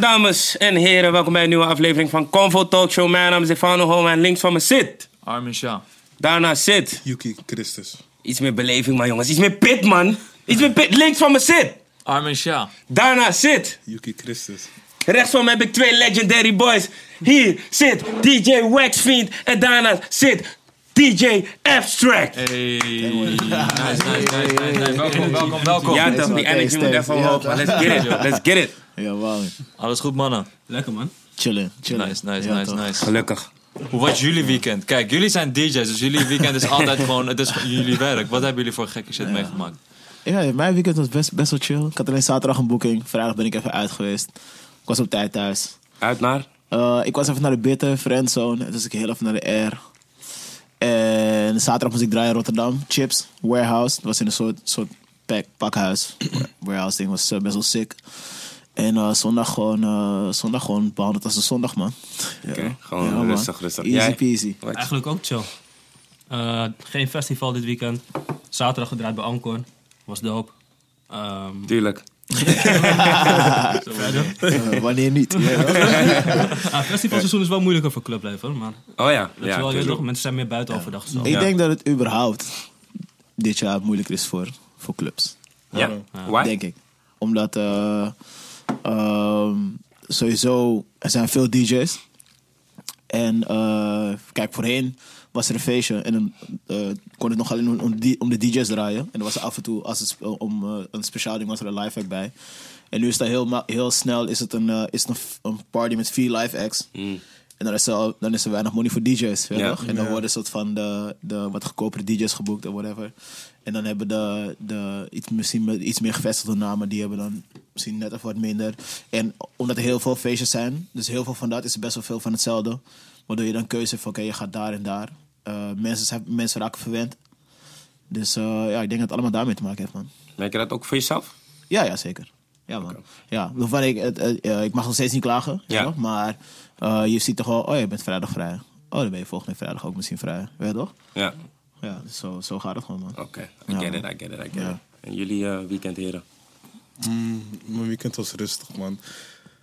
Dames en heren, welkom bij een nieuwe aflevering van Convo Talk Show. Mijn naam is Stefano Holm en links van me zit. Armin Shah. Daarna zit. Yuki Christus. Iets meer beleving, man, jongens. Iets meer pit, man. Iets meer pit. Links van me zit. Armin Shah. Daarna zit. Yuki Christus. Rechts van me heb ik twee legendary boys. Hier zit DJ Waxfiend. En daarna zit DJ Abstract. Hey. Nice, nice, nice, nice, nice. Welkom, welkom, welkom. Ja, toch, die energy moet even omhoog. man. Let's get it, let's get it. Ja, wauw. Alles goed, mannen? Lekker man. Chillen, chillen. Nice, nice, Ja, nice, toch. nice. Gelukkig. Hoe was jullie weekend? Kijk, jullie zijn DJ's, dus jullie weekend is altijd gewoon, het is jullie werk. Wat hebben jullie voor gekke shit meegemaakt? Ja, mijn weekend was best, best wel chill. Ik had alleen zaterdag een boeking. Vrijdag ben ik even uit geweest. Ik was op tijd thuis. Uit naar? Eh, ik was even naar de Bitter, Friendzone. En dus ik heel even naar de Air. En zaterdag moest ik draaien in Rotterdam. Chips, Warehouse. Dat was in een soort, soort pack, pakhuis. Warehouse ding was eh, best wel sick. En eh, zondag, gewoon, eh, zondag gewoon behandeld als een zondag, man. Oké, gewoon man. rustig, rustig. Easy Jij? peasy. Eigenlijk ook chill. Eh, geen festival dit weekend. Zaterdag gedraaid bij Ankorn. Was dope. Ehm Tuurlijk. wanneer niet? Ah, festivalseizoen is wel moeilijker voor clubleven. Maar Oh ja. dat ja is wel, je tuurlijk. toch, mensen zijn meer buiten overdag. Zo. Ik denk dat het überhaupt dit jaar moeilijker is voor, voor clubs. Ja? Why? Denk ik. Omdat eh, ehm, sowieso, er zijn veel DJ's. En eh, kijk, voorheen was er een feestje en dan eh, kon het nog alleen om, om, die- om de DJ's draaien. En er was er af en toe, als het om eh, een speciaal ding, was er een live act bij. En nu is dat heel, heel snel, is het een, is het een, party met vier live acts. Mm. En dan is, er, dan is er weinig money voor DJ's. Ja. En dan worden soort van de, de wat goedkopere DJ's geboekt of whatever. En dan hebben de, de iets, misschien iets meer gevestigde namen, die hebben dan misschien net even wat minder. En omdat er heel veel feestjes zijn, dus heel veel van dat is best wel veel van hetzelfde. Waardoor je dan keuze hebt van oké, je gaat daar en daar. Eh, mensen, zijn, mensen raken verwend. Dus eh, ja, ik denk dat het allemaal daarmee te maken heeft, man. Merk je dat ook voor jezelf? Ja, ja, zeker. Ja, man. Ja, waarvan ik, eh, ik mag nog steeds niet klagen. Ja. Maar je ziet toch wel, oh, je bent vrijdag vrij. Oh, dan ben je volgende vrijdag ook misschien vrij. Weet je toch? Ja. Ja, dus zo, zo gaat het gewoon, man. Oké, I Ja, get it. I get it, I get Ja. it. En jullie eh, weekend, heren? Mijn weekend was rustig, man.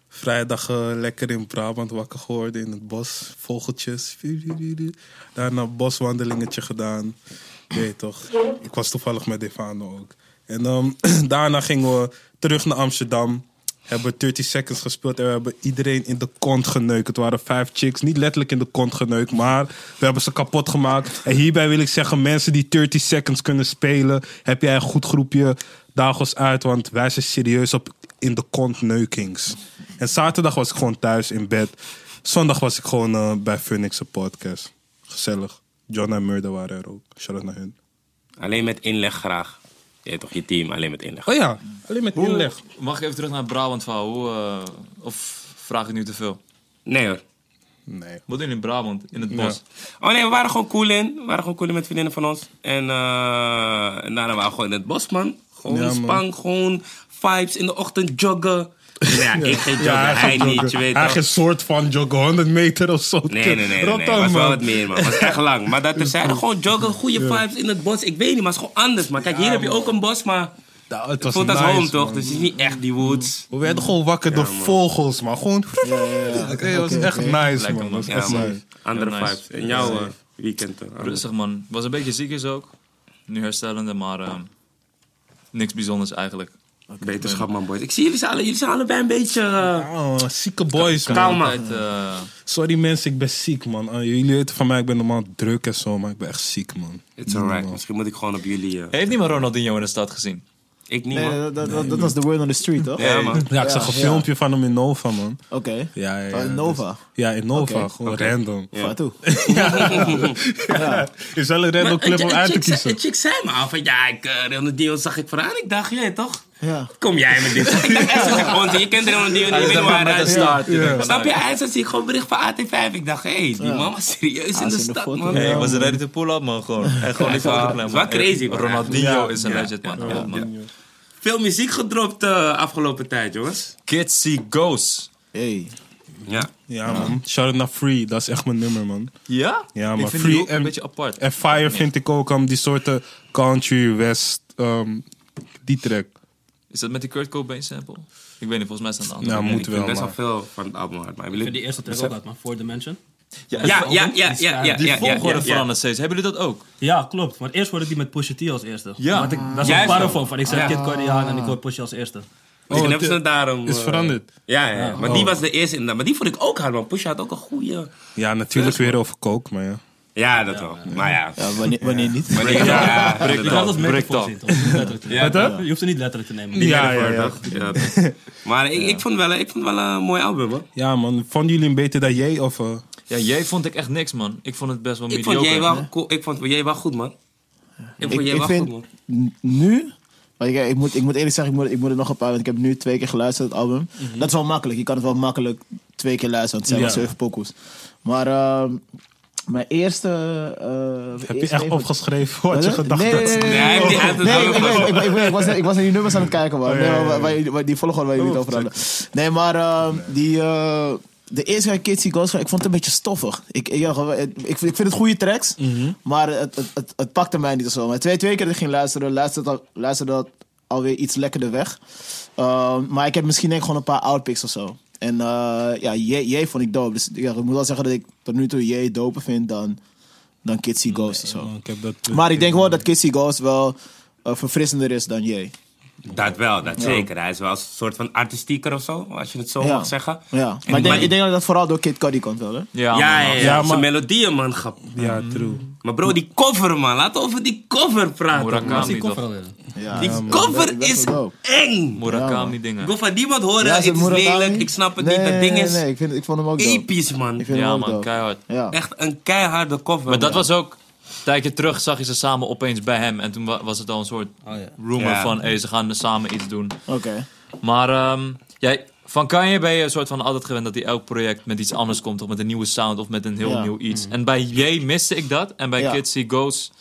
Vrijdag eh, lekker in Brabant wakker geworden in het bos. Vogeltjes. Daarna een boswandelingetje gedaan. Je Weet toch. Ik was toevallig met Devano ook. En ehm, daarna gingen we terug naar Amsterdam. Hebben 30 seconds gespeeld en we hebben iedereen in de kont geneukt. Het waren vijf chicks, niet letterlijk in de kont geneukt, maar we hebben ze kapot gemaakt. En hierbij wil ik zeggen, mensen die 30 seconds kunnen spelen, heb jij een goed groepje, daag ons uit, want wij zijn serieus op in de kont neukings. En zaterdag was ik gewoon thuis in bed. Zondag was ik gewoon eh, bij Phoenix podcast. Gezellig. John en Murder waren er ook. Shout out naar hun. Alleen met inleg graag. Je toch, je team, alleen met inleg. Oh ja, alleen met Hoe- inleg. Mag ik even terug naar het Brabant verhaal? Hoe, eh, of vraag ik nu te veel? Nee hoor. Nee. Wat doen in Brabant, in het bos? Oh nee, we waren gewoon cool in. We waren gewoon cool in met vriendinnen van ons. En, eh en daarna waren we gewoon in het bos, man. Gewoon Ja, man. spang, gewoon vibes in de ochtend joggen. Ja, ik geen joggen, hij, niet, je weet Hij toch. geen soort van joggen, 100 meter of zo. Nee, nee, nee. nee, Rot nee. dan, Het was wel wat meer, man. Het was echt lang. Maar dat terzijde, gewoon joggen, goede vibes in het bos. Ik weet niet, maar het is gewoon anders, man. Kijk, hier heb je ook een bos, maar Nou, het was voelt als nice, home, toch? Dus het is niet echt die woods. We werden gewoon wakker door vogels, man. Gewoon... Oké, het was echt nice, man. was Ja, echt man. nice. Andere nice. vibes. En jouw eh, weekend? Rustig man. Was een beetje ziek is ook. Nu herstellende, maar eh, niks bijzonders eigenlijk. Beterschap, man, boys. Ik zie jullie alle, jullie zijn allebei een beetje... eh, Oh, zieke boys, man. Kalm, man. Altijd, eh, Sorry mensen, ik ben ziek, man. Uh, jullie weten van mij, ik ben normaal druk en zo, maar ik ben echt ziek, man. It's alright. Misschien moet ik gewoon op jullie... eh, heeft niemand Ronaldinho in de stad gezien? ik niet, Nee, man. dat, dat, dat, dat was the word on the street, toch? Ja, man. Ja, ik zag een ja. filmpje van hem in Nova, man. Oké. Ja, ja, Oh, ja, in Nova? dus- ja, in Nova. Gewoon random. Ja. Wat toe? Ja. Is wel een random clip om uit te kiezen. Chick zei me al van, ja, ik, uh, Ronaldinho zag ik vooraan. Ik dacht, jij toch? Ja. Kom jij met dit? ik dacht echt, zo, gewoon, je kent Ronaldinho niet, je weet niet waar hij met de staat. start. Ja. Snap je? Hij zie ik gewoon bericht van AT5. Ik dacht, hé, hey, die man was serieus in is de in de stad, foto. man. Ik was ready to pull up man, gewoon. En gewoon die is wel- foto het klein, is wel crazy, man. Ronaldinho Ja. is een Ja. legend, man. Ja. Ja, man. Veel muziek gedropt uh, afgelopen tijd, jongens. Kids See Ghosts. Hey. Ja. Ja, man. Shout out naar Free, dat is echt mijn nummer, man. Ja? Ja, Ik maar vind Free en- een beetje apart. En Fire vind ik ook um, die soorten country, west, um, die track. Is dat met die Kurt Cobain sample? Ik weet niet, volgens mij staan de andere. Nou, Ik moet vind wel, best wel maar... veel van het album hard. Maar Ik vind die eerste track ook uit, man. Four Dimension. Ja, ja, ja, ja, ja, ja, Die volgorde ja, ja. verandert steeds. Hebben jullie dat ook? Ja, klopt. Want eerst hoorde ik die met Pusha T als eerste. Ja. Want ik was Juist een wel. van. Ik zet Kid Cudi aan en ik hoor Pusha als eerste. Misschien Oh, hebben ze daarom... is eh, veranderd. Ja, ja, ja. maar Oh. die was de eerste inderdaad. Maar die vond ik ook hard, man. Pusha had ook een goede... Ja, natuurlijk weer over coke, maar ja. Ja, dat wel. Maar ja. Ja, wanneer, wanneer niet? Maar die- ja, Je kan dat metafoor zien, toch? Je hoeft het niet letterlijk te nemen. Die Ja, ja, ja. Maar ik, ik, vond wel, ik vond wel een mooi album, man. Ja, man. Vonden jullie hem beter dan jij? Of, eh, Ja, jij vond ik echt niks, man. Ik vond het best wel Ik mediocre. vond jij wel, cool. ik vond jij wel goed, man. Ik vond Ik, jij ik wel vind goed, man. nu. Maar ik, ik, moet, ik moet eerlijk zeggen, ik moet, ik moet het nog een paar. Want ik heb nu twee keer geluisterd, het album. Dat is wel makkelijk. Je kan het wel makkelijk twee keer luisteren. Want het zijn Ja. wel zeven pokoes. Maar ehm, mijn eerste. eh, heb je echt even- opgeschreven wat je gedacht nee, had? nee, nee, nee, Nee, ik, was, ik was naar die nummers aan het kijken, man. Oh, Nee, maar die volgorde waar je niet Oh, over hadden. Nee, maar ehm, die, eh, de eerste keer Kids Ghost, ik vond het een beetje stoffig. Ik, ik, ja, ik, ik, vind het goede tracks, Mhm. maar het, het, het, het pakte mij niet zo. Maar twee, twee keer dat ik ging luisteren, luisterde dat, luisterde dat alweer iets lekkerder weg. Ehm, maar ik heb misschien denk ik gewoon een paar outpicks of zo. En eh, ja, J, J vond ik dope. Dus ja, ik moet wel zeggen dat ik tot nu toe J doper vind dan, dan Kids See Ghost of zo. Man, ik heb dat... Maar ik denk wel dat Kids See Ghost wel eh, verfrissender is dan J. Dat wel, dat zeker. Hij is wel een soort van artistieker of zo, als je het zo Ja. mag zeggen. Ja, maar ik denk, ik denk dat dat vooral door Kid Cudi komt wel, hè? Ja, Ja, man. ja, ja. Ja, Zijn maar- melodieën, man. Ja, true. Maar bro, die cover, man. Laten we over die cover praten, Murakami. die? Ja, Die man, cover dat- dat is eng. Murakami dingen. Ik wil van niemand horen, Ja, het is Murakami? lelijk, ik snap het Nee, niet. Dat ding nee, is Nee, ik, vind, ik vond hem ook dope. episch, man. Ik vind Ja, hem ook man, dope. keihard. Ja. Echt een keiharde cover. Maar dat was ook... Een tijdje terug zag je ze samen opeens bij hem. En toen wa- was het al een soort Oh ja. rumor Ja. van... Hey, ze gaan samen iets doen. Oké. Maar ehm, jij, van Kanye ben je een soort van altijd gewend dat hij elk project met iets anders komt. Of met een nieuwe sound of met een heel Ja. nieuw iets. En bij J miste ik dat. En bij Ja. Kids See Ghosts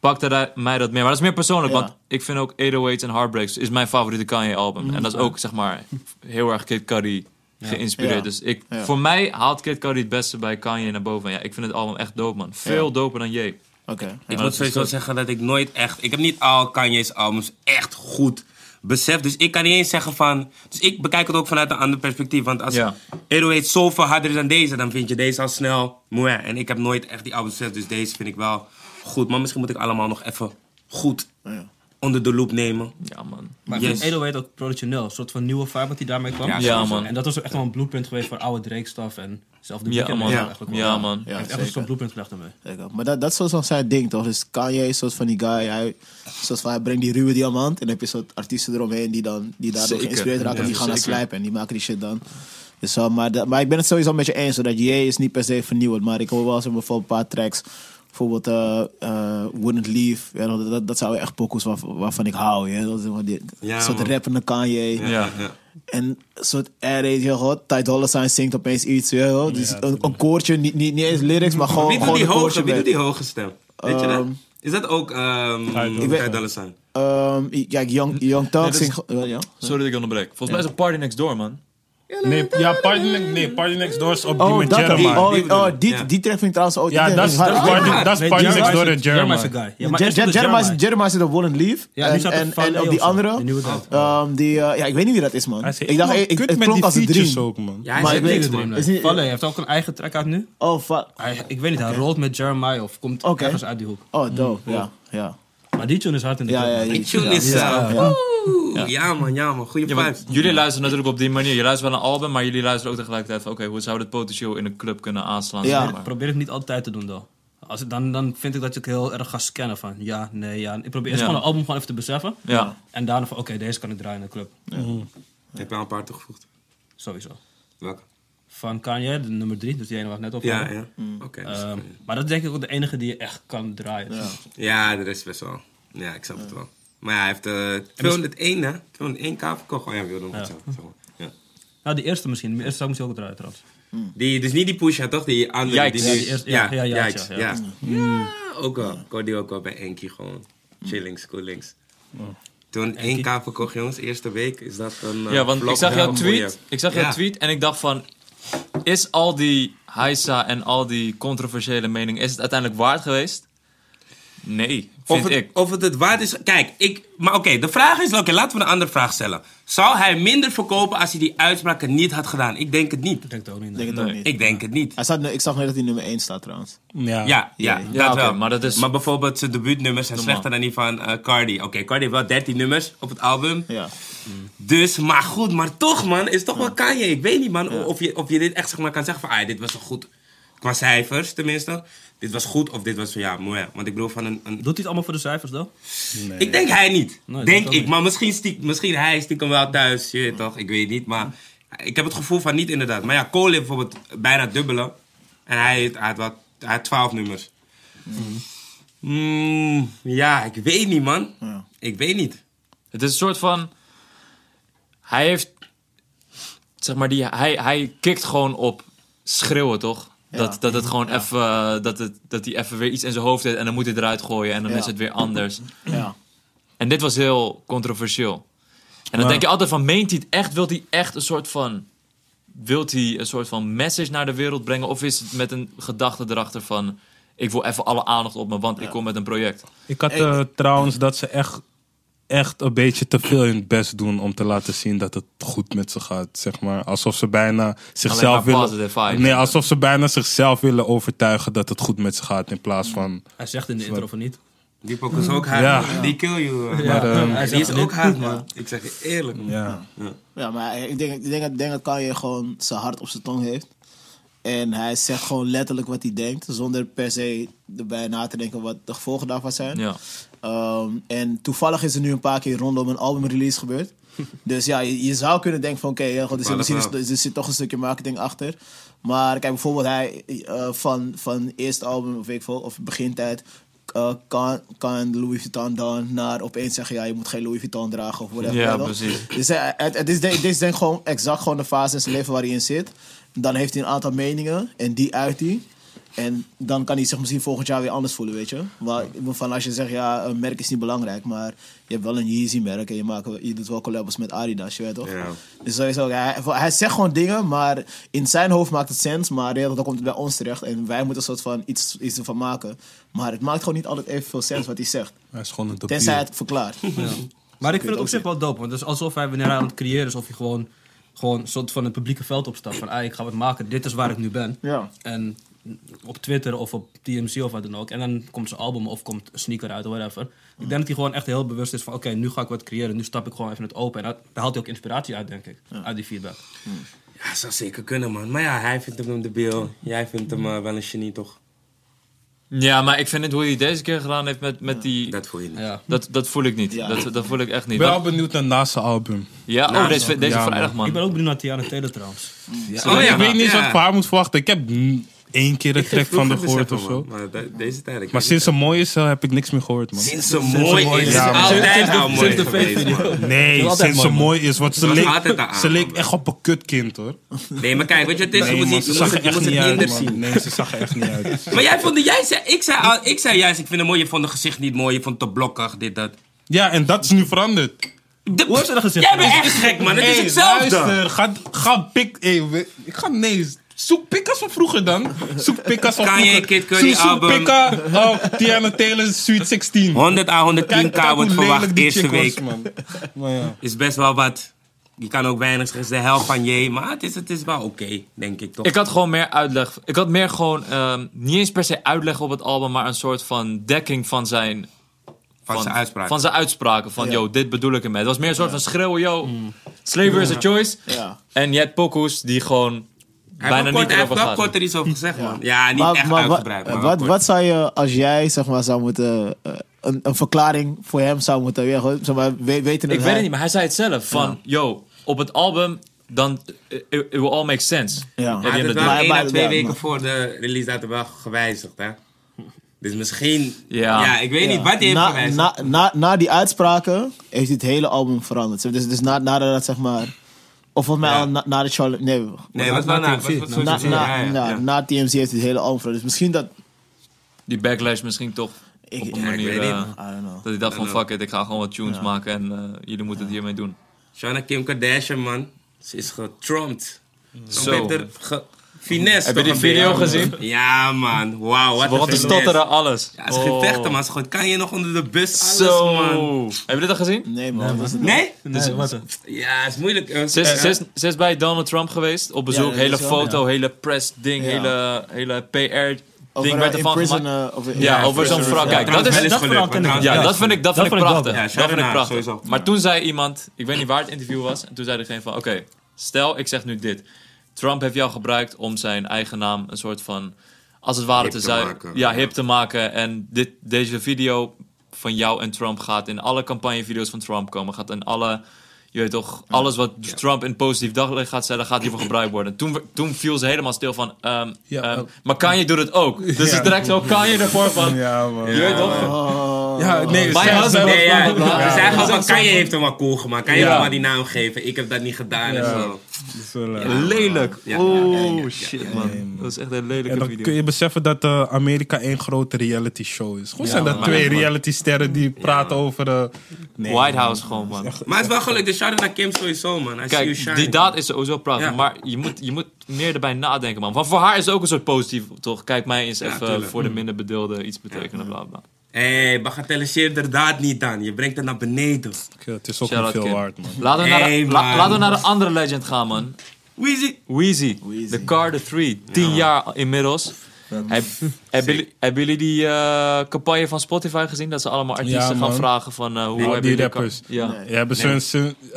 pakte daar- mij dat meer. Maar dat is meer persoonlijk. Ja. Want ik vind ook 808's en Heartbreaks is mijn favoriete Kanye album. En dat is ook zeg maar heel erg Kid Cudi geïnspireerd. Ja. Dus ik, Ja. voor mij haalt Kid Cudi het beste bij Kanye naar boven. En ja, ik vind het album echt dope man. Veel Ja. doper dan J. Oké. Ik Ja. moet sowieso zeggen dat ik nooit echt... Ik heb niet al Kanye's albums echt goed beseft. Dus ik kan niet eens zeggen van... Dus ik bekijk het ook vanuit een ander perspectief. Want als Ja. 808 zoveel harder is dan deze... dan vind je deze al snel moe. En ik heb nooit echt die albums beseft. Dus deze vind ik wel goed. Maar misschien moet ik allemaal nog even goed Ja. Onder de loep nemen. Ja man. Maar Yes. vind 808 ook productioneel. Een soort van nieuwe vibe wat hij daarmee kwam. Ja, Ja man. En dat was echt wel een blueprint geweest voor oude Drake-stuff. En zelf de Ja man. Ja. eigenlijk Ja man. Ja, Hij heeft echt een soort blueprint gelegd ermee. Zeker. Maar dat, dat is zoals zijn ding, toch? Dus Kanye is soort van die guy. Hij, soort van, hij brengt die ruwe diamant. En dan heb je soort artiesten eromheen die, dan, die daardoor Zeker. geïnspireerd raken. Ja, en die gaan zeker. slijpen. En die maken die shit dan. Dus, uh, maar, dat- maar ik ben het sowieso met je eens. Dat J is niet per se vernieuwend. Maar ik hoor wel maar, bijvoorbeeld een paar tracks. Bijvoorbeeld uh, uh, Wouldn't Leave. Ja, dat, dat, dat zijn echt pokus waar, waarvan ik hou. Ja? Dat is die, Ja, soort man. rappende Kanye. Ja. En een soort R, je hoor. Ty Dolla Sign zingt opeens iets. Ja. Dus een, een koortje, niet, niet, niet eens lyrics, maar gewoon, Wie doet gewoon die een koortje. wie doet die hoge stem? Weet je dat? Ehm, Is dat ook um, Ty Sign. Dolla Sign? Ehm, ja, Young, Young is- zingt... Ja, ja. Sorry dat ik onderbreek. Volgens mij is het Party Next Door man. Nee, ja, Party, Next- nee, Party Next Door is op die Oh, met dat, Jeremiah. oh, Die oh, die, ja. die track vind ik trouwens ook... ja, dat is dat is Party, dat is Nee, Party Next Door en Jeremiah is een guy. Ja, maar eerst het Jeremiah Jeremiah. Zit op. Ja, nu en, staat er en, Van en A op die of zo, andere... die nieuwe dude. ehm, die, eh, ja, ik weet niet wie dat is, man. Hij is Ik dacht, ik, ik, kut het met klonk die als een features dream. ook, man. Ja, hij Maar ik een weet- niks, Dream, man. Is nee. niet- Valle heeft ook een eigen track uit nu. Oh, fuck. Hij, ik weet niet, hij rolt met Jeremiah of komt Oké. ergens uit die hoek. Oh, dope. Ja, ja. Maar die tune is hard in de Ja, club, ja, man. Die tune is... Ja, uh, ja. woe. Ja man, ja man. Goeie Ja, jullie luisteren natuurlijk op die manier. Je luistert wel een album, maar jullie luisteren ook tegelijkertijd van... Oké, hoe zou dit potentieel in een club kunnen aanslaan? Ja. zeg maar. probeer het niet altijd te doen, though. Als ik, dan, dan vind ik dat ik heel erg ga scannen van ja, nee, ja. Ik probeer eerst Ja. gewoon een album gewoon even te beseffen. Ja. En daarna van oké, deze kan ik draaien in de club. Heb je al een paar toegevoegd? Sowieso. Welke? Van Kanye, de nummer drie, dus die ene waar ik net over Ja, had. ja. Oké. dus- Ehm, maar dat is denk ik ook de enige die je echt kan draaien. Ja, de rest best wel. Ja, ik snap het wel. Maar ja, hij heeft eh 201, hè? 201k verkocht. Oh ja, wilde nog Ja. maar. Ja. Nou, die eerste misschien. Die eerste zou ik misschien ook draaien trouwens. Die, dus niet die Pusha, toch? Die andere. Yikes. Die, Ja, die eerste- ja, ja, ja, Yikes, ja. ja. Ja, ook wel. Ik hoorde die ook wel bij Enki gewoon. Chillings, coolings. Toen 1k verkocht, jongens. Eerste week is dat een. eh, Ja, want ik zag jouw tweet. Ik zag jouw Ja. tweet en ik dacht van... Is al die heisa en al die controversiële mening... Is het uiteindelijk waard geweest? Nee, Of vind het, ik. of het het waard is. Kijk, ik. Maar oké, de vraag is. Oké, laten we een andere vraag stellen. Zou hij minder verkopen als hij die uitspraken niet had gedaan? Ik denk het niet. Ik denk het ook niet. Ik denk het ook Nee. niet. Ik denk het niet. Hij staat, nu- ik zag net dat hij nummer 1 staat trouwens. Ja. Ja, ja, Ja, dat wel. maar dat is- Maar bijvoorbeeld zijn debuutnummers zijn slechter dan die van eh, Cardi. Oké, Cardi heeft wel 13 nummers op het album. Ja. Dus, maar goed, maar toch man, is toch wel Kanye. Ik weet niet man, of, je, of je dit echt zeg maar kan zeggen van, ah, dit was wel goed. Qua cijfers tenminste. Dit was goed of dit was van, ja, mooi. Want ik bedoel van een... een Doet hij het allemaal voor de cijfers dan? ik denk hij niet. Nee, denk ik. niet. Maar misschien, stiek, misschien hij stiekem wel thuis. Je weet toch, ik weet niet. Maar ik heb het gevoel van niet inderdaad. Maar ja, Cole heeft bijvoorbeeld bijna het dubbele. En hij, heeft- hij, had, wat, hij had 12 nummers. Mm, ja, ik weet niet man. Ja. Ik weet niet. Het is een soort van. Hij heeft. Zeg maar, die, hij, hij kikt gewoon op schreeuwen, toch? Dat, dat het gewoon even. eh, Dat, het, dat hij even weer iets in zijn hoofd heeft en dan moet hij eruit gooien en dan Ja. is het weer anders. Ja. En dit was heel controversieel. En dan Maar- denk je altijd van, meent hij het echt? Wilt hij echt een soort van... Wilt hij een soort van message naar de wereld brengen? Of is het met een gedachte erachter van... Ik wil even alle aandacht op me, want ik kom met een project. Ik had eh, trouwens dat ze echt, echt een beetje te veel hun best doen om te laten zien dat het goed met ze gaat. Zeg maar. Alsof ze bijna zichzelf willen. vibes. Nee, alsof ze bijna zichzelf willen overtuigen dat het goed met ze gaat. In plaats van. Hij zegt in de intro van niet. Die is ook hard. Ja. man. Die kill you. eh. Maar, ehm, hij Die is ook hard man. Ik zeg je eerlijk. man. Ja. Ja, maar ik denk, ik denk, ik denk dat Kanye gewoon zijn hart op zijn tong heeft. En hij zegt gewoon letterlijk wat hij denkt. Zonder per se erbij na te denken wat de gevolgen daarvan zijn. Ja. Ehm, en toevallig is er nu een paar keer rondom een albumrelease gebeurd. Dus ja, je, je zou kunnen denken van oké, ja, goed, er, zit, misschien is- er zit toch een stukje marketing achter. Maar kijk, bijvoorbeeld hij eh, van, van eerste album of weet ik veel, of begintijd... eh, kan, kan Louis Vuitton dan naar opeens zeggen... ja, je moet geen Louis Vuitton dragen of whatever. Ja, precies. Dus het, het is, dit is denk ik gewoon exact gewoon de fase in zijn leven waar hij in zit. Dan heeft hij een aantal meningen en die uit hij. En dan kan hij zich misschien volgend jaar weer anders voelen, weet je. Maar van als je zegt, ja, een merk is niet belangrijk, maar je hebt wel een Yeezy-merk en je, maakt, wel- je doet wel collabs met Adidas, je weet toch? Ja. Dus sowieso, hij, hij zegt gewoon dingen, maar in zijn hoofd maakt het sens, maar ja, dan komt het bij ons terecht en wij moeten een soort van iets, iets ervan maken. Maar het maakt gewoon niet altijd evenveel sens wat hij zegt, Hij is gewoon een tenzij debiel. hij het verklaart. Maar ik vind het op zich wel dope. Want het is alsof hij wanneer hij aan het creëren is, alsof hij gewoon, gewoon een soort van het publieke veld opstapt. Van, ah, ik ga wat maken, dit is waar ik nu ben. Ja. En op Twitter of op TMC of wat dan ook. En dan komt zijn album of komt een sneaker uit of whatever. Ik denk dat hij gewoon echt heel bewust is van... Oké, nu ga ik wat creëren. Nu stap ik gewoon even het open. En dat- daar haalt hij ook inspiratie uit, denk ik. Uit die feedback. Ja, zou zeker kunnen, man. Maar ja, hij vindt hem een debiel. Jij vindt hem eh, wel een genie, toch? Ja, maar ik vind het hoe hij deze keer gedaan heeft met, met die... Dat voel je niet. Ja. Dat, dat voel ik niet. Ja. Dat, dat voel ik echt Ik niet. ben wel benieuwd naar naast zijn album. ja, oh, deze, deze ja, vrijdag, Ik man. ben ook benieuwd naar Tiana Taylor trouwens. Oh, ja, ik weet niet wat ik van haar moet verwachten. Ik heb één keer een track vind van vroeger gehoord of zo. Maar de- deze tijd. ik Maar sinds ze mooi is, eh, heb ik niks meer gehoord, man. Sinds ze mooi is, Ja, is man. altijd Sinds de- al mooi sinds de geweest. Nee, is sinds ze mooi, is. Want ze leek, ze leek echt op een kutkind, hoor. Nee, maar kijk, weet je, het is, je Nee, moet zag er het- echt niet uit, zien. Nee, ze zag er echt niet uit. Maar jij vond, jij zei, ik zei, al- ik zei juist, ik vind het mooi, je vond het gezicht niet mooi, je vond het te blokkig, dit, dat. Ja, en dat is nu veranderd. De- Hoe heeft ze dat gezegd? Jij bent echt gek, man. Het is hetzelfde. luister, ga, ga pik... Hey, ik ga... Nee, zoek pikkas van vroeger dan. Zoek pikkas van Kanye, vroeger. Kid Cudi Zoek- zoek album. pikka, oh, Tiana Taylor, Sweet 16. 100 à 110k Kijk, kijk wordt verwacht eerste was, week. man. Maar ja. Is best wel wat. Je kan ook weinig zeggen, het is de helft van je. Maar het is, het is wel oké, denk ik toch? Ik had gewoon meer uitleg. Ik had meer gewoon, ehm, niet eens per se uitleg op het album, maar een soort van dekking van zijn, van zijn uitspraak. Van zijn uitspraken. Van, Ja. yo, dit bedoel ik ermee. Het was meer een soort van schreeuwen, yo, slavery is a choice. Ja. En je hebt pokoes die gewoon bijna niet kort, hij heeft wel kort er iets over gezegd, man. Ja, niet Maar- echt maar uitgebreid. Maar wat, wat zou je, als jij zeg maar zou moeten, eh, een, een verklaring voor hem zou moeten, ja, gewoon, zeg maar, we- weten Ik weet hij- het niet, maar hij zei het zelf. Van, yo, op het album, dan, it, it will all make sense. Ja. End het wel één Maar- à twee ja, weken maar- voor de release datum wel gewijzigd, hè? Dus misschien... Ja. Ja, ik weet niet wat hij heeft na, gewijzigd. na, na, na die uitspraken heeft hij het hele album veranderd. Dus, dus na, nadat dat zeg maar, of volgens mij Ja. al na, na de Charlotte, nee, nee, wat na... wat- wat- wat- na, wat- na, ja, ja, na, na TMZ heeft hij het hele album veranderd. Dus misschien dat, Die backlash misschien toch ik, op een Ja, ik manier... weet eh, niet. I don't know. dat hij dacht van, fuck it, ik ga gewoon wat tunes Ja. maken en eh, jullie moeten het hiermee doen. Shana Kim Kardashian, man. Ze is getrompt. Zo. Zo. Finesse Heb je die video gezien? Ja, man. Wauw, wat begon een te finesse. stotteren, alles. Ja, ze ging vechten, man. Ze gooit kan je nog onder de bus, alles, Zo. man. Heb je dit al gezien? Nee, man. dat is het Nee? Nee, wat dan? Ja, het is moeilijk. Eh, Ze is, eh, ze, is, ze is bij Donald Trump geweest op bezoek. hele wel, foto, hele press ding, Ja. hele, hele PR Over, ding werd ervan in prison, eh, over- ja, over zo'n vrouw. Kijk, dat is... wel dat ken ik. trouwens, Ja, wel dat vind ik, dat Dat vind ik prachtig. Ja, dat vind ik prachtig. sowieso. Maar toen zei iemand, ik weet niet waar het interview was, en toen zei diegene van, oké, stel ik zeg nu dit. Trump heeft jou gebruikt om zijn eigen naam een soort van, als het ware Hip te te zijn, maken. ja, Ja. hip te maken. En dit, deze video van jou en Trump gaat in alle campagnevideo's van Trump komen, gaat in alle... Je weet toch, alles wat Trump in positief daglicht gaat stellen, gaat hiervoor gebruikt worden. Toen, toen viel ze helemaal stil van, ehm, Ja, ehm, ook. maar Kanye doet het ook. Dus Ja. het direct zo, Kanye ervoor van, Ja, man. je weet toch? Oh. Ja, nee, husband- zij- Nee, ja. Ze zeggen Ja. van, Kanye heeft hem wel cool gemaakt. Kan je Ja. hem maar die naam geven? Ik heb dat niet gedaan en Ja. zo. Dat is wel, eh, Lelijk. Ja. Oh, shit, man. Dat is echt een lelijke En dan video. kun je beseffen dat eh, Amerika één grote reality show is. Hoe zijn dat man. twee Ja, man. reality sterren die praten over... eh, nee, White man. House gewoon, man. Maar het is wel gelukt. Dus shout-out naar Kim sowieso, man. I see you Kijk, shine. die daad is sowieso prachtig. Ja. Maar je moet, je moet meer erbij nadenken, man. Want voor haar is het ook een soort positief, toch? Kijk, mij eens even tuurlijk. voor de minder bedeelden iets betekenen, bla bla. Hé, hey, bagatelliseer de daad niet dan. Je brengt het naar beneden. Ja, Het is ook Shout-out niet veel Kim. waard, man. Laten we, naar Hey, la- man. laten we naar de andere legend gaan, man. Weezy. Weezy. De Carter 3. 10 jaar inmiddels. Heb, hebben, jullie, die eh, campagne van Spotify gezien? Dat ze allemaal artiesten Ja, gaan vragen van eh, hoe Nee, hebben die jullie... rappers. Ja. Nee. Ja, hebben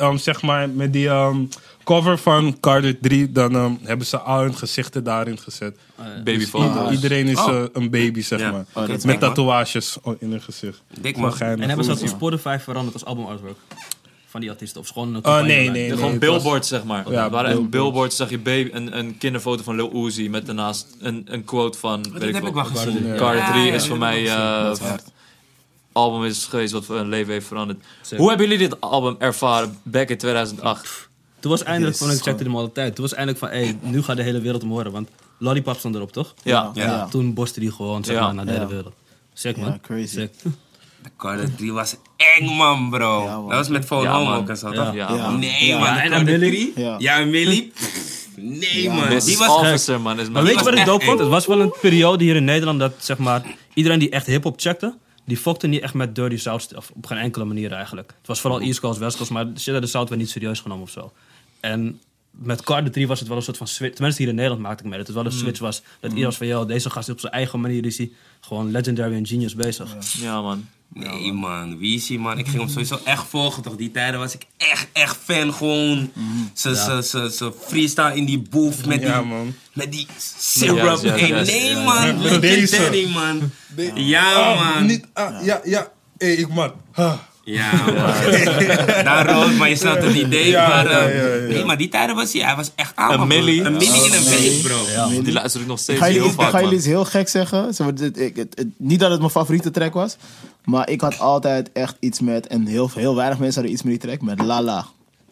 um, zeg maar, met die um, cover van Carter 3, dan um, hebben ze al hun gezichten daarin gezet. Babyfoto's. Iedereen is Oh. eh, een baby, zeg Ja. maar. Oh, met dik, man. tatoeages in hun gezicht. Dik, man. En hebben ze dat op Spotify veranderd als album artwork? Van die artiesten? Of is gewoon een Oh, nee, nee, Gewoon was- billboards, zeg maar. Ja, waren een billboards. billboard zag je baby, een, een kinderfoto van Lil Uzi met daarnaast een, een quote van... Dat weet heb ik wel gezien. Carter Ja, 3 ja, is ja, voor mij eh, album is geweest wat een leven heeft veranderd. Zeker. Hoe hebben jullie dit album ervaren back in 2008? Toen was eindelijk van, ik checkte hem al de tijd. Toen was eindelijk van, hé, nu gaat de hele wereld hem horen. Want Lollipop stond erop, toch? Ja. Ja. Ja. Toen borste die gewoon, zeg Ja. maar, naar de hele Ja. wereld. Sick, Ja, man. crazy. Sick. De Carter 3 was eng, man, bro. Ja, man. Dat was met Phone Ja, Home ook en zo, Ja. toch? Ja, Ja. Nee, Ja. man. Ja, en Carter Millie? 3? Ja. Ja, en Millie? Nee, Ja, man. Die was Officer, man. Is Maar weet je wat ik dope vond? Het was wel een periode hier in Nederland dat, zeg maar, iedereen die echt hip-hop checkte, die fokte niet echt met Dirty South stuff. Op geen enkele manier eigenlijk. Het was vooral East Coast, West Coast, maar shit de South werd niet serieus genomen of zo. En met Carter 3 was het wel een soort van switch. Tenminste, hier in Nederland maakte ik mee dat het wel een switch was. Dat iedereen was van, yo, deze gast is op zijn eigen manier is hij gewoon legendary en genius bezig. Ja, man. Nee, man. Weezy, man. Ik ging hem sowieso echt volgen, toch? Die tijden was ik echt, echt fan. Gewoon ze, ze, ze, ze freestyle in die booth met Ja, die, man. met die syrup. Hey, nee, Ja, man. Legendary, deze. man. Ja, man. Niet, ah, ja, ja. Hé, ik man. Ah. Ja, man. Daar rood, maar je snapt het idee. Ja, maar, eh, ja, ja, ja. Nee, maar die tijden was hij. Hij was echt aan. Een milli. Een milli in een week, bro. Die luister ik nog steeds ga jullie, heel iets, ik vaak, ga jullie iets heel gek zeggen. Zeg maar, dit- ik- het- het- niet dat het mijn favoriete track was. Maar ik had altijd echt iets met... En heel, heel weinig mensen hadden iets met die track. Met Lala.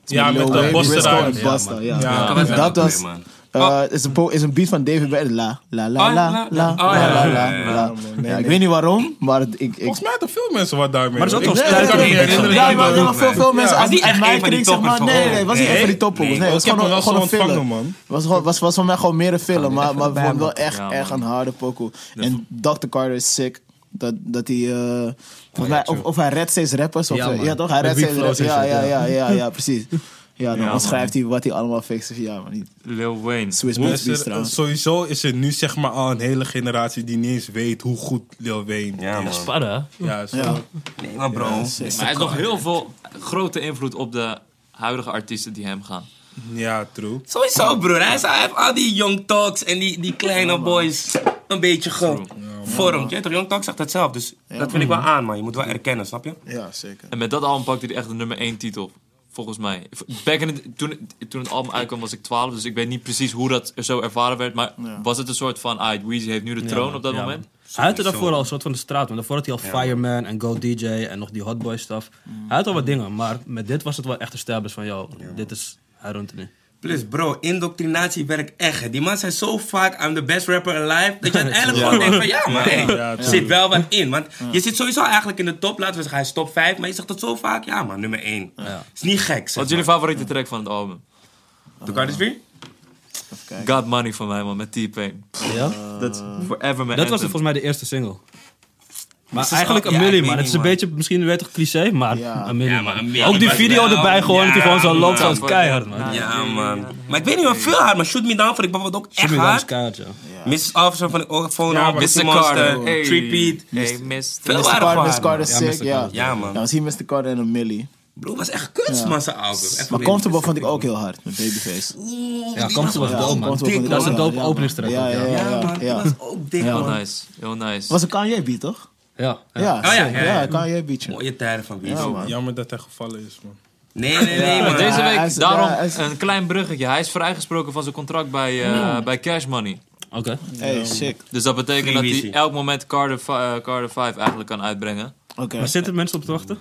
Ja, met de Rhymes. en Ja, Busta, man. ja. Ja, Welke was ja. dat was... eh, is, een is een beat van David Guetta. La, la, la, la, la- la, la, ja, la, Ik weet niet waarom, maar ik... ik Volgens mij hadden veel mensen wat daarmee. Maar dat. Ja, maar, nee, maar veel, veel mensen Was uit, niet uit echt mijn een van die kring, zeg maar. toppers Nee, nee, het was niet echt van die toppers. Nee. Het was gewoon, een ontvangen, man. Was, was, was voor mij gewoon meer een filler, maar, vond wel echt, echt een harde pokoe. En Dr. Carter is sick. Dat, dat hij, eh, mij, of, of hij redt steeds rappers. Of, Ja, ja, man. ja, toch? Hij redt steeds rappers. Ja, ja, ja. ja, ja, precies. Ja, dan Ja, omschrijft hij wat hij allemaal fixt. Ja, man. die Lil Wayne. Swiss Maar Beats er- trouwens. sowieso is er nu zeg maar al een hele generatie die niet eens weet hoe goed Lil Wayne Ja, is. man. Spadden, Ja, zo. Ja. Nee, maar bro. Ja, sick. Maar hij heeft nog heel veel grote invloed op de huidige artiesten die hem gaan. ja, true. Sowieso, broer. Hij, heeft al die Young Talks en die, die kleine boys een beetje gevormd. Ja, toch? Young Talks zegt dat zelf. Dus dat vind ik wel aan, man. Je moet wel erkennen, snap je? Ja, zeker. En met dat album pakte hij echt de nummer 1 titel. Volgens mij. Back in the- toen, toen het album uitkwam was ik 12, dus ik weet niet precies hoe dat zo ervaren werd. Maar Ja. was het een soort van, ah, Weezy heeft nu de troon op dat Ja, moment? man. Hij had er daarvoor al een soort van de straat. Want daarvoor had hij al Fireman en Go DJ en nog die Hotboy stuff. Hij had al wat dingen, maar met dit was het wel echt established van, yo, dit is, hij runt het nu. Plus, bro, indoctrinatie werkt echt. Die man zijn zo vaak, I'm the best rapper alive, dat je uiteindelijk gewoon denkt van, ja, hey, Ja, er zit wel wat in. Want je zit sowieso eigenlijk in de top, laten we zeggen, hij is top 5, maar je zegt dat zo vaak, ja man, nummer 1. Ja. Is niet gek, zeg Wat is jullie favoriete track van het album? Carter's 3? kijken. Got Money van mij, man, met T-Pain. Ja? Dat forever mijn Dat was volgens mij de eerste single. Maar is eigenlijk al- een ja, milli, ik weet man. Het is een beetje, misschien weet toch cliché, maar maar milli Ook die was video erbij gewoon, dat hij gewoon zo loopt zoals keihard, man. Ja, man. Maar ik weet niet, man, veel hard. Maar Shoot Me Down vond ik bijvoorbeeld ook echt Shoot Me Down is hard. keihard, ja. Mrs. Officer van ik ook gewoon hard. maar Mr. Carter. Hey. Tripbeat. Hey, Mr. Carter, Mr. Carter is Ja, sick, ja. Man. Ja, we zien Mr. Carter en een Millie. Bro, was echt kunst, man, zijn album. Echt Maar Comfortable vond ik ook heel hard, met Babyface. Ja, Comfortable was dope, man. Dat is een dope openingstrack Ja, ja, ja. ja. was ook dik, Heel nice, heel nice. Het was een Kanye beat, toch? Ja, ja. Ja, ja, ja, ja, ja. Kanye. Mooie tijden van man. Jammer dat hij gevallen is, man. Nee, nee, nee, man. Deze week, is- daarom ja, hij is- een klein bruggetje. Hij is vrijgesproken van zijn contract bij, eh, bij Cash Money. Oké. Hey, sick. Dus dat betekent Free dat hij elk moment Carter, fi- eh, Carter 5 eigenlijk kan uitbrengen. Oké. Maar zitten mensen op te wachten?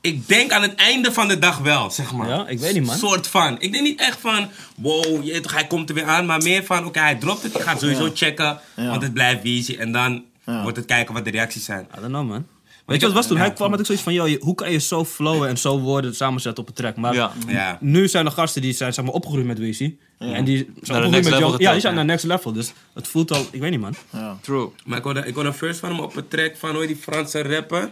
Ik denk aan het einde van de dag wel, zeg maar. Ja, ik weet niet, man. soort van. Ik denk niet echt van, wow, je, weet toch, hij komt er weer aan. Maar meer van, oké, hij dropt het. Ik ga het sowieso checken. Ja. Want het blijft easy. En dan Ja. wordt het kijken wat de reacties zijn. I don't know, man. Weet je wat was toen? Hij kwam met ook zoiets van, joh, hoe kan je zo flowen en zo woorden samenzetten op een track? Maar Ja. Ja. nu zijn er gasten die zijn zeg maar, opgegroeid met Weezy. En die zijn opgegroeid met Young- Ja, die zijn naar next level. Dus het voelt al, ik weet niet, man. Ja. True. Maar ik hoorde, ik hoorde een first van hem op een track van, hoe die Franse rapper?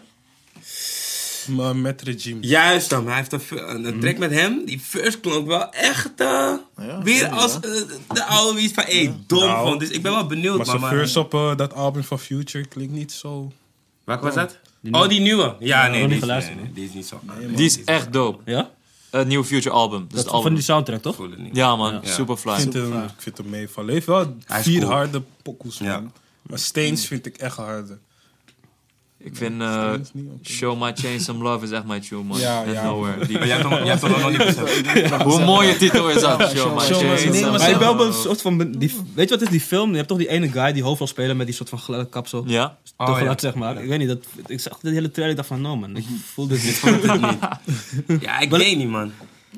Maar met regime. Juist dan, hij heeft een, een Mhm. track met hem. Die first klonk wel echt eh, weer ja. als eh, de oude wie van, hey, dom Nou, vond. Dus ik ben wel benieuwd, Maar man. zijn first op eh, dat album van Future klinkt niet zo... Welke was dat? Die oh, die nieuwe. Ja, nee, die is, geluisterd, nee, nee, die is niet zo. Die is echt dope. Ja? Het nieuwe Future album. Dus Dat, het album. van die soundtrack, toch? Ja man, Ja. super fly. Ik vind, hem, ik vind hem meevallen. Hij heeft wel vier cool. harde pokoes, man. Ja. Maar Stains vind ik echt harder. Ik vind eh. Show My Chain Some Love is echt mijn tune man. Ja, ja. Nowhere. Die- Maar jij hebt hem- nog niet beseft. Hoe mooi je titel is dat? Show My My- Chain Some maar Maar ik ben wel een soort van... Die, weet je wat is die film? Je hebt toch die ene guy die hoofdrol spelen met die soort van gladde kapsel. Ja? Oh, toch ja. glad, zeg maar. Ik weet niet, dat, ik zag de hele trailer, ik dacht van, no man, ik voel dit niet. Ja, ik weet niet, man.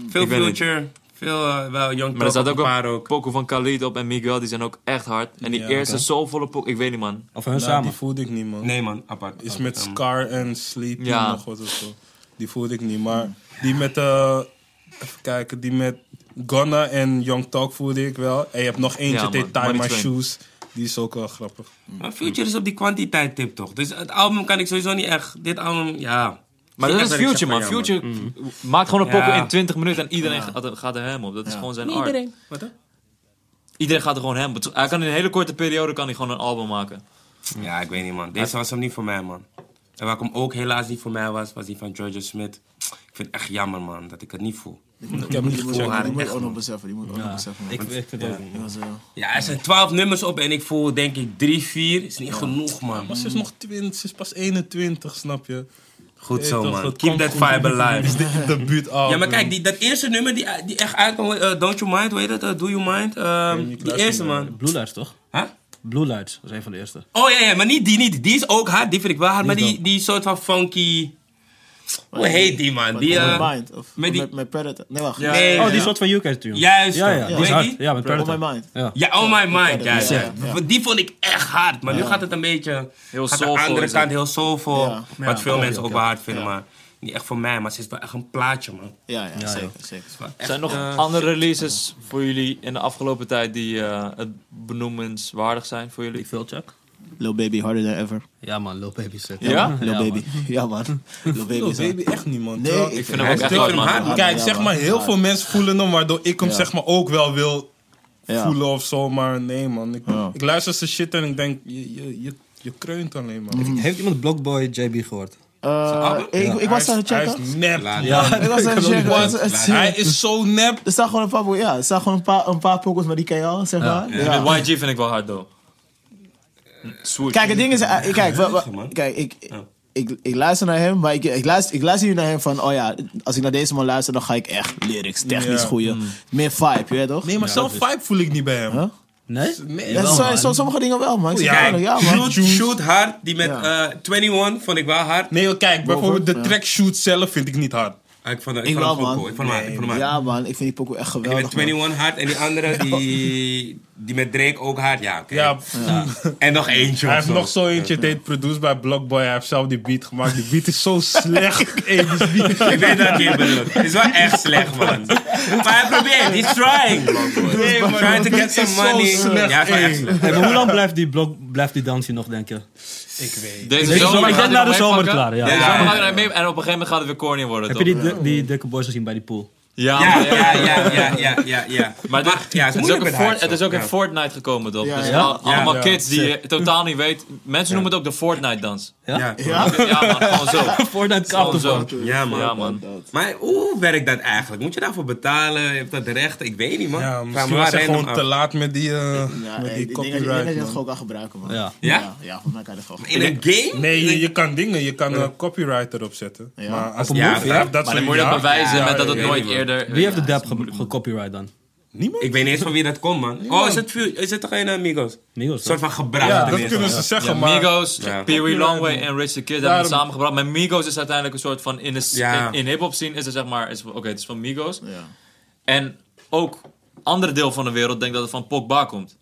Veel. Future, veel eh, wel Young Maar er Thug, ook een paar ook. pokoe van Khalid op en Miguel, die zijn ook echt hard. En die Ja, eerste oké. soulvolle pokoe, ik weet niet man. Of hun Nou, samen. die voelde ik niet, man. Nee, man, apart. Is met Um, Scar en Sleepy Ja. nog wat of zo. Die voelde ik niet. Maar die met, eh even kijken, die met Gunna en Young Talk voelde ik wel. En je hebt nog eentje, Ja. Tie Money My Train. Shoes. Die is ook wel grappig. Maar Future is op die kwantiteit tip toch? Dus het album kan ik sowieso niet echt. Dit album, ja. Maar dat is Future man. Future maakt gewoon een pokoe Ja. in 20 minuten en iedereen gaat, gaat er hem op. Dat is gewoon zijn art. Iedereen. Wat dan? Iedereen gaat er gewoon hem. Hij kan in een hele korte periode kan hij gewoon een album maken. Ja, ik weet niet, man. Deze was hem niet voor mij, man. En waar ik hem ook helaas niet voor mij was, was die van Georgia Smith. Ik vind het echt jammer, man, dat ik het niet voel. Ik heb hem niet Die moet, haar die moet echt, ook nog beseffen. Die moet ook nog beseffen. ik, ik vind het ook eh, Ja, er zijn 12 nummers op en ik voel denk ik 3, 4. Is niet genoeg, man. Maar ze is nog 20, ze is pas 21, snap je? Goed Weet zo, man. dat Keep that vibe alive. Dit is de debuutalbum. Ja, maar kijk, die, dat eerste nummer die, die echt uitkwam, eh, Don't You Mind, hoe heet het? Eh, Do You Mind? Weet ik die eerste, man. Blue Lights, toch? Huh? Blue Lights was een van de eerste. Oh ja, ja, maar niet die, niet. Die is ook hard, die vind ik wel hard. Maar die, die soort van funky... Hoe heet die, man? Die, On eh, My Mind. Of met die- met, met Predator. Nee, wacht. Nee, Oh, ja. die soort van UK tune. Juist, Ja, ja, die is hard. Ja, met On Predator. My Mind. Ja. Ja, Oh My Mind. Ja, Ja, ja, ja. Die vond ik echt hard. Maar nu gaat het een beetje... Heel gaat soulful de andere is kant heel soulful. Ja. Wat veel mensen ook wel hard vinden, maar... Niet echt voor mij, maar ze is wel echt een plaatje, man. Ja, ja, zeker. zeker. Zijn er nog eh, andere releases voor jullie in de afgelopen tijd die eh, het benoemenswaardig zijn voor jullie? Die Vulchak. Lil Baby, harder than ever. Ja man, Lil Baby zit. Ja? Lil Ja, Baby. Ja, man. Lil Baby Lil. Baby echt niet, man. Nee, ik vind hem Hij ook echt hard, man. hard. Kijk, Ja, zeg maar, heel veel mensen voelen hem, waardoor ik hem Ja. zeg maar ook wel wil Ja. voelen of zo. Maar nee, man. Ik, Ja. ik luister zijn shit en ik denk, je, je, je, je kreunt alleen, man. Heeft iemand Blockboy JB gehoord? Eh, ik, ik was aan het Hij checken. is nep. Ja. Ik was aan het checken. Hij is zo nep. Er staan gewoon een paar, ja, er staan gewoon een paar, een paar pokus, maar die ken je al, zeg maar. Ja. YG vind ik wel hard, though. Kijk, het ding is, eh, kijk, wa- wa- kijk ik, ik, ik luister naar hem, maar ik, ik, luister, ik luister nu naar hem van, oh ja, als ik naar deze man luister, dan ga ik echt lyrics, technisch Ja. goeie, meer vibe, je weet toch? Nee, maar zelf vibe voel ik niet bij hem. Huh? Nee? Nee, Ja, wel, zo, sommige dingen wel, man. Ja, ja, man. Shoot, shoot hard. Die met Ja. eh 21 vond ik wel hard. Nee, kijk, bijvoorbeeld de Ja. track shoot zelf vind ik niet hard. Ah, Ik vond, ik Ik vond wel, man. Ik vond hem hard. Ik vond. Ja, man, ik vind die pokoe echt geweldig. man. 21 hard en die andere, die die met Drake ook hard, ja, oké. Ja, En nog eentje hij of heeft nog zo eentje, heet Produced by Blockboy. Hij heeft zelf die beat gemaakt. Die beat is zo slecht. Hey, die beat. Ik weet wat je bedoelt. Het is wel echt slecht, man. Maar hij probeert, he's trying. Nee, man, Trying to get some money. slecht, Ja, het is wel hey. echt slecht. Hey, maar hoe lang blijft die, blok, blijft die dans hier nog, denk je? Ik weet. Deze Deze zomer, ik denk na de zomer klaar, ja. Deze zomer mee en op een gegeven moment gaat het weer corny worden, Heb toch? je die, die dikke boys gezien bij die pool? Ja, Ja, ja, ja, ja, ja, ja, ja. Maar, dit- ja, het, is ook in met Fort- Hype het is zo. ook in Ja. Fortnite gekomen, toch? Ja, dus ja. al- allemaal Ja. kids die je totaal niet weet. Mensen noemen het ook de Fortnite-dans. Ja? Ja. Ja? Ja, man, gewoon zo. Fortnite Gewoon kapt zo. ervan. Ja, man. Ja, man. Maar hoe werkt dat eigenlijk? Moet je daarvoor betalen? Je hebt dat recht? Ik weet niet, man. Ja, misschien was gewoon te laat met die, eh, Ja, met ik die dat je- ik denk dat je copyright. het man. gewoon kan gebruiken, man. Ja. Ja? Volgens mij kan je het gewoon In een game? Nee, je, je kan dingen, je kan een copyright erop zetten. Ja. Maar als heeft dat moet je dat bewijzen met dat het nooit man. Eerder... Wie heeft de dab gecopyright dan? Niemand? Ik weet niet eens van wie dat komt, man. Oh, is het, is het toch een Amigos? Migos, Een soort van gebruik. Ja, dat kunnen ze zeggen, Ja, maar... Migos, Ja. Pee Wee Longway en Rich the Kid hebben het samengebracht. Maar Migos is uiteindelijk een soort van... In, de, Ja. in, in hip-hop scene is het zeg maar... is- Oké, het is van Migos. Ja. En ook andere deel van de wereld denkt dat het van Pogba komt.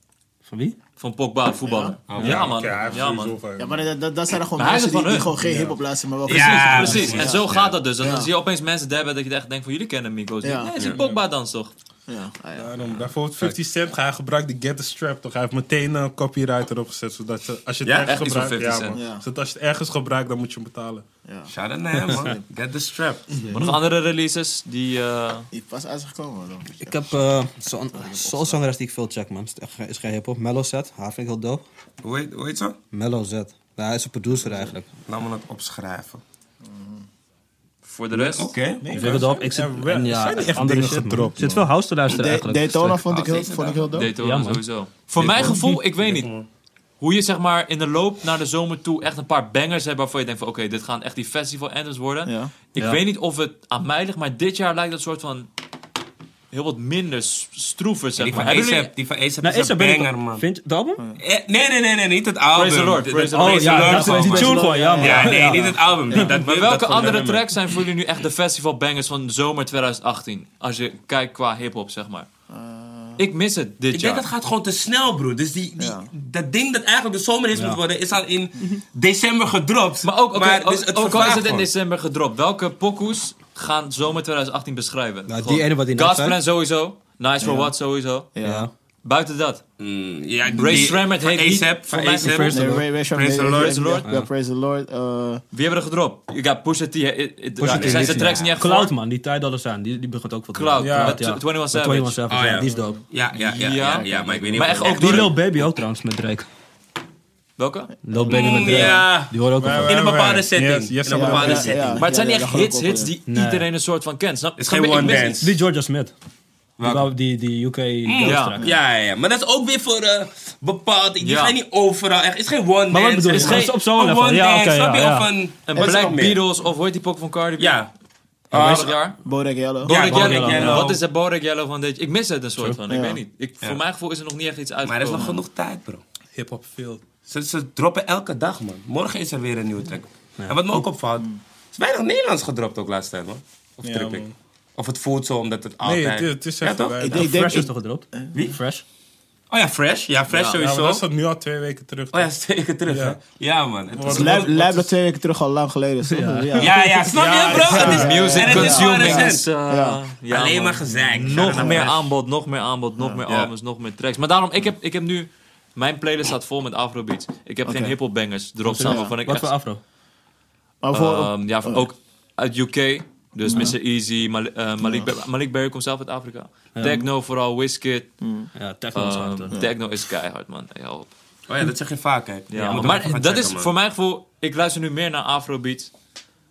Van wie? Van Pogba, voetballer. Ja, Ja, man. Ja, man. Ja, maar dat, dat, dat zijn er gewoon Maar hij is mensen die, gewoon geen hip-hop luisteren, maar wel Ja, Precies, precies. precies. En zo gaat dat dus. En dan Ja. zie je opeens mensen dabben dat je echt denkt van jullie kennen Migos. Ja. Nee, het is een Pogba dans toch? Ja, ah, ja. Daarom, bijvoorbeeld 50 Cent, hij gebruikt die Get the Strap toch? Hij heeft meteen een copyright erop gezet, zodat ze, als je het Ja, ergens echt iets van gebruikt... 50 Ja, man. Cent. Ja. Zodat als je het ergens gebruikt, dan moet je hem betalen. ja. Shout out naar hem, man. Get the strap. Maar nog andere releases die... eh, Die pas uitgekomen, dan. Ik heb uh, zo'n soulzangeres die ik veel check, man. Is, geen- is geen hip-hop. Mellow Set. Haar vind ik heel dope. Hoe heet, hoe heet zo? Mellow Set. Ja, hij is een producer eigenlijk. Laat me het opschrijven. Voor de rest... Oké. Ik vind het dope. Ik zit Er en ja, echt andere dingen shit, gedropt, Er zit veel house te luisteren eigenlijk. Daytona vond ik Oh, heel, vond ik heel dope. Daytona sowieso. Voor mijn gevoel, ik weet niet. Hoe je zeg maar in de loop naar de zomer toe echt een paar bangers hebt waarvan je denkt van oké, dit gaan echt die festival anthems worden. Ja. Ik Ja. weet niet of het aan mij ligt, maar dit jaar lijkt het soort van heel wat minder s- stroever zeg Die maar. van die van Nou, is er een banger, man. Vind je het album? Eh, Nee, nee, nee, nee, niet het album. Praise the Lord. Praise the Oh Lord. ja, Lord dat is die tune gewoon, ja man. Ja, nee, niet het album. Dat, dat, Maar welke andere tracks zijn voor jullie nu echt de festival bangers van zomer 2018? Als je kijkt qua hip-hop, zeg maar. Ik mis het dit Ik jaar. denk dat gaat gewoon te snel, bro. Dus die, die, Ja. dat ding dat eigenlijk de zomerhit moet worden, is al in december gedropt. Maar ook, oké, ook, dus het ook al is vervaagt het in gewoon. december gedropt, welke pokoes gaan zomer 2018 beschrijven? Nou, die Gewoon ene wat hij net God's zei. Plan sowieso. Nice for Ja. What sowieso. Ja. Buiten dat. Mm, ja, Ray van heet niet- ASAP, van ASAP. Praise Nee, the Ray, Ray Sharp, Praise the nee, Lord. Praise the Lord. Ja, Praise the Lord. eh, Wie hebben er gedropt? Je gaat Pusha T. eh, eh, eh, Pusha ja, T Zijn ja. tracks niet echt Cloud man, die tijd dollar zijn. Die, die begint ook te Cloud, Ja. met Ja. 21 Met Savage. 21 Savage, Oh, ja. ja. Die is dope. Ja, ja, ja, ja, ja, maar ik weet niet Maar echt het ook Die Lil Baby ook trouwens met Drake. Welke? Lil Baby met Drake. Ja. Die hoort ook. In een bepaalde setting. yes, in een bepaalde setting. Maar het zijn niet echt hits, hits die iedereen een soort van kent. Snap? is Snap geen one dance. Die Georgia Smith. Die, Welke? wou- die, die UK ja. Track. Ja, ja, ja, maar dat is ook weer voor eh bepaald. Die Ja. zijn niet overal echt. Het is geen one dance. Maar wat bedoel je? Het is geen is op zo'n level. one Ja, dance, snap ja, je? ja. Of een, Black. Beatles of hoe heet die pok van Cardi B? Ja. Jaar? Bodak Yellow. Bodak Bodak Yellow. Yellow. Wat is de Bodak Yellow van dit? Ik mis het een soort van. Ik Ja. weet niet. Ik, Ja. Voor mijn gevoel is er nog niet echt iets Maar er is nog genoeg tijd, bro. Hip-hop field. Ze, ze droppen elke dag, man. Morgen is er weer een nieuwe track. En wat me ook opvalt, er is weinig Nederlands gedropt ook laatst tijd, man. Of Ja, trip ik. man. Of het voelt zo omdat het altijd... Nee, het, het is ja, echt toch? weinig. Ik denk- ik denk- Fresh is toch gedropt? Wie? Fresh. Oh ja, Fresh. Ja, Fresh Ja, sowieso. maar dat is dat nu al twee weken terug. Oh ja, dat is twee weken terug, Ja. hè? Ja, man. Het was Lijp dat twee weken terug al lang geleden. Ja. Ja. Ja, ja, snap je, Ja, bro? ja, Het is ja. Music en het is gewoon consuming is... Ja. ja, Alleen man. maar gezeik. Nog meer Fresh. aanbod, nog meer aanbod, nog meer Ja. albums, nog meer tracks. Maar daarom, ik heb, ik heb nu... Mijn playlist staat vol met afrobeats. Ik heb geen hip-hop bangers erop staan waarvan ik Wat echt... voor afro? Ehm, ja, van, ook uit UK. Dus Mr. Easy, Mal- eh, Malik, Ber- Malik Berry komt zelf uit Afrika. Techno vooral, Wizkid. Ja, techno is hard, Ehm, hoor. techno is keihard, man. Op. Oh ja, dat zeg je vaak, hè? Ja, maar, dat checken, is man. voor mijn gevoel... Ik luister nu meer naar afrobeats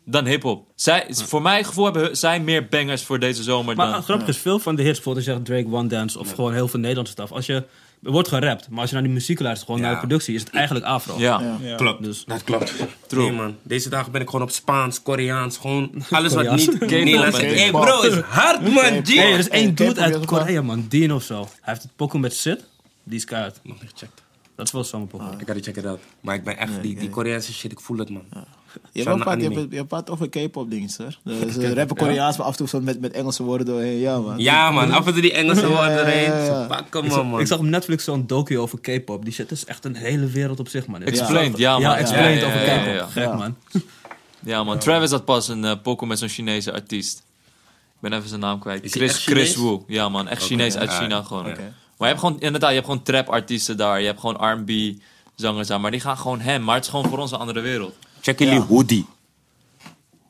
dan hip-hop. Zij, Voor mijn gevoel hebben zij meer bangers voor deze zomer Maar dan... grappig is, veel van de hits, bijvoorbeeld zegt Drake One Dance of gewoon heel veel Nederlandse stuff. Als je, er wordt gerapt, maar als je naar die muziek luistert, gewoon Ja. naar de productie, is het eigenlijk afro. Ja. Klopt, Dus- dat klopt. True. Nee, man. Deze dagen ben ik gewoon op Spaans, Koreaans, gewoon alles wat Koreaans. niet Nederlands is. Hey bro, is hard man, G. Hey, er is één dude uit Korea, man. Dean of zo. Hij heeft het pokken met Sid. Die is keihard. Nog niet gecheckt. Dat is wel zomerpop. Ik had die checken dat. Maar ik ben echt, die, die Koreaanse shit, ik voel het man. Je paar- je je over K-pop dingen, hoor. Dus, Ze rappen Koreaans, maar af en toe zo met, met Engelse woorden doorheen. Ja, man. Ja man, af en toe die Engelse woorden ja, erin. ja, ja. Zag, man. ik zag op Netflix zo'n docu over K-pop. Die shit is echt een hele wereld op zich, man. Explained, ja, man. Ja, explained Ja, ja, over K-pop. ja, ja. Gek, Ja. man. Ja, man. Travis had pas een uh, pokoe met zo'n Chinese artiest. Ik ben even zijn naam kwijt. Is Chris, Chris? Wu. Ja, man. Echt Chinees uit ja. China gewoon. Oké. Maar je hebt gewoon, inderdaad, je hebt gewoon trap-artiesten daar. Je hebt gewoon R&B zangers daar. Maar die gaan gewoon hem. Maar het is gewoon voor ons een andere wereld. Check jullie Ja. hoodie.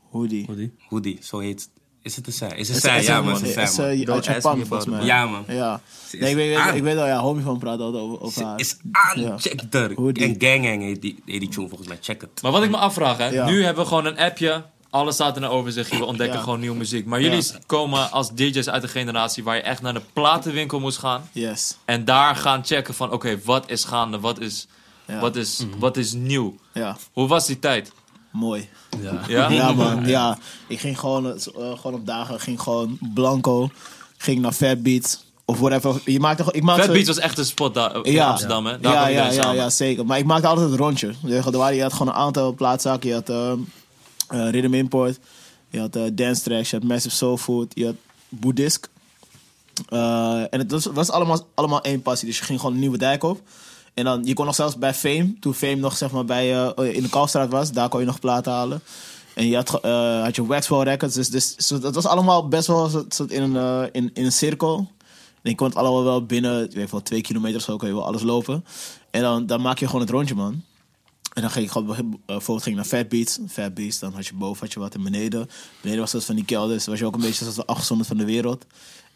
Hoe die? Hoe die? Hoodie, zo heet Is het een zij? Is het zij? is Ja man, het is is, zij man. uit Japan, volgens mij. Ja man. Ja. Nee, ik weet, aan. ik weet al, ja, homie van praat altijd over, over haar. is aan, Ja. check er. Die- En Gang Gang heet die, heet die tune volgens mij, check het. Maar wat ik me afvraag, hè. Ja. Nu hebben we gewoon een appje. Alles staat in een overzichtje. We ontdekken Ja. gewoon nieuwe muziek. Maar jullie Ja. komen als DJ's uit een generatie waar je echt naar de platenwinkel moest gaan. Yes. En daar gaan checken van, oké, wat is gaande? Wat is. Wat, is, wat is nieuw? Ja, Hoe was die tijd? mooi. Ja. Ja? Ja, man. Ja, ik ging gewoon, eh, gewoon op dagen, ging gewoon blanco, ging naar Fat Beats. Of whatever. Je maakte, ik maakte, Fat Beats was echt een spot daar in Ja. Amsterdam, hè? Daar ja, ja, ja, ja, zeker. Maar ik maakte altijd een rondje. Je had, waren- je had gewoon een aantal plaatszaken. Je had eh, eh, Rhythm Import. Je had eh, Dance Tracks. Je had Massive Soul Food. Je had Boeddhisk. Eh, en het was, was allemaal, allemaal één passie. Dus je ging gewoon een nieuwe dijk op. En dan, je kon nog zelfs bij Fame, toen Fame nog zeg maar bij, eh, in de Kalfstraat was, daar kon je nog platen halen. En je had, eh, had je Waxwell Records. Dus, dus dat was allemaal best wel zo in, een, eh, in, in een cirkel. En je kon het allemaal wel binnen, ik weet wel, twee kilometer of zo, kon je wel alles lopen. En dan, dan maak je gewoon het rondje, man. En dan ging ik bijvoorbeeld ging naar Fat Beats. Fat Beats, dan had je boven had je wat en beneden. Beneden was dat van die kelders, was je ook een beetje zoals de afgezonderd van de wereld.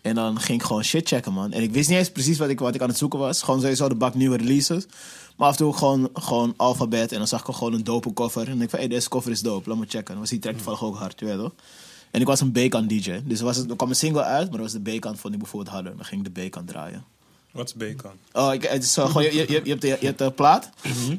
En dan ging ik gewoon shit checken, man. En ik wist niet eens precies wat ik, wat ik aan het zoeken was. Gewoon sowieso de bak nieuwe releases. Maar af en toe gewoon, gewoon alfabet. En dan zag ik gewoon een dope cover. En ik van, hé, deze cover is dope, laat me checken. Dan was die track toevallig ook hard, je weet toch? En ik was een B-kant DJ. Dus er, was er kwam een single uit, maar dat was de B-kant vond ik bijvoorbeeld harder. Dan ging ik de B-kant draaien. Wat is bacon? Oh, ik, het is zo, gewoon, je, je, je, hebt de, je hebt de plaat.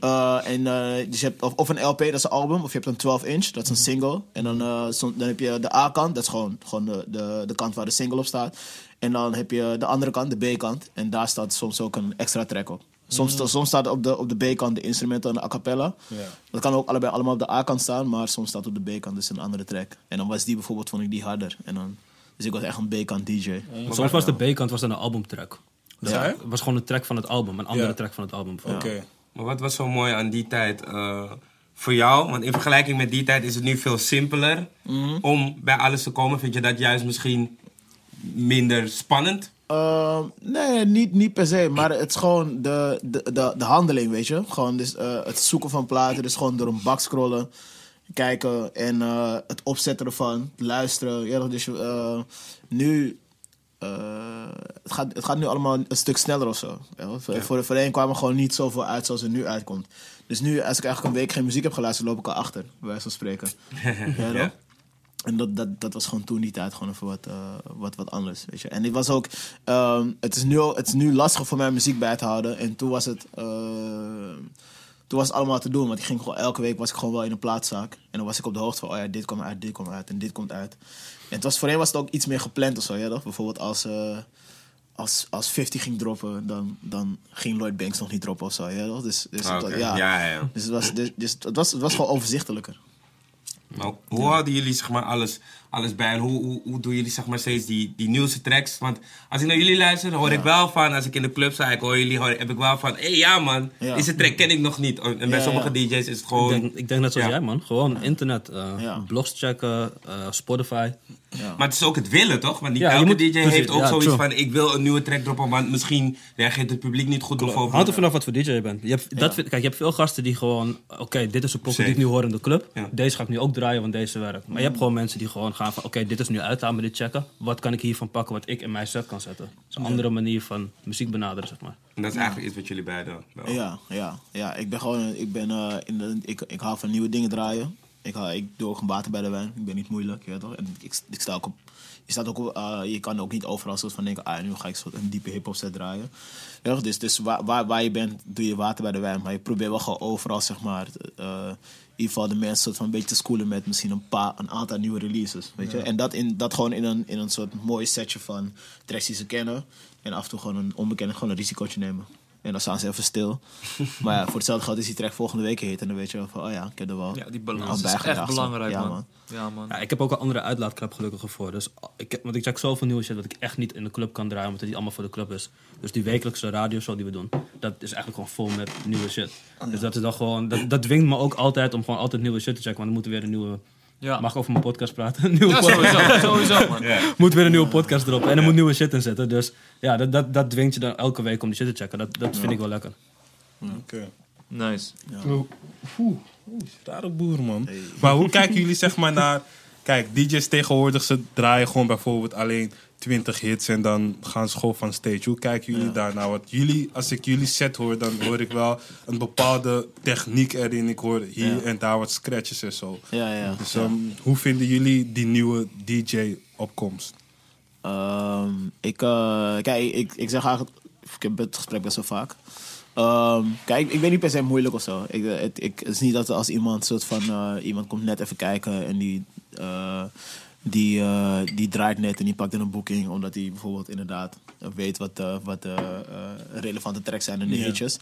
Eh, en, eh, dus je hebt of, of een LP, dat is een album. Of je hebt een 12 inch, dat is een single. En dan, eh, dan heb je de A-kant, dat is gewoon, gewoon de, de, de kant waar de single op staat. En dan heb je de andere kant, de B-kant. En daar staat soms ook een extra track op. Soms, soms staat op de, op de B-kant de instrumenten en de a cappella. Ja. Dat kan ook allebei allemaal op de A-kant staan, maar soms staat op de B-kant dus een andere track. En dan was die bijvoorbeeld, vond ik die harder. En dan, dus ik was echt een B-kant DJ. Soms was de B-kant was dan een albumtrack. Dus Ja? Het was gewoon een track van het album, een andere Ja. track van het album. Oké. Maar wat was zo mooi aan die tijd eh, voor jou? Want in vergelijking met die tijd is het nu veel simpeler om bij alles te komen. Vind je dat juist misschien minder spannend? Ehm, nee, niet, niet per se. Maar het is gewoon de, de, de, de handeling, weet je. Gewoon dus, eh, het zoeken van platen. Dus gewoon door een bak scrollen. Kijken en eh, het opzetten ervan. Luisteren. Ja, dus eh, nu... eh, het, gaat, het gaat nu allemaal een stuk sneller of zo. Ja, voor, voor, voorheen kwam er gewoon niet zoveel uit zoals er nu uitkomt. Dus nu, als ik eigenlijk een week geen muziek heb geluisterd, loop ik al achter. Bij wijze van spreken. ja? En dat, dat, dat was gewoon toen die tijd gewoon even wat, eh, wat, wat anders, weet je. En ik was ook... ehm, het, is nu, het is nu lastig voor mij muziek bij te houden. En toen was het... ehm, toen was het allemaal te doen. Want ik ging gewoon, elke week was ik gewoon wel in een plaatszaak. En dan was ik op de hoogte van... Oh ja, dit komt uit, dit komt uit en dit komt uit. En het was, voorheen was het ook iets meer gepland of zo, ja toch? Bijvoorbeeld als... eh, als, als 50 ging droppen, dan, dan ging Lloyd Banks nog niet droppen of zo. Ja, toch? dus, dus, het, was- ja. ja, ja. Dus, het, was, dus, dus het, was, het was gewoon overzichtelijker. Nou, hoe houden jullie zeg maar, alles, alles bij? En hoe, hoe, hoe doen jullie zeg maar, steeds die, die nieuwste tracks? Want als ik naar jullie luister, hoor ik wel van... Als ik in de club sta, ik hoor jullie, hoor, heb ik wel van... Hé, hey, ja man, Ja. deze track ken ik nog niet. En bij sommige. DJ's is het Ik gewoon... denk, ik denk net zoals Ja. jij, man. Gewoon internet, eh, blogs checken, eh, Spotify. Ja. Maar het is ook het willen, toch? Want niet elke moet- DJ precies, heeft ook zoiets true. van... Ik wil een nieuwe track droppen, want misschien reageert het publiek niet goed. bijvoorbeeld. Hangt er vanaf wat voor DJ je bent. Je hebt, dat, kijk, je hebt veel gasten die gewoon... Oké, dit is een die ik nu hoor in de club. Deze ga ik nu ook draaien, want deze werkt. Maar je hebt gewoon mensen die gewoon gaan van... Oké, dit is nu uit, laat me dit checken. Wat kan ik hiervan pakken wat ik in mijn set kan zetten? Dat is een andere manier van muziek benaderen, zeg maar. En dat is eigenlijk iets wat jullie beiden wel... Ja, ja, ja. Ik ben gewoon, ik ben, eh, in de, ik, ik hou van nieuwe dingen draaien. Ik, hou, ik doe ook een water bij de wijn. Ik ben niet moeilijk, je weet toch? En ik, ik sta ook op, je staat ook op, eh, je kan ook niet overal soort van denken, ah, nu ga ik soort een diepe hip-hop set draaien. Ja, dus dus waar, waar, waar je bent, doe je water bij de wijn. Maar je probeert wel gewoon overal, zeg maar, eh, ieder geval de mensen soort van een beetje te schoolen met misschien een paar, een aantal nieuwe releases, weet je. En dat, in, dat gewoon in een, in een soort mooi setje van tracks die ze kennen. En af en toe gewoon een onbekende, gewoon een risicootje nemen. En dan staan ze even stil. maar ja, voor hetzelfde geld is die track volgende week heet. En dan weet je wel van, oh ja, ik heb er wel Ja, die balans is echt belangrijk, Ja, man. man. Ja, man. Ja, ik heb ook een andere uitlaatklep gelukkig voor. Dus ik, heb- want ik check zoveel nieuwe shit dat ik echt niet in de club kan draaien, omdat het niet allemaal voor de club is. Dus die wekelijkse radioshow die we doen, dat is eigenlijk gewoon vol met nieuwe shit. Dus dat is dan gewoon, dat, dat dwingt me ook altijd om gewoon altijd nieuwe shit te checken, want dan moet er weer een nieuwe. Ja, Mag ik over mijn podcast praten? Een nieuwe ja podcast. sowieso, sowieso, man. moet weer een nieuwe podcast erop en er moet nieuwe shit in zitten. Dus ja, dat, dat, dat dwingt je dan elke week om die shit te checken. Dat, dat vind ik wel lekker. Oké. Nice. Oeh, oeh, rare boer, man. Maar hoe kijken jullie zeg maar naar... Kijk, DJ's tegenwoordig, ze draaien gewoon bijvoorbeeld alleen 20 hits en dan gaan ze gewoon van stage. Hoe kijken jullie daarnaar? Want jullie, als ik jullie set hoor, dan hoor ik wel een bepaalde techniek erin. Ik hoor hier en daar wat scratches en zo. Ja, ja. Dus ehm, hoe vinden jullie die nieuwe DJ-opkomst? Ehm, ik, eh, kijk, ik, ik zeg eigenlijk, ik heb het gesprek best wel vaak. Ehm, kijk, ik ben niet per se moeilijk of zo. Ik, eh, het, ik, het is niet dat als iemand soort van, eh, iemand komt net even kijken en die, die, eh, die draait net en die pakt in een boeking omdat hij bijvoorbeeld inderdaad weet wat, eh, wat de eh, relevante tracks zijn en de Ja. hitjes.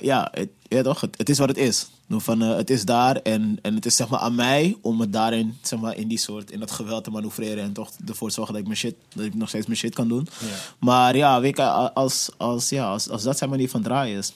Ja, het, ja, toch, het, het is wat het is. Van, het is daar en, en het is zeg maar aan mij om het daarin, zeg maar, in die soort, in dat geweld te manoeuvreren en toch ervoor te zorgen dat ik, mijn shit, dat ik nog steeds mijn shit kan doen. Maar ja, weet je, als, als, ja, als, als dat zijn manier van draaien is,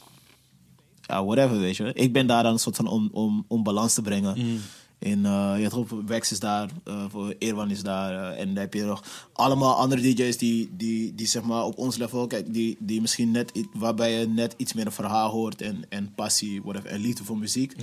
ja, whatever, weet je. Ik ben daar dan een soort van om, om, om balans te brengen. In, eh je hebt ook Wex is daar, eh, voor Irwan is daar. eh, en dan heb je nog allemaal andere DJ's die, die, die zeg maar op ons level, kijk, die, die misschien net, waarbij je net iets meer een verhaal hoort en, en passie, whatever, en liefde voor muziek.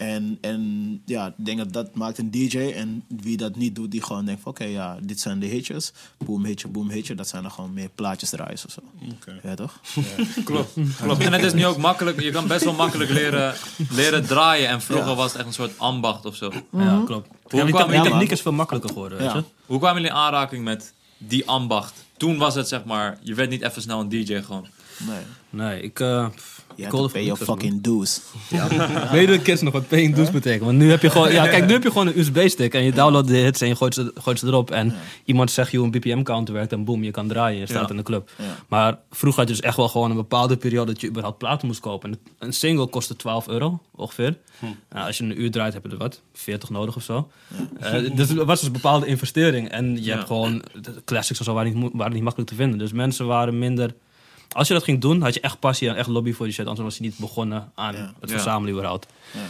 En, en ja, ik denk dat dat maakt een DJ. En wie dat niet doet, die gewoon denkt van... Oké, ja, dit zijn de hitjes. Boom, hitje, boom, hitje. Dat zijn dan gewoon meer plaatjes draaien of zo. Oké. Ja, toch? Klopt, klopt. En het is nu ook makkelijk, je kan best wel makkelijk leren, leren draaien. En vroeger was het echt een soort ambacht of zo. Ja, klopt. Ja, die, kwamen te- die jullie- techniek is veel makkelijker geworden, weet Ja. je. Hoe kwamen jullie in aanraking met die ambacht? Toen was het zeg maar, je werd niet even snel een DJ gewoon. Nee. Nee, ik... eh, pff, Je ik to pay your fucking dues. Weet je de kids nog wat paying dues betekent? Want nu heb je gewoon, ja, kijk, nu heb je gewoon een USB-stick en je downloadt de hits en je gooit ze, gooit ze erop. En iemand zegt je hoe een BPM-counter werkt en boom, je kan draaien. Je staat Ja. in de club. Ja. Maar vroeger had je dus echt wel gewoon een bepaalde periode dat je überhaupt platen moest kopen. En een single kostte 12 euro ongeveer. Nou, als je een uur draait, heb je er wat, 40 nodig of zo. Eh, dus het was dus een bepaalde investering. En je Ja. hebt gewoon, de classics en zo waren niet, waren niet makkelijk te vinden. Dus mensen waren minder... Als je dat ging doen, had je echt passie en echt lobby voor die shit. Anders was je niet begonnen aan Ja. het verzamelen überhaupt. Ja.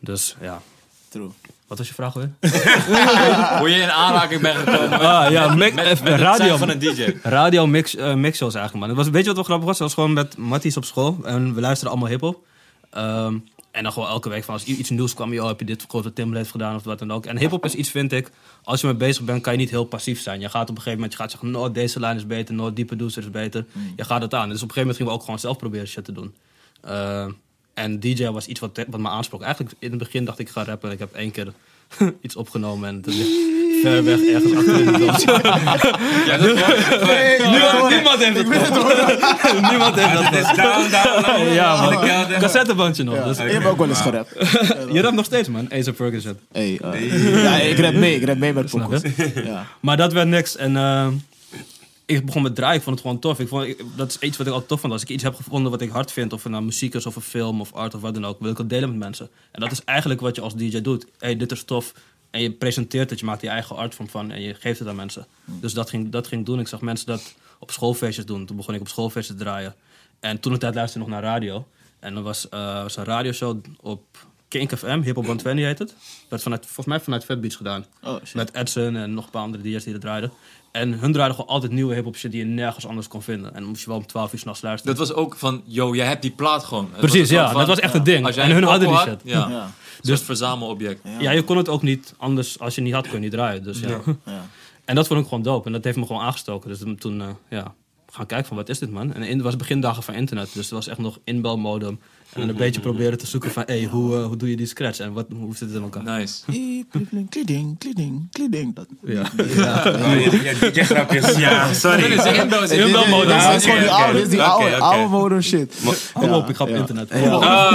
Dus ja. True. Wat was je vraag weer? Hoe je in aanraking bent gekomen Ah, ja, mix, met, eh, met radio, van een DJ. radio mix, eh, mixshows eigenlijk, man. Het was, weet je wat wel grappig was? Dat was gewoon met Matties op school. En we luisterden allemaal hiphop. Ehm en dan gewoon elke week van als iets nieuws kwam, joh, heb je dit grote heeft gedaan of wat dan ook. En hiphop is iets, vind ik, als je mee bezig bent, kan je niet heel passief zijn. Je gaat op een gegeven moment, je gaat zeggen, no, deze lijn is beter, no, die producer is beter. Je gaat het aan. Dus op een gegeven moment gingen we ook gewoon zelf proberen shit te doen. Ehm, en DJ was iets wat, wat me aansprak. Eigenlijk in het begin dacht ik, ik ga rappen. En ik heb één keer iets opgenomen en het ligt ver weg ergens achter in de doos. Ja, dat was- niemand, niemand heeft het gehoord. niemand heeft dat down, down, down. Ja, man. Cassettebandje nog. Dus, Je hebt ook wel eens gerapt. je rapt nog steeds, man. Ace Ferguson. Hey, eh, ja, ik rap mee. Ik rap mee met. Ja. Maar dat werd niks. En eh, ik begon met draaien. Ik vond het gewoon tof. Ik vond, ik- dat is iets wat ik altijd tof vond. Als ik iets heb gevonden wat ik hard vind, of het nou muziek is, of een film, of art, of wat dan ook, wil ik het delen met mensen. En dat is eigenlijk wat je als DJ doet. hey, dit is tof. En je presenteert het, je maakt je eigen artvorm van en je geeft het aan mensen. Dus dat ging, dat ging doen. Ik zag mensen dat op schoolfeestjes doen. Toen begon ik op schoolfeestjes te draaien. En toen de tijd luisterde ik nog naar radio. En er was, eh, was een radioshow op Kink FM, Hip Hop 120 heet het. Dat vanuit, volgens mij vanuit Fatbeats gedaan. Oh. Met Edson en nog een paar andere DJ's die er draaiden. En hun draaiden gewoon altijd nieuwe hip-hop shit die je nergens anders kon vinden. En dan moest je wel om 12 uur s'nachts luisteren. Dat was ook van, yo, jij hebt die plaat gewoon. Het Precies, ja. van- dat was echt een ding. Als jij En hun hadden die shit. Ja, Ja. dus een verzamelobject. Ja. je kon het ook niet anders. Als je het niet had, kun je niet draaien. Dus ja. Ja. En dat vond ik gewoon dope. En dat heeft me gewoon aangestoken. Dus toen, eh, ja, gaan kijken van wat is dit man. En in- het was begindagen van internet. Dus er was echt nog inbelmodem. En dan een beetje proberen te zoeken van, hey, hoe, eh, hoe doe je die scratch? En wat, hoe zit het in elkaar? Nice. Kliding, kliding, kliding, kliding. Dat- Ja. Ja, DJ-grapjes. Ja, sorry. Dit is dit Ja, is gewoon die oude- dit is die oude- oude modem shit. Kom op, ik ga op internet. Oh.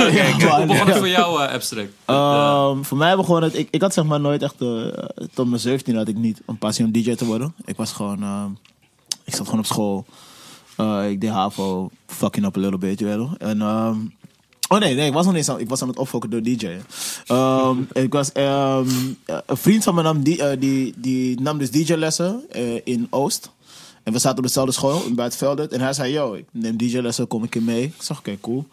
Hoe begon het voor jou, eh, Abstract? Ehm, voor mij begon het, ik, ik had zeg maar nooit echt, eh, tot mijn 17 had ik niet een passie om DJ te worden. Ik was gewoon, ehm, ik zat gewoon op school. Eh, ik deed HAVO fucking up a little bit, je weet wel. En, ehm, oh nee, nee, ik was nog niet eens aan, ik was aan het opfokken door DJ. Ehm, ik was, ehm, een vriend van me nam, die, eh, die, die nam dus DJ-lessen eh, in Oost. En we zaten op dezelfde school in Buitenveldert. En hij zei, yo, ik neem DJ-lessen, kom ik keer mee. Ik zeg, oké, cool.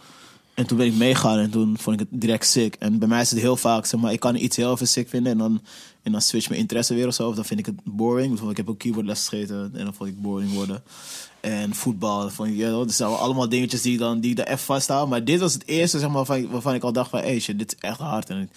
En toen ben ik meegegaan en toen vond ik het direct sick. En bij mij is het heel vaak, zeg maar, ik kan iets heel even sick vinden en dan, en dan switch mijn interesse weer of zo. Of dan vind ik het boring. Bijvoorbeeld, ik heb ook keyboardles gegeten en dan vond ik boring worden. En voetbal, vond ik, dat zijn allemaal dingetjes die, dan, die er even vasthouden. Maar dit was het eerste, zeg maar, waarvan ik, waarvan ik al dacht van, hey shit, dit is echt hard. En ik,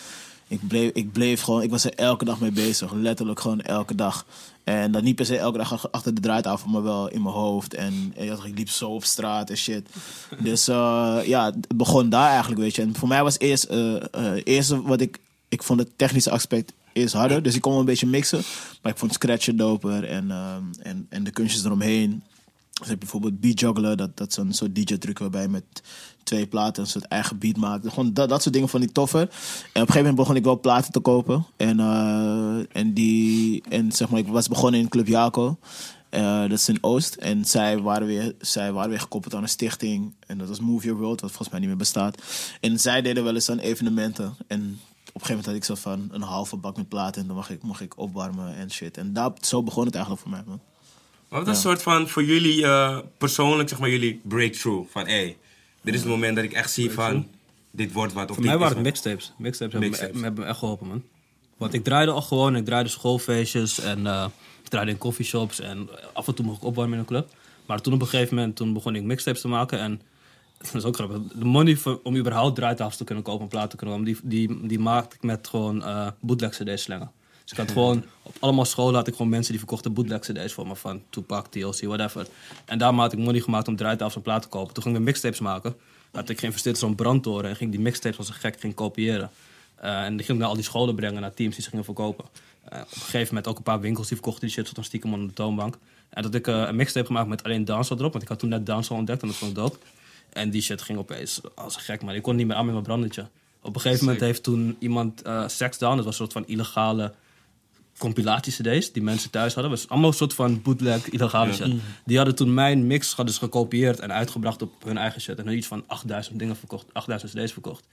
ik bleef, ik bleef gewoon, ik was er elke dag mee bezig. Letterlijk gewoon elke dag. En dat niet per se elke dag achter de draaitafel, maar wel in mijn hoofd. En, en ja, ik liep zo op straat en shit. Dus eh, ja, het begon daar eigenlijk, weet je. En voor mij was eerst, eh eh, eerste wat ik, ik vond het technische aspect eerst harder. Dus ik kon een beetje mixen. Maar ik vond scratchen doper en, ehm, en, en de kunstjes eromheen. Dus heb je bijvoorbeeld beat juggler, dat, dat is soort DJ-truc waarbij je met twee platen een soort eigen beat maakt. Gewoon dat, dat soort dingen vond ik toffer. En op een gegeven moment begon ik wel platen te kopen. En, eh, en, die, en zeg maar, ik was begonnen in Club Jaco. Eh, dat is in Oost. En zij waren, weer, zij waren weer gekoppeld aan een stichting. En dat was Move Your World, wat volgens mij niet meer bestaat. En zij deden wel eens aan evenementen. En een gegeven moment had ik zo van een halve bak met platen. En dan mag ik, mag ik opwarmen en shit. En daar, zo begon het eigenlijk voor mij, man. Wat was een soort van voor jullie eh, persoonlijk, zeg maar, jullie breakthrough? Van hé, hey, dit is het moment dat ik echt zie van, dit wordt wat. Of Voor mij waren het mixtapes. Mixtapes hebben. Me, hebben me echt geholpen, man. Want ik draaide al gewoon, ik draaide schoolfeestjes en eh, ik draaide in coffeeshops en af en toe mocht ik opwarmen in een club. Maar toen op een gegeven moment toen begon ik mixtapes te maken en dat is ook grappig. De money voor, om überhaupt draaitafels te kunnen kopen en platen te kunnen kopen, die, die, die maakte ik met gewoon eh bootleg cd's slengen. Dus ik had gewoon, op allemaal scholen had ik gewoon mensen die verkochten bootleg cd's voor me van Tupac, TLC, whatever. En daar had ik money gemaakt om draaitafels en platen te kopen. Toen ging ik mixtapes maken. Had ik geïnvesteerd in zo'n brandtoren en ging die mixtapes als een gek ging kopiëren. Eh, en die ging ik naar al die scholen brengen, naar teams die ze gingen verkopen. Eh, op een gegeven moment ook een paar winkels die verkochten die shit, tot een stiekem onder de toonbank. En dat ik een mixtape gemaakt met alleen dancehall erop, want ik had toen net dancehall ontdekt en dat vond ik dope. En die shit ging opeens als gek, maar ik kon niet meer aan met mijn brandetje. Op een gegeven moment heeft toen iemand eh Sex Down, dat was een soort van illegale compilatie-cd's die mensen thuis hadden. Was allemaal een soort van bootleg, illegale shit. Die hadden toen mijn mix ze gekopieerd en uitgebracht op hun eigen shit. En iets van 8000 dingen verkocht, 8000 cd's verkocht.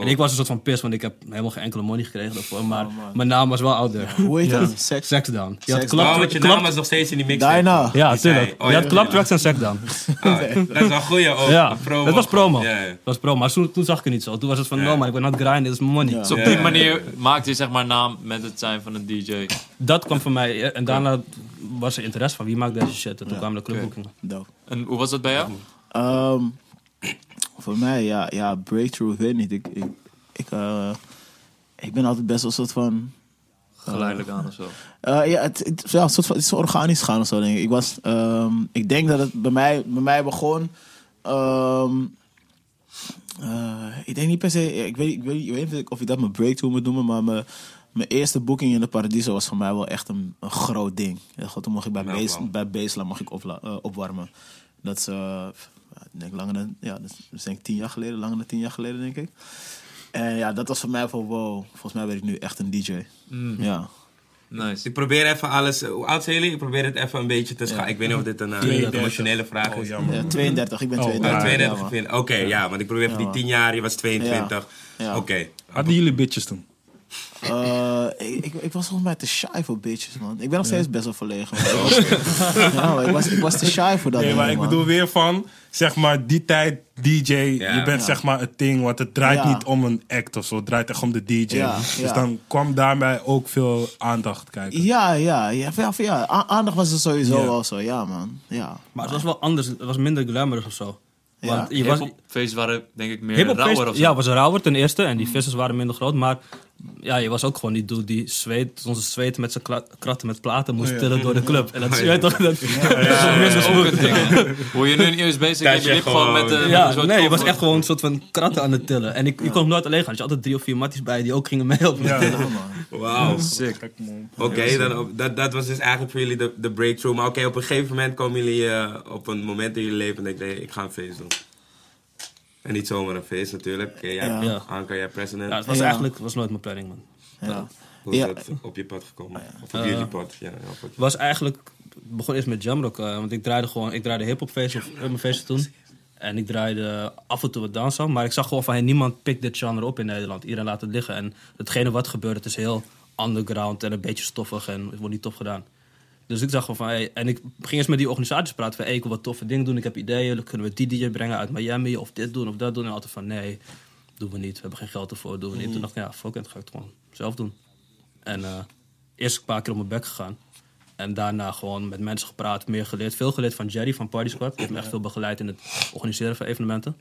En ik was een soort van pis, want ik heb helemaal geen enkele money gekregen daarvoor. Maar mijn naam was wel out there. Hoe heet dat? Sex? Sex Down. Je had Sex klap- Oh, want je klap- naam was nog steeds in die mixtape. Daarna. Ja, tuurlijk. oh, je had Club ja. Tracks en Sex Down. Ah, dat is wel goeie ook. Ja, promo. dat was promo. Ja. Dat was promo. Maar toen, toen zag ik het niet zo. Toen was het van, no man, ik ben aan het grinden, dit is mijn money. Dus op die manier maakte je zeg maar naam met het zijn van een DJ. Dat kwam van mij. eh, En daarna was er interesse van wie maakt deze shit. En toen kwamen de clubboekingen. En hoe was dat bij jou? Voor mij, ja, ja, breakthrough, weet niet. Ik, ik, ik, eh, ik ben altijd best wel een soort van... Geleidelijk aan of zo. Eh, ja, het, het, ja, een soort van, het is organisch gaan of zo, denk ik. Ik, was, ehm, ik denk dat het bij mij, bij mij begon... eh, ik denk niet per se... Ik weet, ik, weet, ik weet niet of ik dat mijn breakthrough moet noemen, maar mijn, mijn eerste boeking in de Paradiso was voor mij wel echt een, een groot ding. Ja, goed, toen mocht ik bij, base, wauw. bij Baseline mag ik eh, opwarmen. Dat is, eh, denk langer dan, ja, dat is, denk ik tien jaar geleden, langer dan tien jaar geleden, denk ik. En ja, dat was voor mij van wow, volgens mij ben ik nu echt een DJ. Ja. Nice. Ik probeer even alles. Hoe oud zijn jullie? Ik probeer het even een beetje te schaken. Ik weet niet of dit een eh, 32. emotionele vraag Oh, is. jammer. Ja, 32, ik ben Oh, Ah, 32. 32 ja, man. vind- Oké, ja, want ik probeer even Ja, die man. 10 jaar, je was 22. Ja. Oké. Hadden jullie bitches toen? Eh, ik, ik, ik was volgens mij te shy voor bitches, man. Ik ben nog steeds best wel verlegen. man. Ik was, ja, man, ik, was, ik was te shy voor dat Nee, ding, maar ik man. bedoel weer van, zeg maar, die tijd DJ, Ja. je bent Ja. zeg maar het ding, want het draait Ja. niet om een act of zo, het draait echt om de DJ. Ja, Dus ja. dan kwam daarbij ook veel aandacht kijken. Ja, ja, ja, ja, aandacht was er sowieso Ja. wel zo, ja, man. Ja. Maar het was wel anders. Het was minder glamorous of zo. Ja. Want je was, Hiphopfeests waren denk ik meer rauwer of zo. Ja, was rauwer ten eerste. En die vissers waren minder groot. Maar ja, je was ook gewoon die dude die zweet, onze zweten met zijn kratten met platen moest ja. tillen door de club. En dat Oh, je toch, dat. Hoe je nu niet eens bezig bent, je liep gewoon met een Ja, met een soort nee, je was echt gewoon een soort van kratten aan het tillen. En ik, je kon hem nooit alleen gaan. Dus je had altijd drie of vier matties bij die ook gingen mee op het Ja. tillen. Wauw. Sick. Oké, dat, dat was dus eigenlijk voor jullie de, de breakthrough. Maar oké, op een gegeven moment komen jullie eh, op een moment in jullie leven en denken, nee, ik ga een feest doen. En niet zomaar een feest natuurlijk. Oké, jij, Ja. Anka, jij president. Ja, het was Ja. eigenlijk was nooit mijn planning, man. Ja. Hoe is Ja. dat op je pad gekomen? Of op jullie pad? Ja, op het- was eigenlijk begon eerst met Jamrock. eh, want ik draaide gewoon, ik draaide hip-hop feesten op mijn feesten toen. En ik draaide af en toe wat dancehall. Maar ik zag gewoon van, hey, niemand pikt dit genre op in Nederland. Iedereen laat het liggen. En hetgene wat gebeurt, het is heel underground en een beetje stoffig. En het wordt niet tof gedaan. Dus ik zag gewoon van, hey, en ik ging eens met die organisaties praten van, hey, ik wil wat toffe dingen doen, ik heb ideeën, kunnen we die DJ brengen uit Miami, of dit doen, of dat doen. En altijd van, nee, doen we niet, we hebben geen geld ervoor, doen we niet. Toen dacht ik, ja, fuck it, ga ik het gewoon zelf doen. En eh, eerst een paar keer op mijn bek gegaan. En daarna gewoon met mensen gepraat, meer geleerd. Veel geleerd van Jerry van Party Squad. Die heeft me echt veel begeleid in het organiseren van evenementen.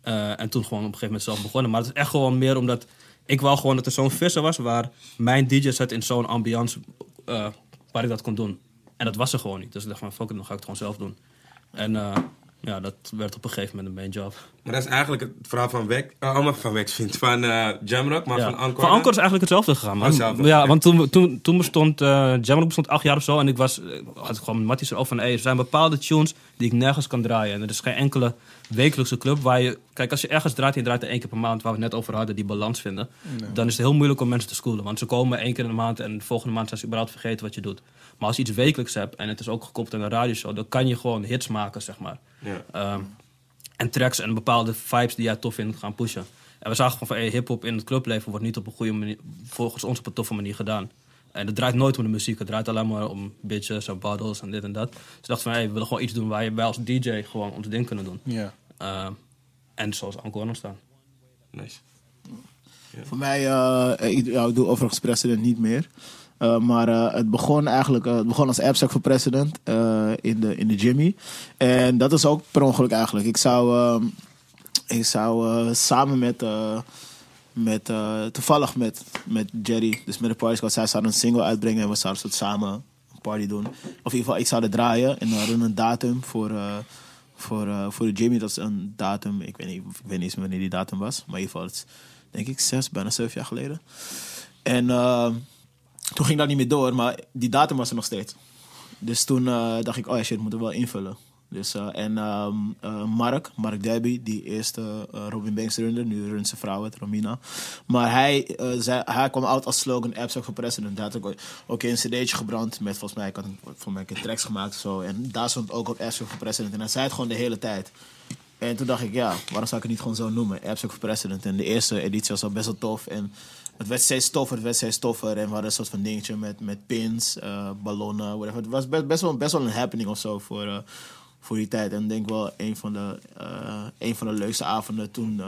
Eh, en toen gewoon op een gegeven moment zelf begonnen. Maar het is echt gewoon meer omdat ik wou gewoon dat er zo'n visser was waar mijn DJ zat in zo'n ambiance eh, waar ik dat kon doen. En dat was er gewoon niet. Dus ik dacht van fuck it, dan ga ik het gewoon zelf doen. En eh, ja, dat werd op een gegeven moment een main job. Maar dat is eigenlijk het verhaal van Wex, oh, allemaal van Wex vindt, van eh Jamrock, maar Ja. van Anchor. Van Anchor is eigenlijk hetzelfde gegaan, man. Hetzelfde, Ja, want toen, toen, toen bestond uh, Jamrock bestond acht jaar of zo. En ik was, eh, had ik gewoon met Matties erover van... Hey, er zijn bepaalde tunes die ik nergens kan draaien. En er is geen enkele wekelijkse club waar je... Kijk, als je ergens draait en je draait er één keer per maand... waar we het net over hadden, die balans vinden... dan is het heel moeilijk om mensen te schoolen. Want ze komen één keer in de maand... en de volgende maand zijn ze überhaupt vergeten wat je doet. Maar als je iets wekelijks hebt... en het is ook gekoppeld aan een radioshow... dan kan je gewoon hits maken, zeg maar. Ja. Ehm, en tracks en bepaalde vibes die jij tof vindt gaan pushen. En we zagen gewoon van hey, hip-hop in het clubleven wordt niet op een goede manier, volgens ons op een toffe manier gedaan. En het draait nooit om de muziek, het draait alleen maar om bitches en bottles en dit en dat. Dus ik dacht van hey, we willen gewoon iets doen waar wij als DJ gewoon ons ding kunnen doen. Ja. Ehm, en zoals Encore ontstaan. Nice. Voor mij, eh, ik, ja, ik doe overigens president niet meer. Eh, maar eh, het begon eigenlijk eh, het begon als abstract voor president in, de, in de Jimmy. En dat is ook per ongeluk eigenlijk. Ik zou, ehm, ik zou samen met, met toevallig met, met Jerry, dus met de Party Squad, zij zouden een single uitbrengen en we zouden samen een party doen. Of in ieder geval, ik zou er draaien en we hadden een datum voor, voor, voor de Jimmy. Dat is een datum, ik weet, niet, ik weet niet eens wanneer die datum was, maar in ieder geval, het is, denk ik zes, bijna zeven jaar geleden. En ehm, toen ging dat niet meer door, maar die datum was er nog steeds. Dus toen eh, dacht ik, oh ja, shit, moeten we wel invullen. Dus, eh, en ehm, eh, Mark, Mark Derby, die eerste Robin Banks runner, nu runt zijn vrouw het, Romina. Maar hij, hij kwam uit als slogan Abstract for President. Daar had ik ook- een cd'tje gebrand met, volgens mij, ik had voor mij een keer tracks gemaakt zo. En daar stond ook op Abstract for President. En hij zei het gewoon de hele tijd. En toen dacht ik, ja, waarom zou ik het niet gewoon zo noemen? Abstract for President. En de eerste editie was al best wel tof. En het werd steeds toffer, het werd steeds toffer. En we hadden een soort van dingetje met, met pins, eh, ballonnen, whatever. Het was best, best, wel, best wel een happening of zo voor, eh, voor die tijd. En ik denk wel een van de, eh, een van de leukste avonden toen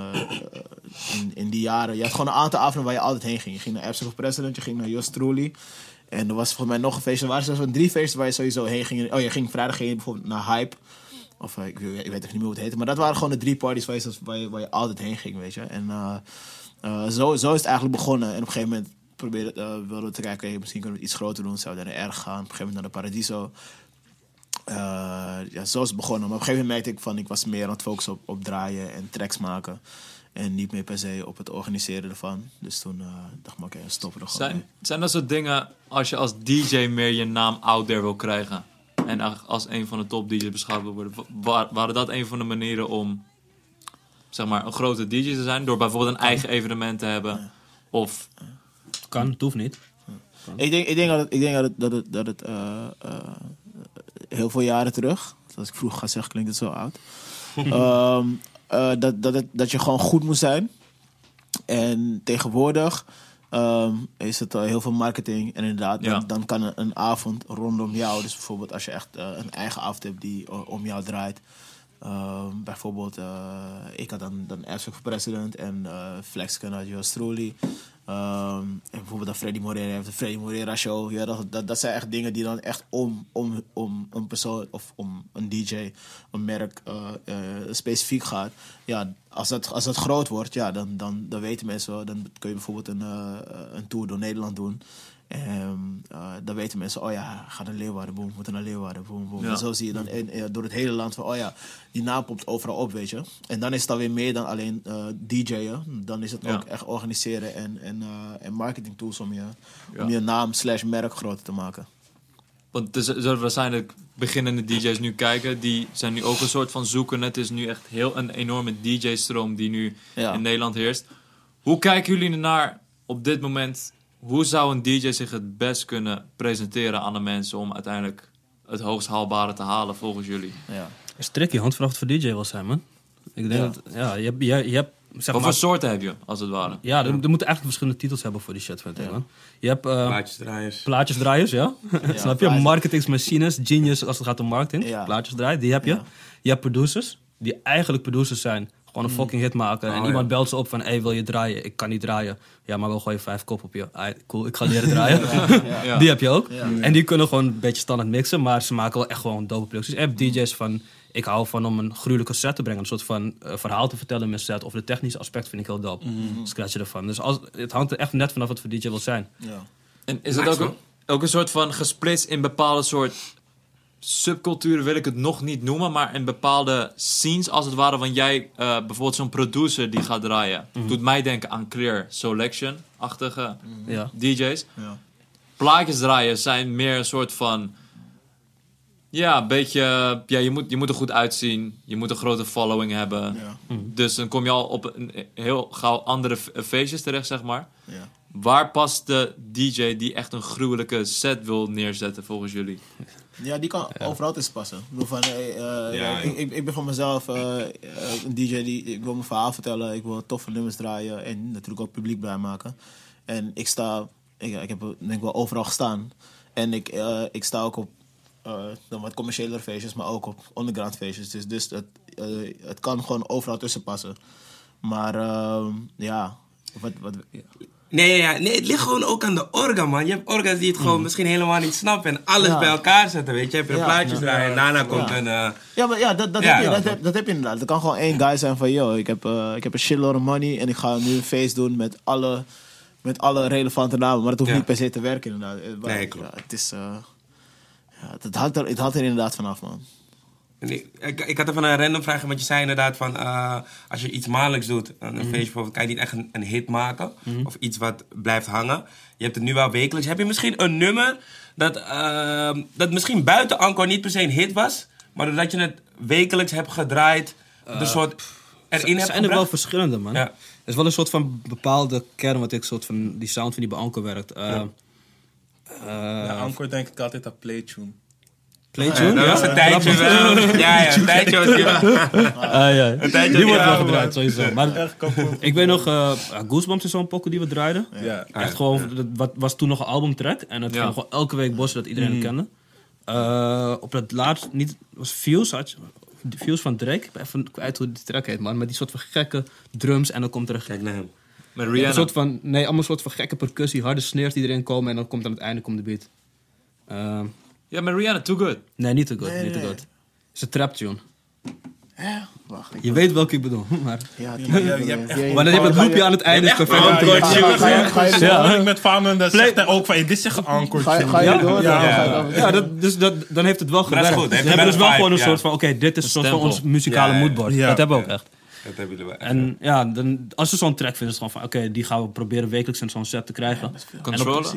in, in die jaren. Je had gewoon een aantal avonden waar je altijd heen ging. Je ging naar for President, je ging naar Jos Truly. En er was volgens mij nog een feestje. Er waren zelfs drie feesten waar je sowieso heen ging. Oh, je ging vrijdag je bijvoorbeeld naar Hype. Of ik, weet- ik weet echt niet meer hoe het heette. Maar dat waren gewoon de drie parties waar je, waar je, waar je altijd heen ging, weet je. En eh, zo, zo is het eigenlijk begonnen. En op een gegeven moment probeerde, eh, wilden we te kijken... hey, misschien kunnen we het iets groter doen. Zouden we naar de erg gaan. Op een gegeven moment naar de Paradiso. Eh, ja, zo is het begonnen. Maar op een gegeven moment merkte ik van... ik was meer aan het focussen op, op draaien en tracks maken. En niet meer per se op het organiseren ervan. Dus toen eh, dacht ik, oké, we stoppen er gewoon Zijn, mee. zijn dat soort dingen als je als DJ meer je naam out there wil krijgen? En als een van de top DJ's beschouwd wil worden. wa- Waren dat een van de manieren om zeg maar, een grote DJ te zijn? Door bijvoorbeeld een eigen evenement te hebben? Of Kan, het hoeft niet. Ik denk, ik denk dat het, ik denk dat het, dat het, dat het eh, eh, heel veel jaren terug, als ik vroeg ga zeggen, klinkt het zo oud. Ehm, eh, dat, dat, het, dat je gewoon goed moet zijn. En tegenwoordig ehm, is het heel veel marketing. En inderdaad, Ja. dan, dan kan een, een avond rondom jou, dus bijvoorbeeld als je echt een eigen avond hebt die om jou draait. Ehm, bijvoorbeeld, eh, ik had dan, dan Abstract for President en eh Flex kan uit Jos. Ehm, en bijvoorbeeld dan Freddy Moreira heeft de Freddy Moreira show. Ja, dat, dat, dat zijn echt dingen die dan echt om, om, om een persoon of om een DJ, een merk eh, eh, specifiek gaat. Ja, als dat, als dat groot wordt, ja, dan, dan, dan weten mensen wel. Dan kun je bijvoorbeeld een, eh, een tour door Nederland doen. Eh, dan weten mensen, oh ja, ga naar Leeuwarden, boom, moeten naar Leeuwarden, boom, boom. Ja. En zo zie je dan in- in- door het hele land van, oh ja, die naam popt overal op, weet je. En dan is het dan weer meer dan alleen eh DJ'en. Dan is het Ja. ook echt organiseren en, en, eh, en marketing tools om je, Ja. om je naam slash merk groter te maken. Want er z- zullen waarschijnlijk beginnende DJ's nu kijken. Die zijn nu ook een soort van zoeken. Het is nu echt heel een enorme DJ-stroom die nu in Nederland heerst. Hoe kijken jullie ernaar op dit moment? Hoe zou een DJ zich het best kunnen presenteren aan de mensen om uiteindelijk het hoogst haalbare te halen volgens jullie? Ja. Is tricky, handvraag voor DJ wil zijn, man. Ik denk Ja. dat, ja, je hebt, je, je hebt zeg Wat maar... voor soorten heb je, als het ware? Ja, er, er moeten eigenlijk verschillende titels hebben voor die shit, vind ik, man. Je hebt eh, Plaatjesdraaiers. plaatjesdraaiers, ja. Snap je? Marketingsmachines, genius als het gaat om marketing. Ja. Plaatjes draaien, die heb je. Ja. Je hebt producers, die eigenlijk producers zijn. Gewoon een fucking hit maken. en Oh, iemand ja. belt ze op van, hey, wil je draaien? Ik kan niet draaien. Ja, maar wel gooi je vijf kop op je. Ah, cool, ik ga leren draaien. Ja. Die heb je ook. Ja. En die kunnen gewoon een beetje standaard mixen, maar ze maken wel echt gewoon dope producties. Je hebt DJ's van, ik hou van om een gruwelijke set te brengen. Een soort van eh, verhaal te vertellen in mijn set. Of de technische aspect vind ik heel dope. Scratch je ervan. Dus als, het hangt er echt net vanaf wat voor DJ wil zijn. Ja. En is het ook, een, ook een soort van gesplitst in bepaalde soort subculturen, wil ik het nog niet noemen, maar in bepaalde scenes als het ware. Want jij, eh, bijvoorbeeld zo'n producer die gaat draaien, doet mij denken aan Clear Selection-achtige Ja. DJ's. Ja. Plaatjes draaien zijn meer een soort van. Ja, een beetje. Ja, je moet, je moet er goed uitzien. Je moet een grote following hebben. Ja. Dus dan kom je al op een heel gauw andere f- feestjes terecht, zeg maar. Ja. Waar past de DJ die echt een gruwelijke set wil neerzetten volgens jullie? Ja, die kan overal tussen passen. Ik, bedoel van, eh, eh, Ja, ik, ik, ik ben van mezelf eh, een DJ die ik wil mijn verhaal vertellen. Ik wil toffe nummers draaien en natuurlijk ook publiek blij maken. En ik sta, ik, ik heb denk ik wel overal gestaan. En ik, ik sta ook op dan wat commerciële feestjes, maar ook op underground feestjes. Dus, dus het, het kan gewoon overal tussen passen. Maar ehm, ja, wat, wat, ja. Nee, ja, nee, het ligt gewoon ook aan de orga, man. Je hebt orga's die het gewoon misschien helemaal niet snappen en alles Ja. bij elkaar zetten, weet je. Je hebt Ja. plaatjes draaien en daarna komt Ja. een... eh, Ja, maar ja, dat, dat, heb, je, dat, heb, dat heb je inderdaad. Er kan gewoon één guy zijn van, yo, ik heb, eh, ik heb een shitload of money en ik ga nu een feest doen met alle, met alle relevante namen. Maar het hoeft niet per se te werken inderdaad. Eh, maar, Nee, klopt. Het is, ja, het, hangt er, het hangt er inderdaad vanaf, man. Nee, ik, ik had even een random vraag, want je zei inderdaad van eh, als je iets maandelijks doet, een feestje bijvoorbeeld, kan je niet echt een, een hit maken of iets wat blijft hangen. Je hebt het nu wel wekelijks. Heb je misschien een nummer dat, eh, dat misschien buiten Anko niet per se een hit was, maar doordat je het wekelijks hebt gedraaid, de soort erin Er hebt zijn er wel verschillende, man. Ja. Er is wel een soort van bepaalde kern wat ik soort van die sound van die bij Anker werkt. Eh Ja. eh, Ja, Anchor denk ik altijd aan playtune. Playtune, dat ja. was een tijdje wel. Ja, ja, een tijdje was die. Ah, ja. tijdje Die wordt wel gedraaid, sowieso. Maar ik weet nog, eh Goosebumps is zo'n pokken die we draaiden. Ja. Echt gewoon, dat wat, was toen nog een albumtrack. En het Ja. ging gewoon elke week bossen dat iedereen het kende. Eh, op het laatst, niet, was Fuse, had je, Fuse van Drake. Ik ben even kwijt hoe die track heet, man. Met die soort van gekke drums en dan komt er een Kijk naar hem. Met Een Rihanna. soort van, nee, allemaal een soort van gekke percussie, harde snares die erin komen en dan komt aan het einde komt de beat. Ehm, Ja, met Rihanna, too good. nee, niet te goed, Nee, niet te nee. goed. Het is een trap tune. Ja, wacht. Je weet welke ik bedoel, maar... ja, Ja, maar je- je hebt echt- Maar dan heb je het loopje aan het einde, je- ga je- met Fano en dan zegt hij ook van, dit is een Anchor. Ga je- ga je Ja. door? Ja. Ja, ga je door? Ja, dat, dus dat, dan heeft het wel Maar dat is gewerkt. hebben dus wel vibe, gewoon een ja. soort van, oké, dit is een soort van ons muzikale moodboard. Ja. Dat hebben we ook echt. Dat hebben jullie wel. echt. En ja, dan, als ze zo'n track vinden, is het gewoon van, oké, die gaan we proberen wekelijks in zo'n set te krijgen. Controller.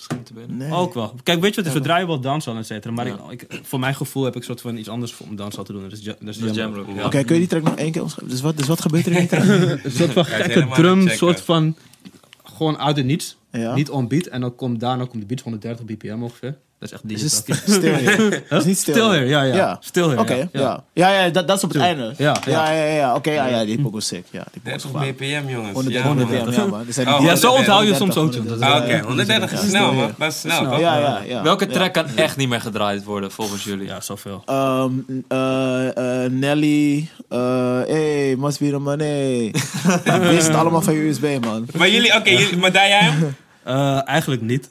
Schiet te binnen. Nee. Ook wel. Kijk, weet je wat, is? we draaien wel dancehall, et cetera. Maar ik, ik- voor mijn gevoel heb ik soort van iets anders voor om dancehall te doen. Dat is, ja- dat is Dat is jammer. Jamrock, ja. Oké, kun je die track nog één keer omschrijven? Dus wat, dus wat gebeurt er in die track? Een soort van gekke drum, soort van gewoon uit het niets. Ja. Niet on beat. En dan komt daarna komt de beat 130 bpm ongeveer. Dat is echt Is het digital. st- stil hier? Is niet stil. Stil here, ja, ja. Stil here, Oké, ja. ja. Ja, ja, dat, dat is op het einde. Ja, ja, ja, ja. ja. Oké, ja, ja, die pokoe is sick. Ja, die pokoe is 30 gevaarlijk. bpm, jongens. 130 Ja, man. bpm, ja, man. Zijn Oh, die- Ja, zo 130, onthoud je soms ook. 130, joh. Dat is, Ah, Oké, 130 is snel, man. Dat is snel? Ja, ja, ja. Welke track kan echt niet meer gedraaid worden volgens jullie? Ja, zoveel. Ehm, eh, eh, Nelly, eh hey, must be the money. Wist het allemaal van je USB, man. Maar jullie, oké, maar daar jij hem? Eh, eigenlijk niet.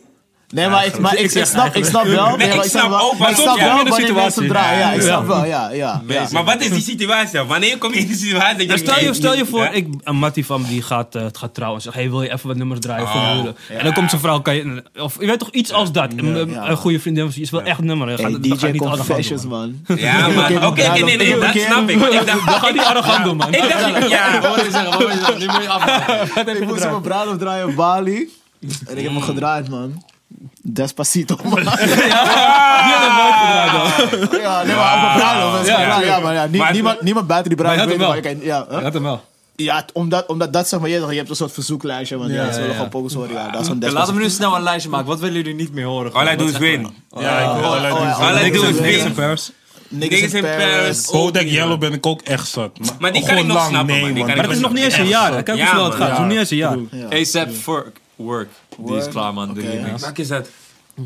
Nee, maar ik, maar ik, ik, snap, ik snap wel. Nee, ik maar snap wel- ook maar ik snap wel wanneer mensen draaien. Ja, ik snap wel, ja. ja, ja. Maar wat is die situatie dan? Wanneer kom je in de situatie dat je... Stel, je, stel je voor, Ja? ik, een mattie van die gaat, eh, gaat trouwen en zegt: Hey, wil je even wat nummers draaien voor Oh, de huwelijk? En dan komt zijn vrouw, kan je, of je weet toch iets als dat? Een, een- Ja. een goede vriendin, van je wil echt nummer. Hey, gaat, DJ niet Confessions, man. man. Ja, man. Oké, nee, nee, dat snap ik. Maar ik dacht... Niet arrogant doen, man. Ik dacht, ja. Wat wil je zeggen? Wat wil je zeggen? Nu moet je af. Ik moest op een bruiloft draaien op Bali. En ik heb hem gedraaid, man. Despacito, man. Ja, nee, maar op een bruiloft. Ja, ja, ja, maar ja, nie- Maar- niemand, niemand buiten die bruiloft weet hem waar je kan... Ja, huh? had hem wel. Ja, omdat, omdat dat zeg maar, je, je hebt een soort verzoeklijstje, want ja, Ja, ze willen ja, gewoon pokus horen. Ja, dat is een laten we nu snel een lijstje maken. Wat willen jullie niet meer horen? All I do is win. Ja, ik wil oh, do is Niggas in win. Paris. Niggas in Paris. Kodak Yellow ben ik ook echt zat. Maar die kan gewoon ik nog lang, snappen, nee, man. Die man. kan Maar het is nog niet eens een jaar. Kijk hoe snel het gaat. Het is nog niet eens een jaar. Ja. ASAP for work. Die is klaar, man. De remix. Welke is dat?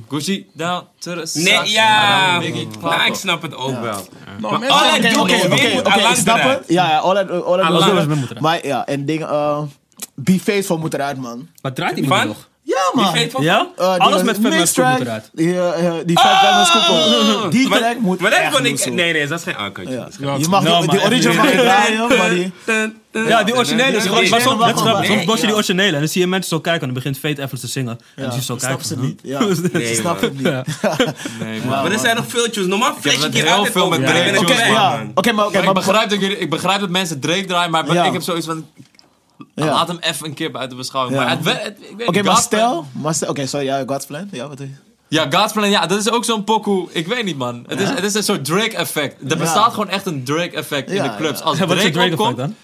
Gucci, down to the Nee, ja. Nou, ik snap het ook wel. Nou, Maar all I Oké, do oké, is oké, win. oké, Allang ik snap eruit. het. Ja, ja, all I, all I, Allang. all I- Alles moet eruit. Maar ja, en dingen, eh Be Faithful moet eruit, man. Maar draait die Van? man nog? Ja, man. Die Faithful? Ja? Eh, die Alles was- met Fatman Scoop moet track, eruit. Die, eh, eh, die Fat Fatman Scoop. Die track moet Maar dat echt ik... Nee, nee, dat is geen aankantje. Ja. Ja, Je mag Nou, die, original mag je draaien, maar die... Ja, die originele is gewoon... Maar soms, soms bos je die originele en dan zie je mensen zo kijken en dan begint Fate Evans te zingen. En dan zie je zo snap kijken. ze van, niet. Ja, Nee, ze snappen het niet. Nee, man. Maar er zijn nog veel tunes. Normaal flash ik hier heel altijd veel met Drake het Oké, maar oké, Maar ik, begrijp dat jullie, ik begrijp dat mensen Drake draaien, maar ik heb zoiets van... Ja. Laat hem even een keer buiten beschouwing. Ja. Maar het, Oké, maar stel... maar stel- Oké, sorry, ja, God's Plan. Ja, wat doe je? Ja, God's Plan, ja, dat is ook zo'n pokoe. Ik weet niet, man. Het, is, het is een soort Drake-effect. Er bestaat gewoon echt een Drake-effect in de clubs. ja. Als is Drake, Drake effect opkomt, dan?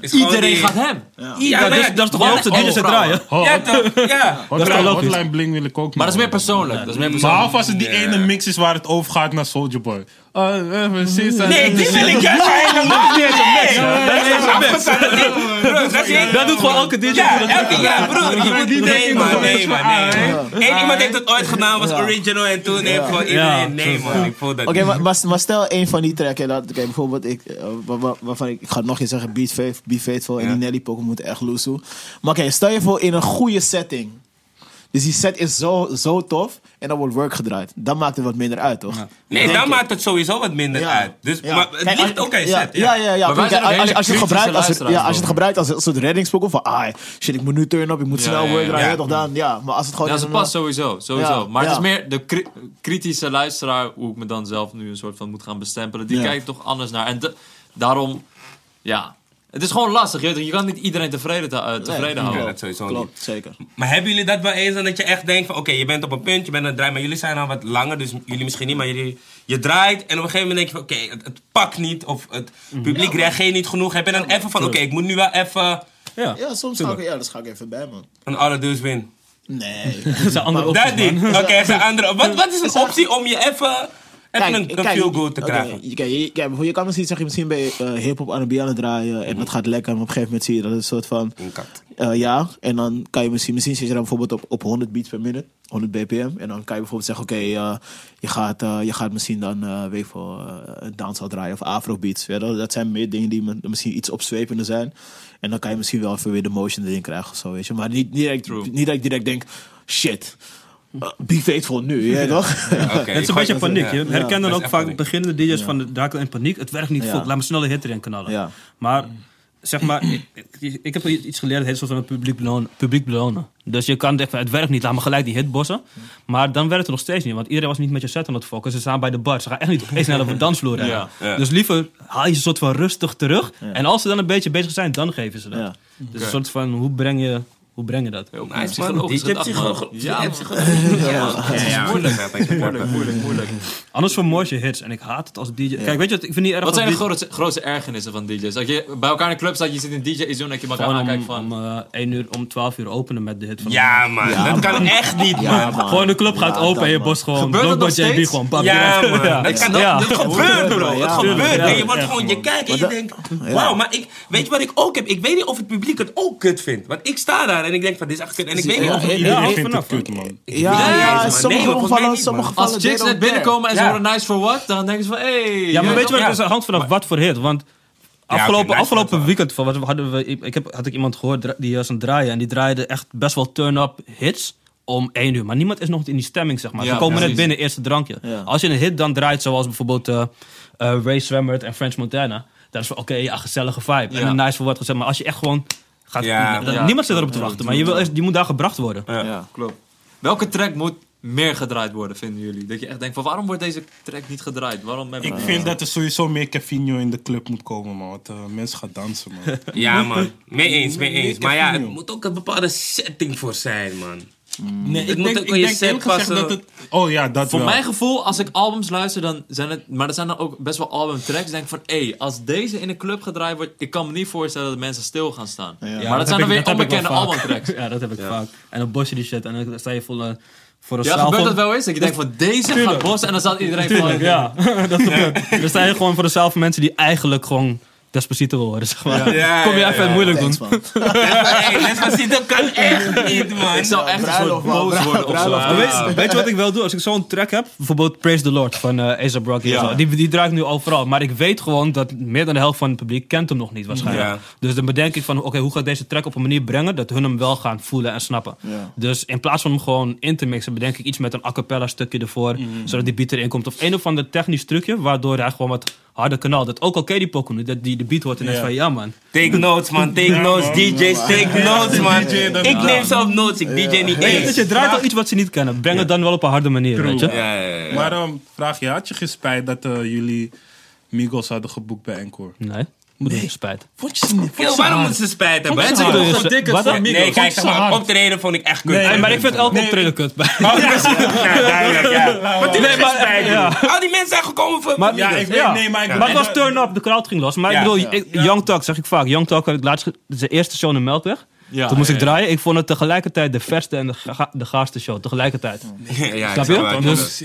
Is iedereen die- gaat hem. Ja, Ja, maar dus, dat is toch ook de het draaien? Oh, Ja, toch? Ja. Dat is wel Hotline. Hotline Bling wil ik ook Maar dat is meer persoonlijk. Dat is meer persoonlijk. Behalve als het die ene mix is waar het over gaat naar Soulja Boy. Uh, uh, precies. Nee, die wil ik juist helemaal niet. Nee, Dat doet gewoon elke DJ. Ja, doet dat. elke jaar, broer. Je moet, nee, man, nee, man, nee. Eén iemand heeft het ooit gedaan, was original. En toen heeft gewoon iedereen, nee, man. Ik voel dat Oké, niet. maar, maar, maar stel een van die tracks, dat, oké, bijvoorbeeld, ik, eh, wa- wa- waarvan ik, ik ga het nog eens zeggen, Be Faithful en Ja. die Nelly Poker moeten echt loesoe. Maar oké, stel je voor in een goede setting. Dus die set is zo, zo tof en dan wordt work gedraaid. Dan maakt het wat minder uit, toch? Nee, dan maakt het sowieso wat minder Ja. uit. Dus, Ja. maar het ligt ook aan je set. Ja, ja, ja. Kijk, als, als je het gebruikt als, het, ja, als je het gebruikt als een soort van, ah, shit, ik moet nu turn up, ik moet Ja, snel ja, work ja. draaien, Ja. toch dan, ja. Maar als het gewoon Ja, ze past sowieso. sowieso. Ja, maar het is meer de kri- kritische luisteraar, hoe ik me dan zelf nu een soort van moet gaan bestempelen. Die Ja. kijkt toch anders naar. En daarom, ja. Het is gewoon lastig. Je, weet toch, je kan niet iedereen tevreden, te- eh, tevreden Ja, houden. dat sowieso niet. Klopt, zeker. Maar hebben jullie dat wel eens dat je echt denkt van... Oké, je bent op een punt, je bent aan het draaien, maar jullie zijn al wat langer. Dus jullie misschien niet, maar jullie, je draait. En op een gegeven moment denk je van... Oké, het, het pakt niet. Of het publiek reageert niet genoeg. Heb je dan even van... Oké, ik moet nu wel even... Ja. Ja, soms ga ik, ja, dat ga ik even bij, man. Een alle dudes win. Nee. Dat zijn andere opties, Dat niet. Oké, is een andere... Wat, wat is een optie om je even... Even een, een feel good te krijgen? je- Kijk, je, kijk, je kan misschien zeggen, misschien ben je eh, hip-hop aan het draaien en dat gaat lekker. En op een gegeven moment zie je dat het een soort van. Eh, ja, en dan kan je misschien, misschien zit je dan bijvoorbeeld op, op 100 beats per minute, 100 bpm. En dan kan je bijvoorbeeld zeggen, oké, eh, je, gaat, je gaat misschien dan, weet een dancehall draaien of afro beats. Weet je? Dat zijn meer dingen die misschien iets opzwepender zijn. En dan kan je misschien wel even weer de motion erin krijgen of zo, weet je. Maar niet, niet, direct, niet dat ik direct denk, shit, uh, be faithful nu, weet toch? Het is een beetje paniek. Je Ja. herkent dan ook vaak paniek. beginnende DJ's van de Draken in paniek. Het werkt niet Ja. vol. Laat me snel een hit erin knallen. Ja. Maar zeg maar, ik, ik- ik heb iets geleerd, het heet soort van het publiek belonen, publiek belonen. Dus je kan van, het werkt niet, laat me gelijk die hit bossen. Maar dan werkt het nog steeds niet, want iedereen was niet met je set aan het focussen. Ze staan bij de bar, ze gaan echt niet eens naar de dansvloer. Ja. Ja. Dus liever haal je ze een soort van rustig terug. En als ze dan een beetje bezig zijn, dan geven ze dat. Ja. Dus een soort van, hoe breng je, hoe breng je dat? Heel DJ gedacht, man. psychologie. Ja. Ja, man. Ja, ja, moeilijk. Moeilijk, moeilijk, moeilijk. Anders vermoord je hits. En ik haat het als DJ. Kijk, weet je wat, ik vind niet erg Wat zijn de grootste, grootste ergernissen van DJ's? Dat je bij elkaar in de club staat, je zit in DJ zo'n dat je elkaar Gewoon aankijkt van... om eh, 1 uur, om 12 uur openen met de hit van Ja, man. Dat kan echt niet, Ja, man. Gewoon de club gaat Ja, open dat, en je bost gewoon Gebeurt het nog JB gewoon. bam, Ja, man. Ja. Dat, dat, dat gebeurt, bro. Dat man. gebeurt. En je wordt gewoon, je kijkt en je dat- denkt... Wauw, maar ik, weet je wat ik ook heb? Ik weet niet of het publiek het ook kut vindt. Want ik sta daar en ik denk van, dit is echt kut. En ik weet niet of ja, Iedereen ja, vindt het kut, man. Ja, Nee, ja, sommige gevallen, sommige gevallen. Als chicks net binnenkomen en ze horen nice for what, dan denken ze van, hey. Ja, maar weet je wat? Het hangt vanaf wat voor hit. Want afgelopen, afgelopen voor weekend van, wat hadden we, ik, heb, had ik iemand gehoord die was aan het draaien. En die draaide echt best wel turn-up hits om 1 uur. Maar niemand is nog in die stemming, zeg maar. Ja, Ze komen net binnen, eerste drankje. Ja. Als je een hit dan draait, zoals bijvoorbeeld eh eh, Ray Swammert en French Montana. Dan is van, oké, ja, gezellige vibe. Ja. En een nice voor wat gezegd. Maar als je echt gewoon gaat... Ja, niemand zit erop te wachten. Maar je, wil, je moet daar gebracht worden. Ja. Klopt. Welke track moet meer gedraaid worden, vinden jullie? Dat je echt denkt van, waarom wordt deze track niet gedraaid? Waarom hebben Ik we- vind dat er sowieso meer Cavino in de club moet komen, man. Want eh, mensen gaan dansen, man. Ja, man. Mee eens, mee eens. Maar ja, het moet ook een bepaalde setting voor zijn, man. Nee, Het ik moet denk, ook ik in je denk set passen. dat het... Oh ja, dat Voor wel. mijn gevoel, als ik albums luister, dan zijn het... Maar er zijn dan ook best wel albumtracks. denk ik van, hé, als deze in een club gedraaid wordt... Ik kan me niet voorstellen dat mensen stil gaan staan. Ja. maar dat, zijn dan weer ik- ik wel onbekende albumtracks. Ja, dat heb ik vaak. En dan bos je die shit en dan sta je voor, eh, voor een Ja, gebeurt van- dat wel eens? Dat je denkt van, deze gaat bossen en dan staat iedereen van... Ja. dat gebeurt. Dan sta je gewoon voor de zaal van mensen die eigenlijk gewoon Despacito wil horen, zeg maar. Ja, Kom je ja, even ja. moeilijk doen. Hey, Despacito kan echt niet, man. Ik zou echt een soort boos worden of zo. Weet, weet je wat ik wel doe? Als ik zo'n track heb, bijvoorbeeld Praise the Lord van eh A$AP Rocky, en Ja. zo, die, die draait nu overal. Maar ik weet gewoon dat meer dan de helft van het publiek kent hem nog niet waarschijnlijk. Ja. Dus dan bedenk ik van, oké, hoe ga ik deze track op een manier brengen dat hun hem wel gaan voelen en snappen. Ja. Dus in plaats van hem gewoon in te mixen, bedenk ik iets met een a cappella stukje ervoor, zodat die beat erin komt. Of een of ander technisch trucje, waardoor hij gewoon wat harder kanaal. Dat ook al ken die pokoe nu, dat die de beat hoort en dan is Ja. van, ja man. Take notes, man. Take Ja, notes, man. DJ's. Take notes, man. Ik neem ze op notes. Ik DJ niet Nee, eens. dus je draait al iets wat ze niet kennen. Breng het dan wel op een harde manier, weet je. Ja, ja, ja. Maar um, vraag je, had je geen spijt dat eh, jullie Migos hadden geboekt bij Encore? Nee, moet nee. spijt. Vond je ze niet? Yo, waarom moeten ze spijt hebben? Vond Het je is ze toch een dikke Wat voor- dan? Nee, kijk, zeg ze maar, optreden vond ik echt kut. Nee, Nee, maar ik vind elke Nee. optreden kut. bij. Oh. Ja, duidelijk, ja. Maar die Nee, nee, maar- spijt, ja. Al die mensen zijn gekomen voor... Maar, Ja, ik weet, nee, maar ik Maar het was turn-up, de crowd ging los. Maar Ja. ik bedoel, Ja. ik- Young Talk zeg ik vaak. Young Talk had ik laatst, zijn eerste show in de Melkweg. Ja, Toen moest ja, ik draaien. Ik vond het tegelijkertijd de verste en de, ga- de gaarste show. Tegelijkertijd. Ja, ja, Snap je? Dus-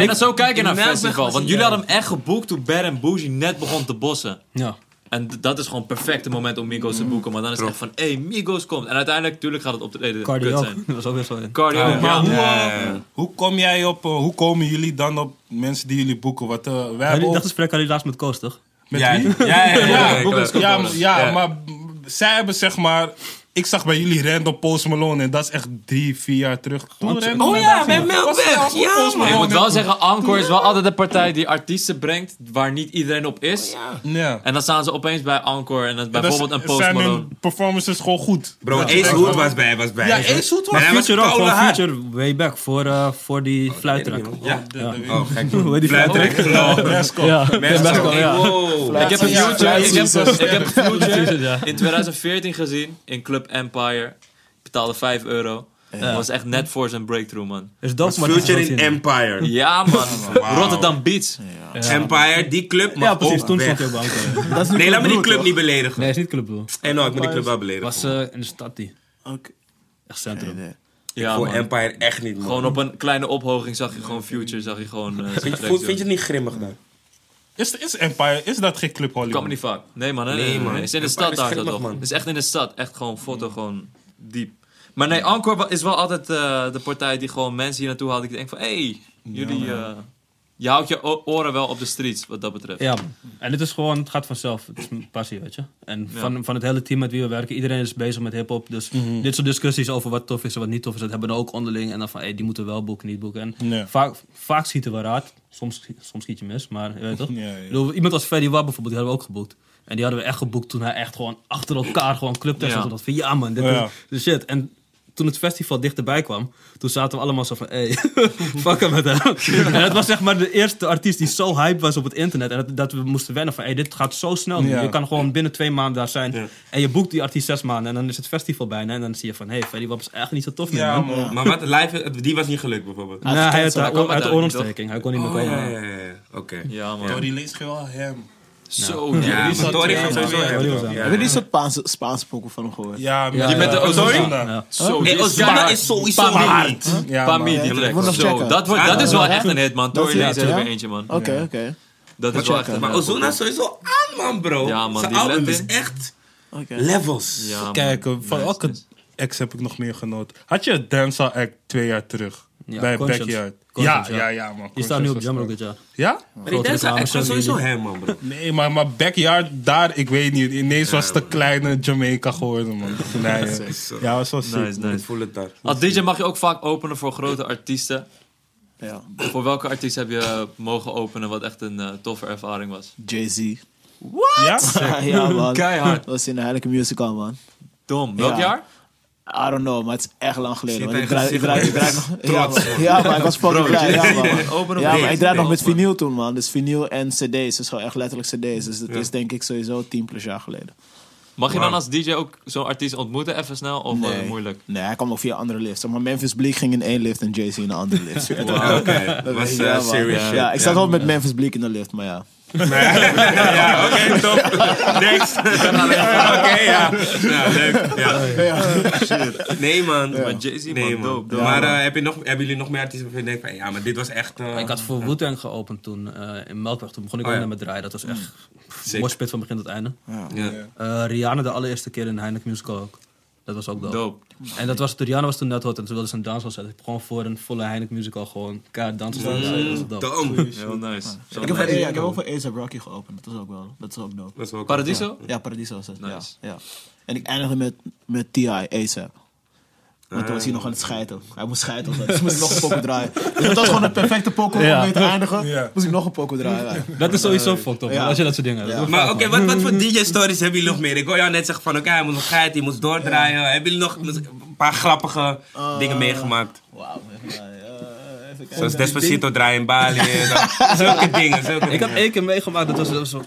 En dan zo kijken naar festival. Want jullie hadden hem echt geboekt toen Bad en Bougie net begon te bossen. Ja. En dat is gewoon het perfecte moment om Migos te boeken. Maar dan is het echt van, hé, hey, Migos komt. En uiteindelijk, natuurlijk gaat het optreden Cardio kut ook. zijn. Dat was ook weer zo in. Cardio, Maar ja. hoe, Ja, eh, hoe kom jij op, eh, hoe komen jullie dan op mensen die jullie boeken? Wat, wij Ja, hebben Dat ook- gesprek had je laatst met Koos, toch? met Ja, wie? ja, ja, ja, ja, Ja, ja, maar- ja, Ja. maar mm, zij hebben zeg maar... Ik zag bij jullie random Post Malone en dat is echt drie, vier jaar terug. Toen random Oh ja, bij Melkweg. Ja, man. Ik moet wel en- zeggen, Encore is wel altijd de partij die artiesten brengt waar niet iedereen op is. Ja. En dan staan ze opeens bij Encore en dat bijvoorbeeld een Post zijn Malone. hun performances gewoon goed. Bro, je Ace Hood was bij, was bij. Ja, Ace Hood was- Maar hij was Future ook, gewoon. Future way back voor, eh, voor die fluittrack. Ja? De- de- Oh, gek. Hoe heet die Fluittrack. fluittrack? Rascal. Ja, ja. wow. Ik heb een Ja, Future, ik heb, precies. ik heb Future Ja. in 2014 gezien in Club Empire. Ik betaalde 5 euro. Dat was echt net voor zijn breakthrough, man. Is dope, maar het is Future wel in. Empire. Ja, man. Rotterdam Beats. Empire, die club mag Ja, precies. Toen weg. stond bij Anker. Dat is Nee, laat me die Club niet beledigen. Nee, is niet Club Blue. En nou, ik moet die club wel beledigen. was eh, in de stad die. Echt centrum. Nee, nee. Ja, Voor man. Empire echt niet, man. Gewoon op een kleine ophoging zag je gewoon Future, zag je gewoon... eh, Vind je, vind je doen. het niet grimmig dan? Is, is Empire, is dat geen Club Kan me Hollywood? niet vaak. Nee, man. Nee, Nee, nee, nee, man. nee. Is in de Empire stad daar. Het is echt in de stad. Echt gewoon foto, gewoon diep. Maar nee, Encore is wel altijd eh, de partij die gewoon mensen hier naartoe haalt. Ik denk van, hé, hey, jullie... eh, je houdt je oren wel op de streets, wat dat betreft. Ja, en het is gewoon, het gaat vanzelf. Het is een passie, weet je. En van, van het hele team met wie we werken, iedereen is bezig met hip-hop. Dus dit soort discussies over wat tof is en wat niet tof is, dat hebben we ook onderling. En dan van, hey, die moeten we wel boeken, niet boeken. En Ja. vaak, vaak schieten we raad. Soms, soms schiet je mis, maar je weet toch? Ja, ja. Ik bedoel, iemand als Ferdy Wab bijvoorbeeld, die hadden we ook geboekt. En die hadden we echt geboekt toen hij echt gewoon achter elkaar gewoon clubtests Ja. had. Dat van, ja man, dit Ja. is de shit. En toen het festival dichterbij kwam, toen zaten we allemaal zo van, hey, fuck hem met hem. en het was zeg maar de eerste artiest die zo hype was op het internet. En dat, dat we moesten wennen van, hey, dit gaat zo snel. Ja. Je kan gewoon binnen twee maanden daar zijn. En je boekt die artiest zes maanden. En dan is het festival bijna. En dan zie je van, hey, Ferdy Wap is echt niet zo tof meer, Ja, man. man. Maar wat, live, die was niet gelukt bijvoorbeeld. Nee, hij had, uiteindelijk oorontsteking. Hij kon niet meer Oh, komen. ja, ja, ja, ja. Oké. Ja, man. Tori leest wel hem. Zo, Ja, Tori ja, gaat sowieso ja, hebben. die soort Spaanse, Spaanse pokoe van hem gehoord? Ja, Die met de. Ja. Zo, die hard. is sowieso hard. Pami, die track. Zo, dat, wordt, dat is wel echt een hit, man. Tory is- er weer eentje, man. Oké, oké. Dat is wel echt Maar hit. Ozuna is sowieso aan, man, bro. Ja, man, Zijn die album is echt Oké. levels. Ja, man. Kijk, eh, van nice. ex heb ik nog meer genoten? Had je Dancehall Act twee jaar terug? Ja, bij Conscience. Backyard. Conscience, ja, ja. ja, ja, man. Die staat nu op was dit jaar. Ja? Maar die echt zo sowieso hem, man, bro. Nee, maar, maar Backyard, daar, ik weet niet. Ineens was het een kleine Jamaica geworden, man. Nee, ja, was wel sick. Nice, Ik nice. voel het daar. Als DJ mag je ook vaak openen voor grote artiesten. Ja. Voor welke artiest heb je mogen openen wat echt een eh, toffe ervaring was? Jay-Z. Ja? ja, man. Keihard. Dat was in de Heilige Musical, man. Dom. Welk Ja. jaar? I don't know, maar het is echt lang geleden. Ik draai, ik draai, ik draai nog. Ja, Trots, man. ja, maar ik was fucking blij. Ja, maar ik draai nog met vinyl toen, man. Dus vinyl en cd's. Dus gewoon echt letterlijk cd's. Dus het is denk ik sowieso 10 plus jaar geleden. Mag je dan als DJ ook zo'n artiest ontmoeten even snel? Of wordt het moeilijk? Nee, hij kwam nog via andere lifts. Maar Memphis Bleek ging in één lift en Jay-Z in een andere lift. Wow, Oké, dat was Ja, eh, man. serious Ja, shit. ja, ik zat wel met Memphis Bleek in de lift, maar ja. ja, oké, top. Next. Oké, ja. Ja, leuk. Ja. Shit. Nee, man. Maar Jay-Z, man, Nee, man. dope, dope. Maar eh, heb je nog, hebben jullie nog meer artiesten waarvan je denkt van... Ja, maar dit was echt... eh, Ik had voor Wu-Tang geopend toen eh, in Melkweg. Toen begon ik Oh, ook net met draaien. Dat was echt Sick. mooi van begin tot einde. Ja. Eh, Rihanna de allereerste keer in de Heineken Musical ook. Dat was ook dope. Dope. En dat was, toen Rihanna was toen net hot en toen wilde ze een danshal zetten. Ik heb gewoon voor een volle Heineken Musical gewoon kaart dansen. Dat was dope. Heel nice. Ik heb, ja, ik heb ook voor A$AP Rocky geopend. Dat is ook wel, dat is ook dope. Dat is wel Paradiso? Ja, Paradiso was het. Nice. Ja, ja. En ik eindigde met, met T.I. A$AP. Maar toen was hij nog aan het scheiden. Hij moest zo. dus moest ik nog een poker draaien. Dus dat was gewoon een perfecte poker Ja. om mee te eindigen. Ja. Moest ik nog een poker draaien. ja. Dat is sowieso fucked up, als je dat soort dingen hebt. Maar oké, wat, wat voor DJ-stories hebben jullie nog meer? Ik hoor jou net zeggen van, oké, hij moet nog geiten, hij moest doordraaien. Hebben jullie nog een paar grappige dingen meegemaakt? Wauw. eh. Zoals Despacito draaien in Bali. zulke dingen, zulke Ik heb één keer meegemaakt, dat was, dat was ook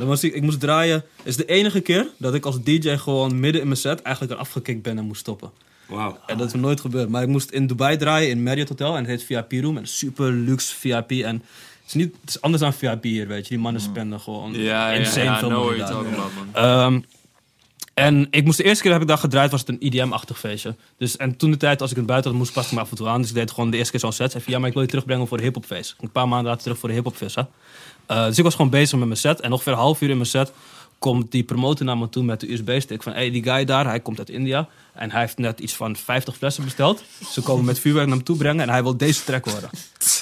was ik, ik moest draaien. Het is de enige keer dat ik als DJ gewoon midden in mijn set eigenlijk er afgekikt ben en moest stoppen. Wauw. En dat is me nooit gebeurd. Maar ik moest in Dubai draaien, in Marriott Hotel. En het heet VIP Room. En super luxe VIP. En het is, niet, het is anders dan VIP hier, weet je. Die mannen spenden gewoon Ja, ja, insane ja. veel know money daar. about, man. Ehm, en ik moest de eerste keer heb ik daar gedraaid, was het een IDM-achtig feestje. Dus, en toen de tijd, als ik in het buiten had, moest pas ik me af en toe aan. Dus ik deed gewoon de eerste keer zo'n set. Zei van, ja, maar ik wil je terugbrengen voor de hiphopfeest. Een paar maanden later terug voor de hiphopfeest, hè. Eh, dus ik was gewoon bezig met mijn set. En ongeveer een half uur in mijn set komt die promotor naar me toe met de USB-stick. Van, hey, die guy daar, hij komt uit India. En hij heeft net iets van 50 flessen besteld. Ze komen met vuurwerk naar hem toe brengen en hij wil deze track horen.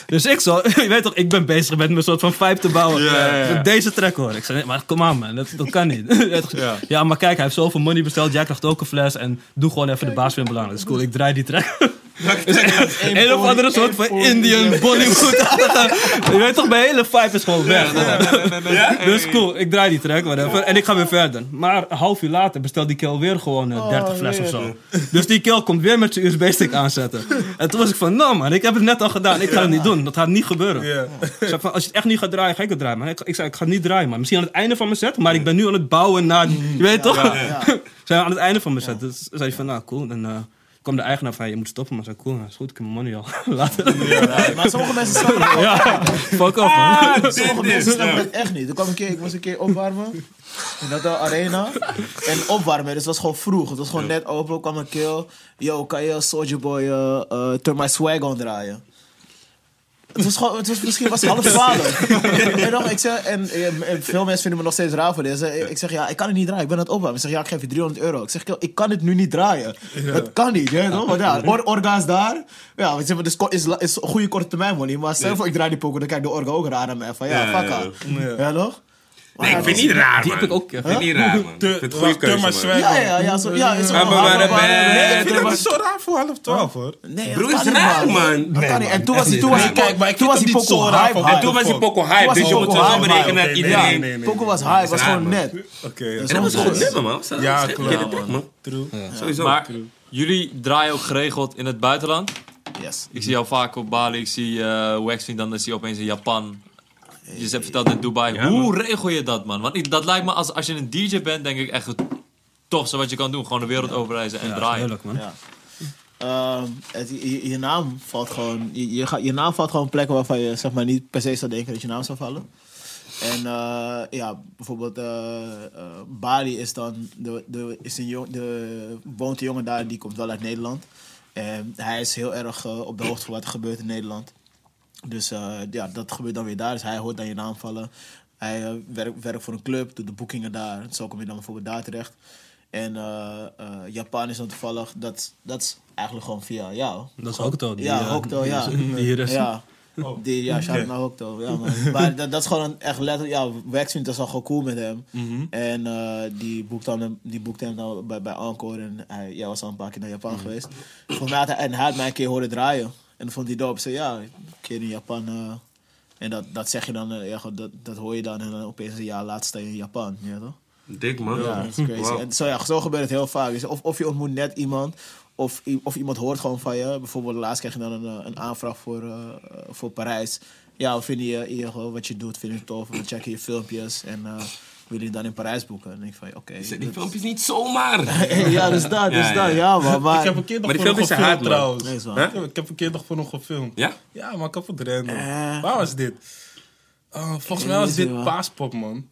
Dus ik zo, je weet toch, ik ben bezig met mijn soort van vibe te bouwen. Deze track horen. Ik zei, nee, maar kom aan man, dat, dat kan niet. Ja. maar kijk, hij heeft zoveel money besteld. Jij krijgt ook een fles en doe gewoon even de baas weer belangrijk. Dat is cool, ik draai die track. Dus een of andere soort van Indian Bollywood. je weet toch, mijn hele vibe is gewoon weg. Dus cool, ik draai die track, whatever. En ik ga weer verder. Maar een half uur later bestelt die kill weer gewoon eh, 30 fles of zo. Dus die kill komt weer met zijn USB-stick aanzetten. En toen was ik van, nou man, ik heb het net al gedaan. Ik ga het niet doen. Dat gaat niet gebeuren. Ik zei van, als je het echt niet gaat draaien, ga ik het draaien. Maar ik, ik zei, ik ga het niet draaien, man. Misschien aan het einde van mijn set, maar ik ben nu aan het bouwen naar... Je weet toch? Zijn aan het einde van mijn set. Dus zei hij van, nou cool. En eh, kwam de eigenaar van, je moet stoppen. Maar zei, cool, nou, is goed, ik heb mijn money al. Later. Ja, maar sommige mensen snappen het Ja, fuck off man. Sommige mensen snappen het echt niet. Er kwam een keer, ik was een keer opwarmen in dat eh, arena. En opwarmen, dus het was gewoon vroeg. Het was gewoon net open, kwam een kill. Yo, kan je Soldier Boy uh, uh, Turn My Swag on draaien? Het was gewoon, het was, misschien was het half twaalf. en, nog, ik zeg, en, veel mensen vinden me nog steeds raar voor dit. Ik, zeg, ja, ik kan het niet draaien, ik ben aan het opwarmen. Ik zeg, ja, ik geef je 300 euro. Ik zeg, ik kan het nu niet draaien. Dat kan niet? Want ja, or, Orga is daar. Ja, het is, is, goede korte termijn money. Maar stel voor, ik draai die poker, dan kijkt de Orga ook raar naar mij. Van ja, Ja, fuck ja, haar. Ja, toch? Nee, ik vind het niet raar, Die man. heb ik ook, Ik vind het niet raar, man. Ik vind het een goede keuze, man. Ja, ja, ja. Zo, ja is Maar we waren bij- Nee, Ik vind het niet zo raar voor half twaalf hoor. Nee, Broer, dat is raar, man. Dat kan niet. En toen was hij, toen was hij, kijk, maar ik toen was vind hij het niet Poco zo raar hype, voor- hype. Toen was hij Poco hype, was dus je moet Poco zo berekenen dat iedereen... nee, nee, nee. Poco was hype, was gewoon net. Oké, En dat was gewoon nummer, man. Dat Ja, klopt. man. True. Sowieso. Maar jullie draaien ook geregeld in het buitenland. Yes. Ik zie jou vaak op Bali, ik zie uh, Waxfin, dan is hij opeens in Japan. Je hebt verteld in Dubai. Ja, Hoe regel je dat, man? Want dat lijkt me, als, als je een DJ bent, denk ik echt het tofste wat je kan doen. Gewoon de wereld overreizen en Ja, draaien. heerlijk man. Ja. Ehm, het, je, je naam valt gewoon. Je, je, gaat- je naam valt gewoon op plekken waarvan je zeg maar, niet per se zou denken dat je naam zou vallen. En eh, ja, bijvoorbeeld eh, eh, Bali is dan. De, de, is een jong, de, woont een jongen daar die komt wel uit Nederland. En hij is heel erg op de hoogte van wat er gebeurt in Nederland. Dus eh, ja, dat gebeurt dan weer daar. Dus hij hoort dan je naam vallen. Hij eh, werkt, werkt voor een club, doet de boekingen daar. Zo kom je dan bijvoorbeeld daar terecht. En eh, eh, Japan is dan toevallig, dat, dat is eigenlijk gewoon via jou. Dat is Hokuto. Die, Ja, Hokuto, die- ja. Die hier is. Ja. Die, ja, shout out naar Hokuto. Ja, man. Maar dat, dat is gewoon een echt letterlijk... Ja, Wax vindt dat wel gewoon cool met hem. En eh, die, boekt dan, die boekte hem dan bij, bij Encore. En hij jij was al een paar keer naar Japan geweest. Volgens mij had hij, en hij had mij een keer horen draaien. En vond hij dope. Zei, ja, een keer in Japan... eh, en dat, dat zeg je dan, eh, ja, dat, dat hoor je dan. En dan opeens een jaar later sta je in Japan. Ja, toch? Dik, man. Ja, dat is crazy. Wow. En zo, ja, zo gebeurt het heel vaak. Dus of, of je ontmoet net iemand, of, of iemand hoort gewoon van je. Bijvoorbeeld laatst kreeg je dan een, eh, een aanvraag voor, voor Parijs. Ja, we vinden je, je wat je doet, vinden je tof. We checken je filmpjes. En Wil je dan in Parijs boeken? En ik van, oké. Die dat- filmpjes niet zomaar. ja, dus dat, dus Ja, dat. ja. Ja, man. Maar, Ik heb een keer nog Maar die voor hem zijn gefilmd trouwens. Nee. Huh? Ik heb- Ik heb een keer nog voor hem gefilmd. Ja? Ja, maar ik heb het random. Eh. Waar was dit? Oh, volgens mij was dit. Paaspop, man.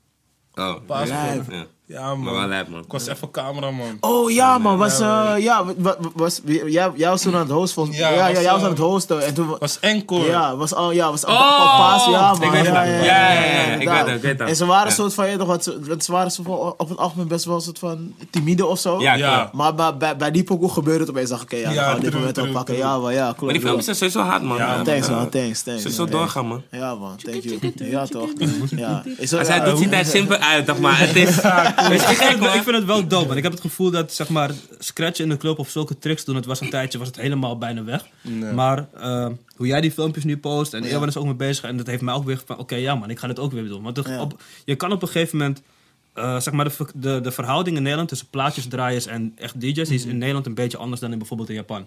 Oh. Paaspop. Lijp. Ja. Ja, Maar wel man. lijp, man. Ik was even cameraman. Oh ja, man. Was, eh, ja, wa- wa- was, jij, jij was toen aan het hosten. volgens- Ja, Ja, ja, was, jij was eh, aan het hosten. En toen, wa- was encore. ja, was al, ja, was Oh, paas, ja, man. ik weet het. ja, Ja, ja, ja, ja, ik weet het, ik weet het. En ze waren Ja. soort van, je toch, wat, ze, waren zo van, op het algemeen best wel een soort van timide of zo. Ja. Maar bij, bij, bij die pokoe gebeurde het opeens. dacht ik, oké, ja, Ja, dit moment oppakken. Ja, maar ja, klopt. Maar die filmpjes zijn sowieso hard, man. Ja, Thanks, man. man. Thanks, thanks. Ze zo Ja, doorgaan, man. Ja, man. Thank you. Ja, toch? Ja. Als hij ja, doet, ziet hij simpel uit, toch? Maar het is... Weet je, ik, vind het, wel- hoor. ik vind het wel dope, want ik heb het gevoel dat zeg maar, scratchen in de club of zulke tricks doen, het was een tijdje, was het helemaal bijna weg. Maar eh, hoe jij die filmpjes nu post, en Erwan is ook mee bezig, en dat heeft mij ook weer van, oké, ja man, ik ga dit ook weer doen. Want Ja. op, je kan op een gegeven moment, eh, zeg maar, de, de, de verhouding in Nederland tussen plaatjesdraaiers en echt DJ's, die is in Nederland een beetje anders dan in bijvoorbeeld in Japan.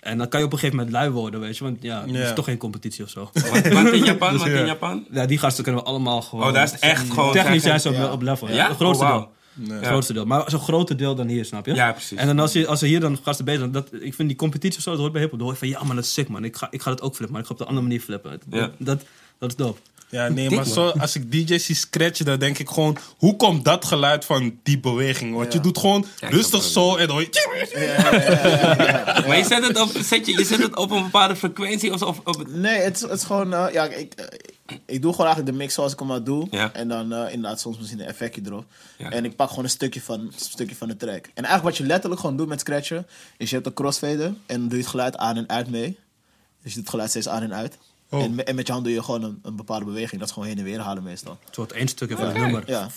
En dan kan je op een gegeven moment lui worden, weet je, want ja, er Ja. is toch geen competitie of zo. Wat wat in Japan? Wat in Japan? Ja, die gasten kunnen we allemaal gewoon... Oh, daar is het echt gewoon... Technisch zijn ze op, Ja. op level. Ja? Ja? Het grootste Oh, deel. Nee. Het grootste deel. Maar zo'n groter deel dan hier, snap je? Ja, precies. En dan als, je, als er hier dan gasten bezig zijn, dat, ik vind die competitie of zo, dat hoort bij hiphop. Dan hoor je van, ja man, dat is sick man. Ik ga, ik ga dat ook flippen, maar ik ga op een andere manier flippen. Ja. Dat, dat, is dope. Ja, nee, maar zo, als ik DJ's zie scratchen, dan denk ik gewoon... Hoe komt dat geluid van die beweging? Want je doet gewoon rustig zo en dan. Maar je zet, het op, zet je, je zet het op een bepaalde frequentie of, of op... Nee, het is, het is gewoon... eh, ja, ik, eh, ik doe gewoon eigenlijk de mix zoals ik hem al doe. Ja. En dan eh, inderdaad soms misschien een effectje erop. Ja. En ik pak gewoon een stukje, van, een stukje van de track. En eigenlijk wat je letterlijk gewoon doet met scratchen... is je hebt een crossfader en dan doe je het geluid aan en uit mee. Dus je doet het geluid steeds aan en uit. Oh. En, en met je hand doe je gewoon een, een bepaalde beweging. Dat is gewoon heen en weer halen meestal. Het wordt één stukje van het nummer. Ja,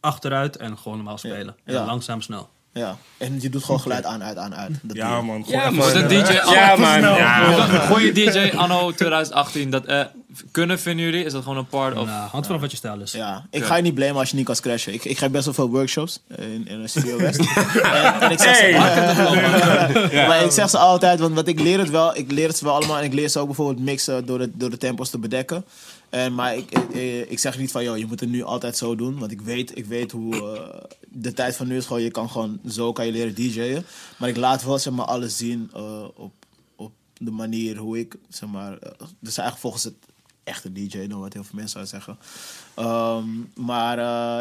Achteruit en gewoon normaal spelen. En Ja. langzaam snel. Ja. En je doet gewoon geluid aan, uit, aan, uit. Dat Ja, je. man. Gewoon Ja, man. Dat DJ Ja, man. Ja. Goeie DJ anno 2018, dat eh, kunnen vinden jullie? Is dat gewoon een part of... Nou, hangt vanaf wat je stijl is. Ja, ik ga je niet blamen als je niet kan scratchen. Ik, ik geef best wel veel workshops in, in Studio West. en, en ik zeg ze, maar ik zeg ze altijd, want, want ik leer het wel. Ik leer het ze wel allemaal en ik leer ze ook bijvoorbeeld mixen door de, door de tempos te bedekken. En, maar ik, zeg niet van, joh, je moet het nu altijd zo doen. Want ik weet, ik weet hoe... eh, de tijd van nu is gewoon, je kan gewoon... Zo kan je leren DJ'en. Maar ik laat wel, zeg maar, alles zien eh, op, op de manier hoe ik, zeg maar... dus eigenlijk volgens het echte DJ, dan wat heel veel mensen zouden zeggen. Ehm, maar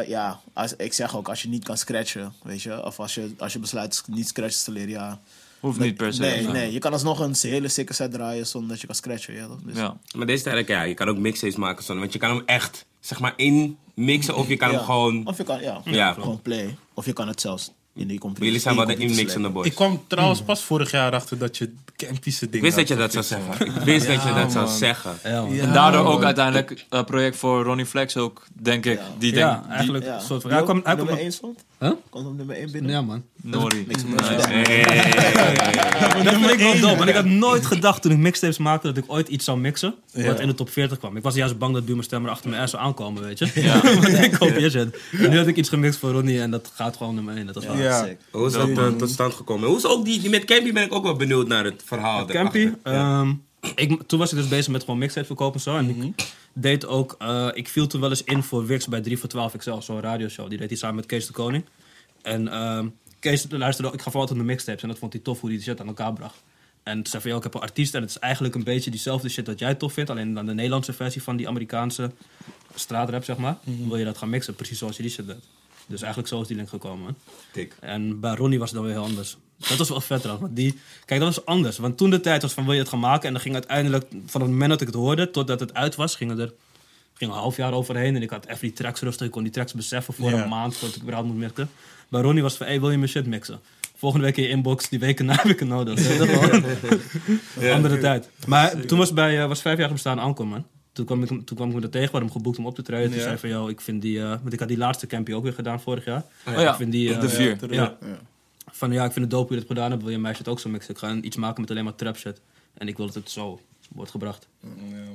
ja, als, ik zeg ook, als je niet kan scratchen, weet je... Of als je, als je besluit niet scratchen te leren, ja... Hoeft niet per se. Nee, Ja. nee, je kan alsnog een hele sikke set draaien zonder dat je kan scratchen. Ja, dus, Ja. Maar deze tijd, ja, je kan ook mixes maken zonder... Want je kan hem echt, zeg maar, in mixen of je kan ja. hem gewoon... Of je kan, ja, Ja. gewoon play. Of je kan het zelfs in die competitie. Maar jullie zijn wel de die inmixende boys. Ik kwam trouwens pas vorig jaar achter dat je Campische Ik dingen wist dat je dat zou zeggen. Ik wist dat je dat zou zeggen. Ja. Ja, En daardoor ook uiteindelijk een project voor Ronnie Flex ook, denk ik. Die Ja, denk, die, eigenlijk Ja. een soort van... Die Hij kwam, hij kwam nummer 1 stond? Huh? Komt op nummer 1 binnen? Ja, man. Nori. Niks. Dat vind ik wel dope. Want ik had nooit gedacht toen ik mixtapes maakte dat ik ooit iets zou mixen. Wat Ja. in de top 40 kwam. Ik was juist bang dat Duur mijn stemmer achter mijn ass zou aankomen, weet je. Ja. Want ik kopieer shit. En nu had ik iets gemixt voor Ronnie en dat gaat gewoon nummer 1. Dat was wel Ja. sick. Hoe is dat tot stand gekomen? Hoe is ook die, die met Campy ben ik ook wel benieuwd naar het verhaal. Campy, ehm, ik, toen was ik dus bezig met gewoon mixtape verkopen en zo. En ik deed ook, eh, ik viel toen wel eens in voor Wix bij 3 voor 12 XL, zo'n radioshow. Die deed hij samen met Kees de Koning. En ehm, Kees luisterde ik gaf altijd de mixtapes en dat vond hij tof hoe hij die shit aan elkaar bracht. En toen zei van, joh, ik heb een artiest en het is eigenlijk een beetje diezelfde shit dat jij tof vindt. Alleen dan de Nederlandse versie van die Amerikaanse straatrap, zeg maar. Wil je dat gaan mixen, precies zoals je die shit deed. Dus eigenlijk zo is die link gekomen. Tik. En bij Ronnie was het dan weer heel anders. Dat was wel vet trouwens. Want die, kijk, dat was anders. Want toen de tijd was van wil je het gaan maken. En dan ging uiteindelijk, van het moment dat ik het hoorde totdat het uit was, gingen er ging een half jaar overheen. En ik had even die tracks rustig. Ik kon die tracks beseffen voor een maand voordat ik überhaupt moet mixen. Bij Ronnie was het van, hey, wil je mijn shit mixen? Volgende week in je inbox, die weken na heb ik het nodig. Andere tijd. Maar toen was bij, eh, was vijf jaar bestaan aankomen, man. Toen kwam, ik, toen kwam ik me er tegen, hem geboekt om op te treden. Toen zei van, joh, ik vind die... eh, want ik had die laatste campie ook weer gedaan vorig jaar. Oh ja, Ik vind die, eh, de vier. ja. Van ja, ik vind het dope hoe je dit gedaan hebt. Wil je mij shit ook zo mixen? Ik ga iets maken met alleen maar trap shit. En ik wil dat het zo wordt gebracht.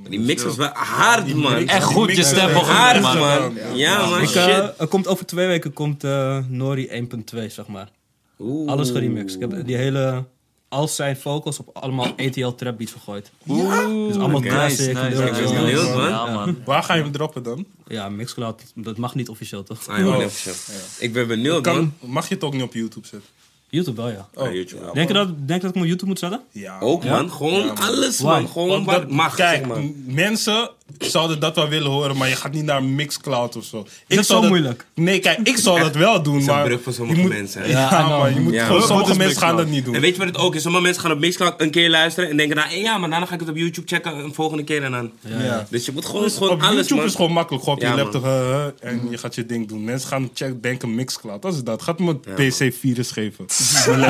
Die mix was wel hard, man. Echt goed je mix- stempel hard, man. man. Ja, man. Ik, eh, er komt over twee weken komt eh, Nori 1.2, zeg maar. Oeh. Alles geremixed. Ik heb die hele als zijn vocals op allemaal ATL trap beats gegooid. Ja? Dus allemaal classic, nice, lyrics. nice. ben benieuwd, man. Ja, man. Waar ga je hem droppen dan? Ja, Mixcloud, dat mag niet officieel toch? Ah, ja, even. Ik ben benieuwd, man. Mag je het ook niet op YouTube zetten? YouTube wel, ja. Oh, YouTube wel. Denk je dat, denk dat ik op YouTube moet zetten? Ja. Ook, man. Gewoon alles, man. Gewoon wat mag, Kijk, zeg maar. mensen zouden dat wel willen horen, maar je gaat niet naar Mixcloud of zo. Ik dat zou zo moeilijk? Nee, kijk, ik zou dat wel doen, is een maar... brug voor sommige je moet, mensen, hè? Ja, Ja, maar je moet Ja. gewoon, Wat sommige is mensen gaan dat niet doen. En weet je wat het ook is? Sommige mensen gaan op Mixcloud een keer luisteren en denken, nou, eh, ja, maar daarna ga ik het op YouTube checken een volgende keer en dan. Ja. Dus je moet gewoon, Dus gewoon op alles, YouTube man. is gewoon makkelijk. Gewoon op Ja, je laptop uh, en je gaat je ding doen. Mensen gaan checken, denken Mixcloud. Dat is dat. Gaat me een PC-virus geven.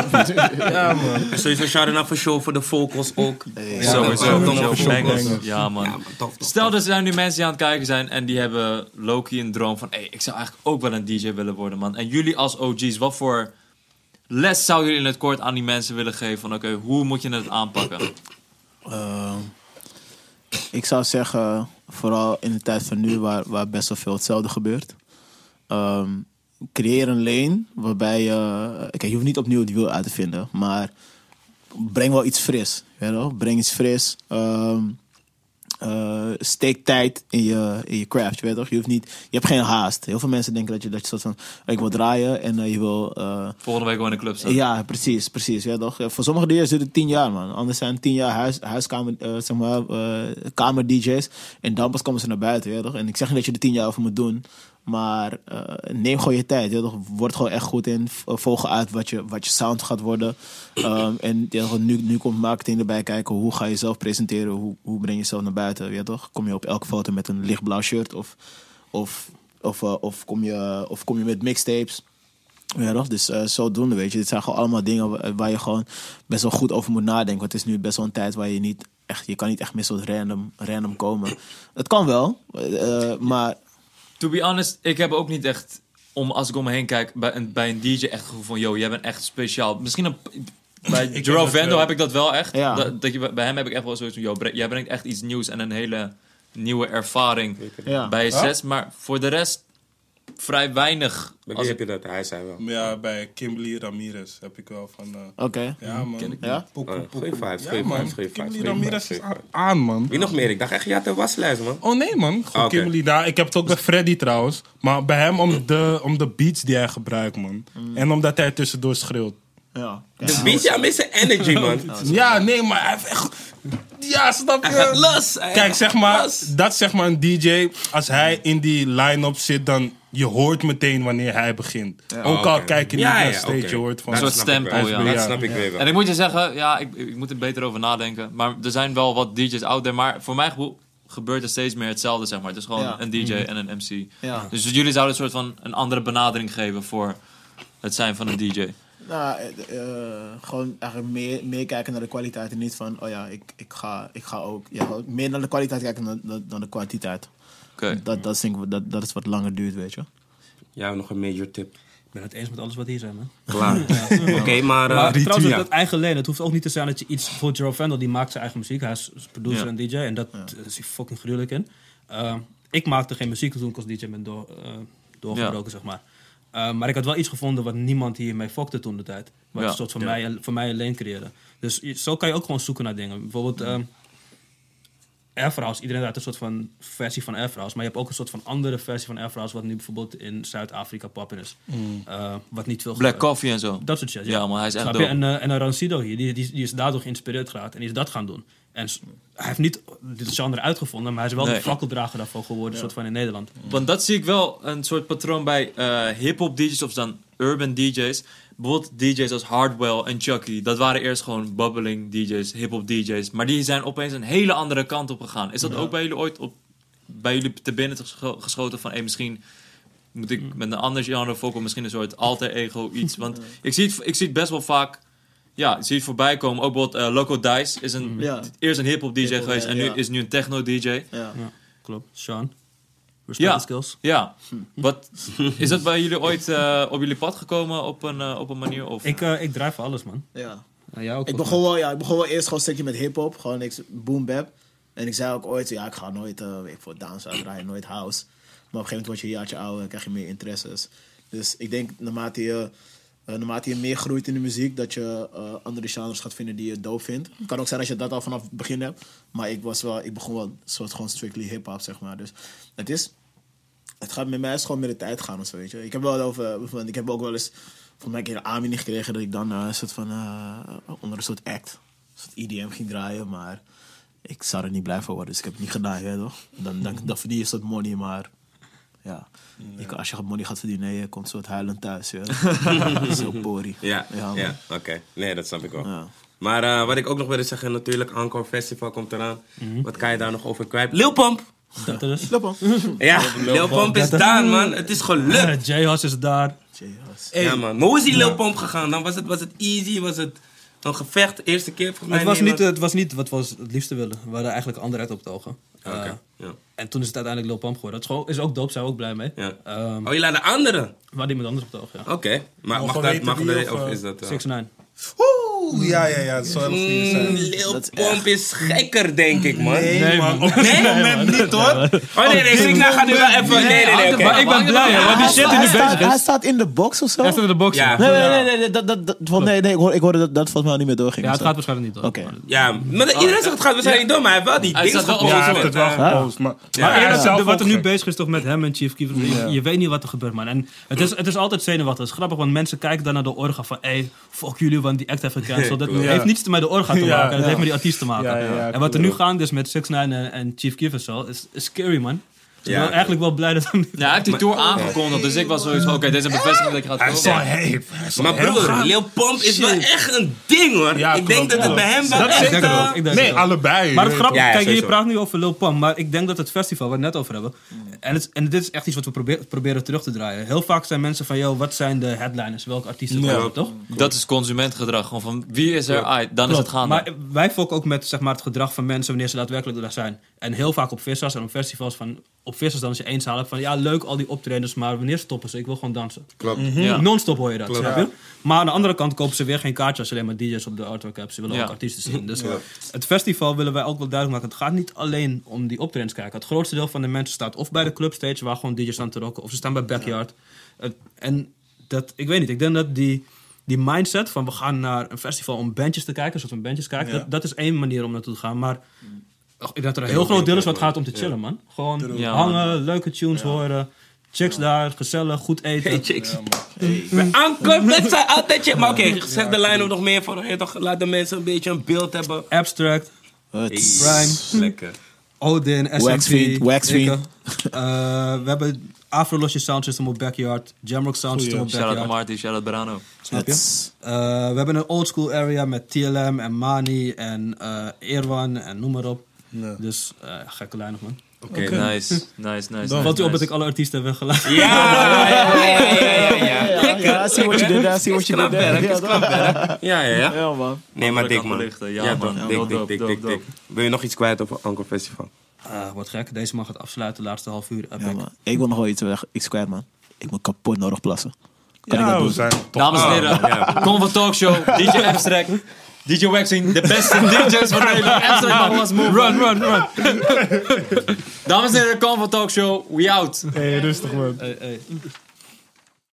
Ja, man. En sowieso shout out voor show voor de vocals ook. Sowieso, Ja, man. Ja, man, tof, tof, Stel, er zijn nu mensen die aan het kijken zijn en die hebben Loki een droom van... Hey, ik zou eigenlijk ook wel een DJ willen worden, man. En jullie als OG's, wat voor les zouden jullie in het kort aan die mensen willen geven? Van oké, hoe moet je het aanpakken? Eh, ik zou zeggen, vooral in de tijd van nu, waar, waar best wel veel hetzelfde gebeurt. ehm, creëer een lane waarbij je. Kijk, je hoeft niet opnieuw het wiel uit te vinden, maar breng wel iets fris. Weet je wel? Breng iets fris. ehm, eh, steek tijd in je, in je craft. Je, weet toch? je, hoeft niet, je hebt geen haast. Heel veel mensen denken dat je, dat je soort van. Ik wil draaien en eh, je wil. eh, Volgende week gewoon in de club staan. ja, precies, precies. Ja, toch? Voor sommige DJ's duurt het tien jaar, man. Anders zijn tien jaar huis, huiskamer, zeg maar, eh, kamer-DJ's. En dan pas komen ze naar buiten, ja, toch? En ik zeg niet dat je er tien jaar over moet doen. Maar eh, neem gewoon je tijd, toch? Word gewoon echt goed in. V- Volg uit wat je, wat je sound gaat worden. Ehm, en toch, nu, nu komt marketing erbij kijken. Hoe ga je jezelf presenteren? Hoe, hoe breng je jezelf naar buiten, ja, toch? Kom je op elke foto met een lichtblauw shirt? Of, of, of, eh, of, kom, je, of kom je met mixtapes? Ja, toch? Dus eh, zodoende, weet je. Dit zijn gewoon allemaal dingen wa- waar je gewoon best wel goed over moet nadenken. Want het is nu best wel een tijd waar je niet echt... Je kan niet echt meer zo random, random komen. Het kan wel, eh, maar... To be honest, ik heb ook niet echt, om, als ik om me heen kijk, bij een, bij een DJ echt gevoel van, yo, jij bent echt speciaal. Misschien een, bij Jerome dat Vendo heb ik dat wel echt. Ja. Dat, dat je, bij hem heb ik echt wel zoiets van, yo, bre- jij brengt echt iets nieuws en een hele nieuwe ervaring Ja. bij je Ja? sets. Maar voor de rest, vrij weinig. Bij Als wie ik, heb je dat? Hij zei wel. Ja, bij Kimberly Ramirez heb ik wel van... eh, Oké. ja, man. Ken ik Ja? Poekoe, Oh, poekoe. goeie vibes, Ja, goeie man. vibes, goeie vibes, Kimberly goeie Ramirez is aan, aan, man. Wie nog meer? Ik dacht echt, je had een waslijst, man. Oh nee, man. Gewoon Ah. Kimberly. Nou, ik heb het ook bij Freddy trouwens. Maar bij hem om de, om de beats die hij gebruikt, man. En omdat hij tussendoor schreeuwt. Ja. De beat, ja, met zijn energy, man. Ja, nee, maar hij heeft echt... Ja, snap je? Hij gaat los. Hij Kijk, zeg maar, los. dat is zeg maar een DJ. Als hij in die line-up zit, dan je hoort meteen wanneer hij begint. Ook al oké. kijk je niet Ja, naar ja, stage, je hoort van... Een soort stempel, ja. Dat snap ik weer wel. en ik moet je zeggen, ja, ik, ik moet er beter over nadenken. Maar er zijn wel wat DJ's out there. Maar voor mijn gevoel gebeurt er steeds meer hetzelfde, zeg maar. Het is gewoon Ja. een DJ en een MC. Ja. Dus jullie zouden een soort van een andere benadering geven voor het zijn van een DJ. Nou, eh, eh, gewoon eigenlijk meer, meer kijken naar de kwaliteit en niet van, oh ja, ik, ik, ga, ik ga ook. Ja, meer naar de kwaliteit kijken dan, dan, dan de kwantiteit. Oké. Dat, dat, is denk ik, dat, dat is wat langer duurt, weet je. Ja, nog een major tip. Ik ben het eens met alles wat hier zijn, man. Klaar. Oké, maar... eh, Maar trouwens, ja. dat eigen lane, het hoeft ook niet te zijn dat je iets... Voor Jerome Vandal, die maakt zijn eigen muziek. Hij is producer Ja. en DJ. En dat is hij fucking gruwelijk in. Uh, ik maakte geen muziek toen ik als DJ ben door, uh, doorgebroken, zeg maar. Uh, maar ik had wel iets gevonden wat niemand hiermee fokte toen de tijd. Wat Ja. een soort van, Ja. mij, voor mij een lane creëerde. Dus zo kan je ook gewoon zoeken naar dingen. Bijvoorbeeld... Airfrouse, iedereen had een soort van versie van Airfrouse. Maar je hebt ook een soort van andere versie van Airfrouse... wat nu bijvoorbeeld in Zuid-Afrika poppen is. Uh, wat niet veel Black gebeurt. Coffee en zo. Dat soort shit, ja. Ja, man, hij is echt. En, eh, en een Rancido hier, die, die, die is daardoor geïnspireerd geraakt en die is dat gaan doen. En hij heeft niet dit genre uitgevonden, maar hij is wel Nee. de fakkeldrager daarvoor geworden, soort van in Nederland. Want dat zie ik wel een soort patroon bij eh hip-hop DJ's of dan urban DJ's. Bijvoorbeeld DJ's als Hardwell en Chucky. Dat waren eerst gewoon bubbling DJ's, hip-hop DJ's. Maar die zijn opeens een hele andere kant op gegaan. Is dat ook bij jullie ooit op, bij jullie te binnen gescho- geschoten van hey, misschien moet ik met een ander genre vocal, misschien een soort alter ego iets. Want ik zie het, ik zie het best wel vaak. Ja, ik zie het voorbij komen. Ook bijvoorbeeld eh, Loco Dice is een, Ja. eerst een hip-hop DJ geweest ja, en nu ja. is nu een techno DJ. Ja. Ja, klopt. Sean. Respect Ja. skills. Ja. Wat, is dat bij jullie ooit eh, op jullie pad gekomen op een, eh, op een manier? Of? Ik, eh ik draai voor alles, man. ja. Ook? Ik begon wel, ja, ik begon wel eerst gewoon een stukje met hip-hop. Gewoon niks boom bap. En ik zei ook ooit, ja, ik ga nooit, eh ik voor dance uitdraaien, nooit house. Maar op een gegeven moment word je een jaartje ouder en krijg je meer interesses. Dus ik denk naarmate je eh, naarmate je meer groeit in de muziek, dat je eh, andere genres gaat vinden die je dope vindt. Het kan ook zijn dat je dat al vanaf het begin hebt. Maar ik, was wel, ik begon wel soort gewoon strictly hip-hop, zeg maar. Dus het is. Het gaat met mij is gewoon met de tijd gaan of zo, weet je. Ik heb wel over. bijvoorbeeld, Ik heb ook wel eens. Van mij een keer een aanbieding gekregen dat ik dan eh, een soort van. eh, onder een soort act. Een soort IDM ging draaien, maar. Ik zou er niet blij van worden, dus ik heb het niet gedaan, hè, toch? Dan, dan, dan verdien je een soort money, maar ja. Je kan- als je money gaat verdienen, je komt soort huilend thuis. Ja. Zo pori. Ja, Ja, ja, oké. Nee, dat snap ik wel. Ja. Maar eh, wat ik ook nog wilde zeggen, natuurlijk, Encore Festival komt eraan. Wat kan je daar nog over kwijt? Lil Pump! Dat er is. Loop man. Ja, Lil Pump is daar, man. Het is gelukt. J-House is daar. Ja, man. Maar hoe is die Lil Pump gegaan dan? Was het, was het easy? Was het een gevecht? Eerste keer volgens mij? Het was, niet, het was niet wat we het liefste willen. We hadden eigenlijk een ander act op het ogen. Oké, Eh, ja. en toen is het uiteindelijk Lil Pump geworden. Dat is, gewoon, is ook dope, zijn we ook blij mee. Ja. Ehm, Oh, je laat de andere? we hadden iemand anders op het oog, ja. Oké. Maar mag dat, mag of, of is dat... uh, 6 9 Oeh, ja, ja, ja. Dat zou heel goed Mm, zijn. Lil Dat is gekker, denk ik, man. Nee, Nee, man. Op dit moment niet, hoor. Oh, nee, nee, Signa gaat nu wel even... Nee, nee, nee. Maar ik ben blij, hè, want die shit die nu hij, staat, bezig hij staat in de box of zo? Hij staat in de box. Nee, nee, nee, nee, nee, dat, dat, dat, van, nee, nee ik, hoor, ik hoorde dat dat volgens mij al niet meer doorging. ja het gaat waarschijnlijk niet door. Oké. Ja, maar iedereen zegt het gaat waarschijnlijk niet door, maar hij heeft wel die Hij dingen Ja, hij heeft het wel gepost. Maar, Ja, maar Maar wat er nu bezig is toch met hem en Chief Keef, je, weet niet wat er gebeurt, man. En het is, het is altijd zenuwachtig. Het is grappig, want mensen kijken dan naar de orga van... Hey, fuck jullie, want die act heeft gecanceld. Dat Ja. heeft niets met de orga te maken. Dat heeft met die artiest te maken. En wat er nu gaande is met 6 9 en, en Chief Keef en zo, is, is scary, man. Ja. ik ben eigenlijk wel blij dat hem... Ja, hij heeft die tour aangekondigd, dus ik was sowieso van, oké, dit is een bevestiging dat ik ga Hij is. Hij Maar heel broer. Lil Pump is wel echt een ding hoor. Ja, ik denk dat het bij hem wel Dat echt... Ik denk het eh, ook. Ik denk het Nee, ook. allebei. Maar het grappige, Ja, ja, kijk, je praat nu over Lil Pump, maar ik denk dat het festival, waar we het net over hebben, en, het, en dit is echt iets wat we probeer- proberen terug te draaien. Heel vaak zijn mensen van, yo, wat zijn de headliners? Welke artiesten Ja. komen, toch? Dat is consumentgedrag, gewoon van wie is er, dan is het gaande. Maar wij fokken ook met zeg maar, het gedrag van mensen wanneer ze daadwerkelijk daar zijn. En heel vaak op vissers en op festivals van... Op vissers dan als je hebt van... Ja, leuk al die optredens, maar wanneer stoppen ze? Ik wil gewoon dansen. Klopt. Ja. Non-stop hoor je dat, snap je? Maar aan de andere kant kopen ze weer geen kaartjes als je alleen maar DJ's op de artwork hebt. Ze willen Ja. ook artiesten zien. Dus het festival willen wij ook wel duidelijk maken. Het gaat niet alleen om die optredens kijken. Het grootste deel van de mensen staat of bij de clubstage... waar gewoon DJ's staan te rocken, of ze staan bij Backyard. Het- en dat, ik weet niet, ik denk dat die... Die mindset van we gaan naar een festival om bandjes te kijken, zoals we bandjes kijken, Ja. dat, dat is één manier om naartoe te gaan. Maar ik denk dat er een heel groot deel is wat gaat om te chillen, man. Gewoon Ja, hangen, leuke tunes horen, chicks daar, gezellig, goed eten. Hey, chicks. Bij Anker, dat zijn altijd chicks. Maar oké, zeg de lijn ook nog meer voor. toch, laat de mensen een beetje een beeld hebben. Abstract, Het- Prime. Lekker. Odin, Waxfiend. ik, eh, we hebben Afro Losje Sound System op Backyard. Jamrock Sound System op Shout out Backyard. naar Marty, shout out Brano. Snap je? Eh, we hebben een old school area met TLM en Mani en eh Irwan en noem maar op. Dus eh, gekke lijn nog, man. Oké, Nice, nice, nice. Dan- Valt u op dat ik alle artiesten heb weggelaten? Ja, ja, ja, ja, ja, ja. Ja, ja, zie wat je deed, ja, zie wat je deed. werk, Ja. Ja, ja, ja. Ja, man. Nee, maar dik man. Ja, man. Dik, dik, dik, dik. Wil je nog iets kwijt over Anker Festival? Ah, wat gek. Deze mag het afsluiten, laatste half uur. Epic. Ja, man. Ik wil nog wel iets, weg- iets kwijt, man. Ik moet kapot nodig plassen. Kan ik Ja, dat we doen? Dames en heren, kom van Talkshow, DJ Abstract, DJ Waxing, de beste DJ's van Nederland. Mag was move. Run, run, run. Dames en heren, kom van Talkshow, we out. Hey, rustig man. Hey, hey.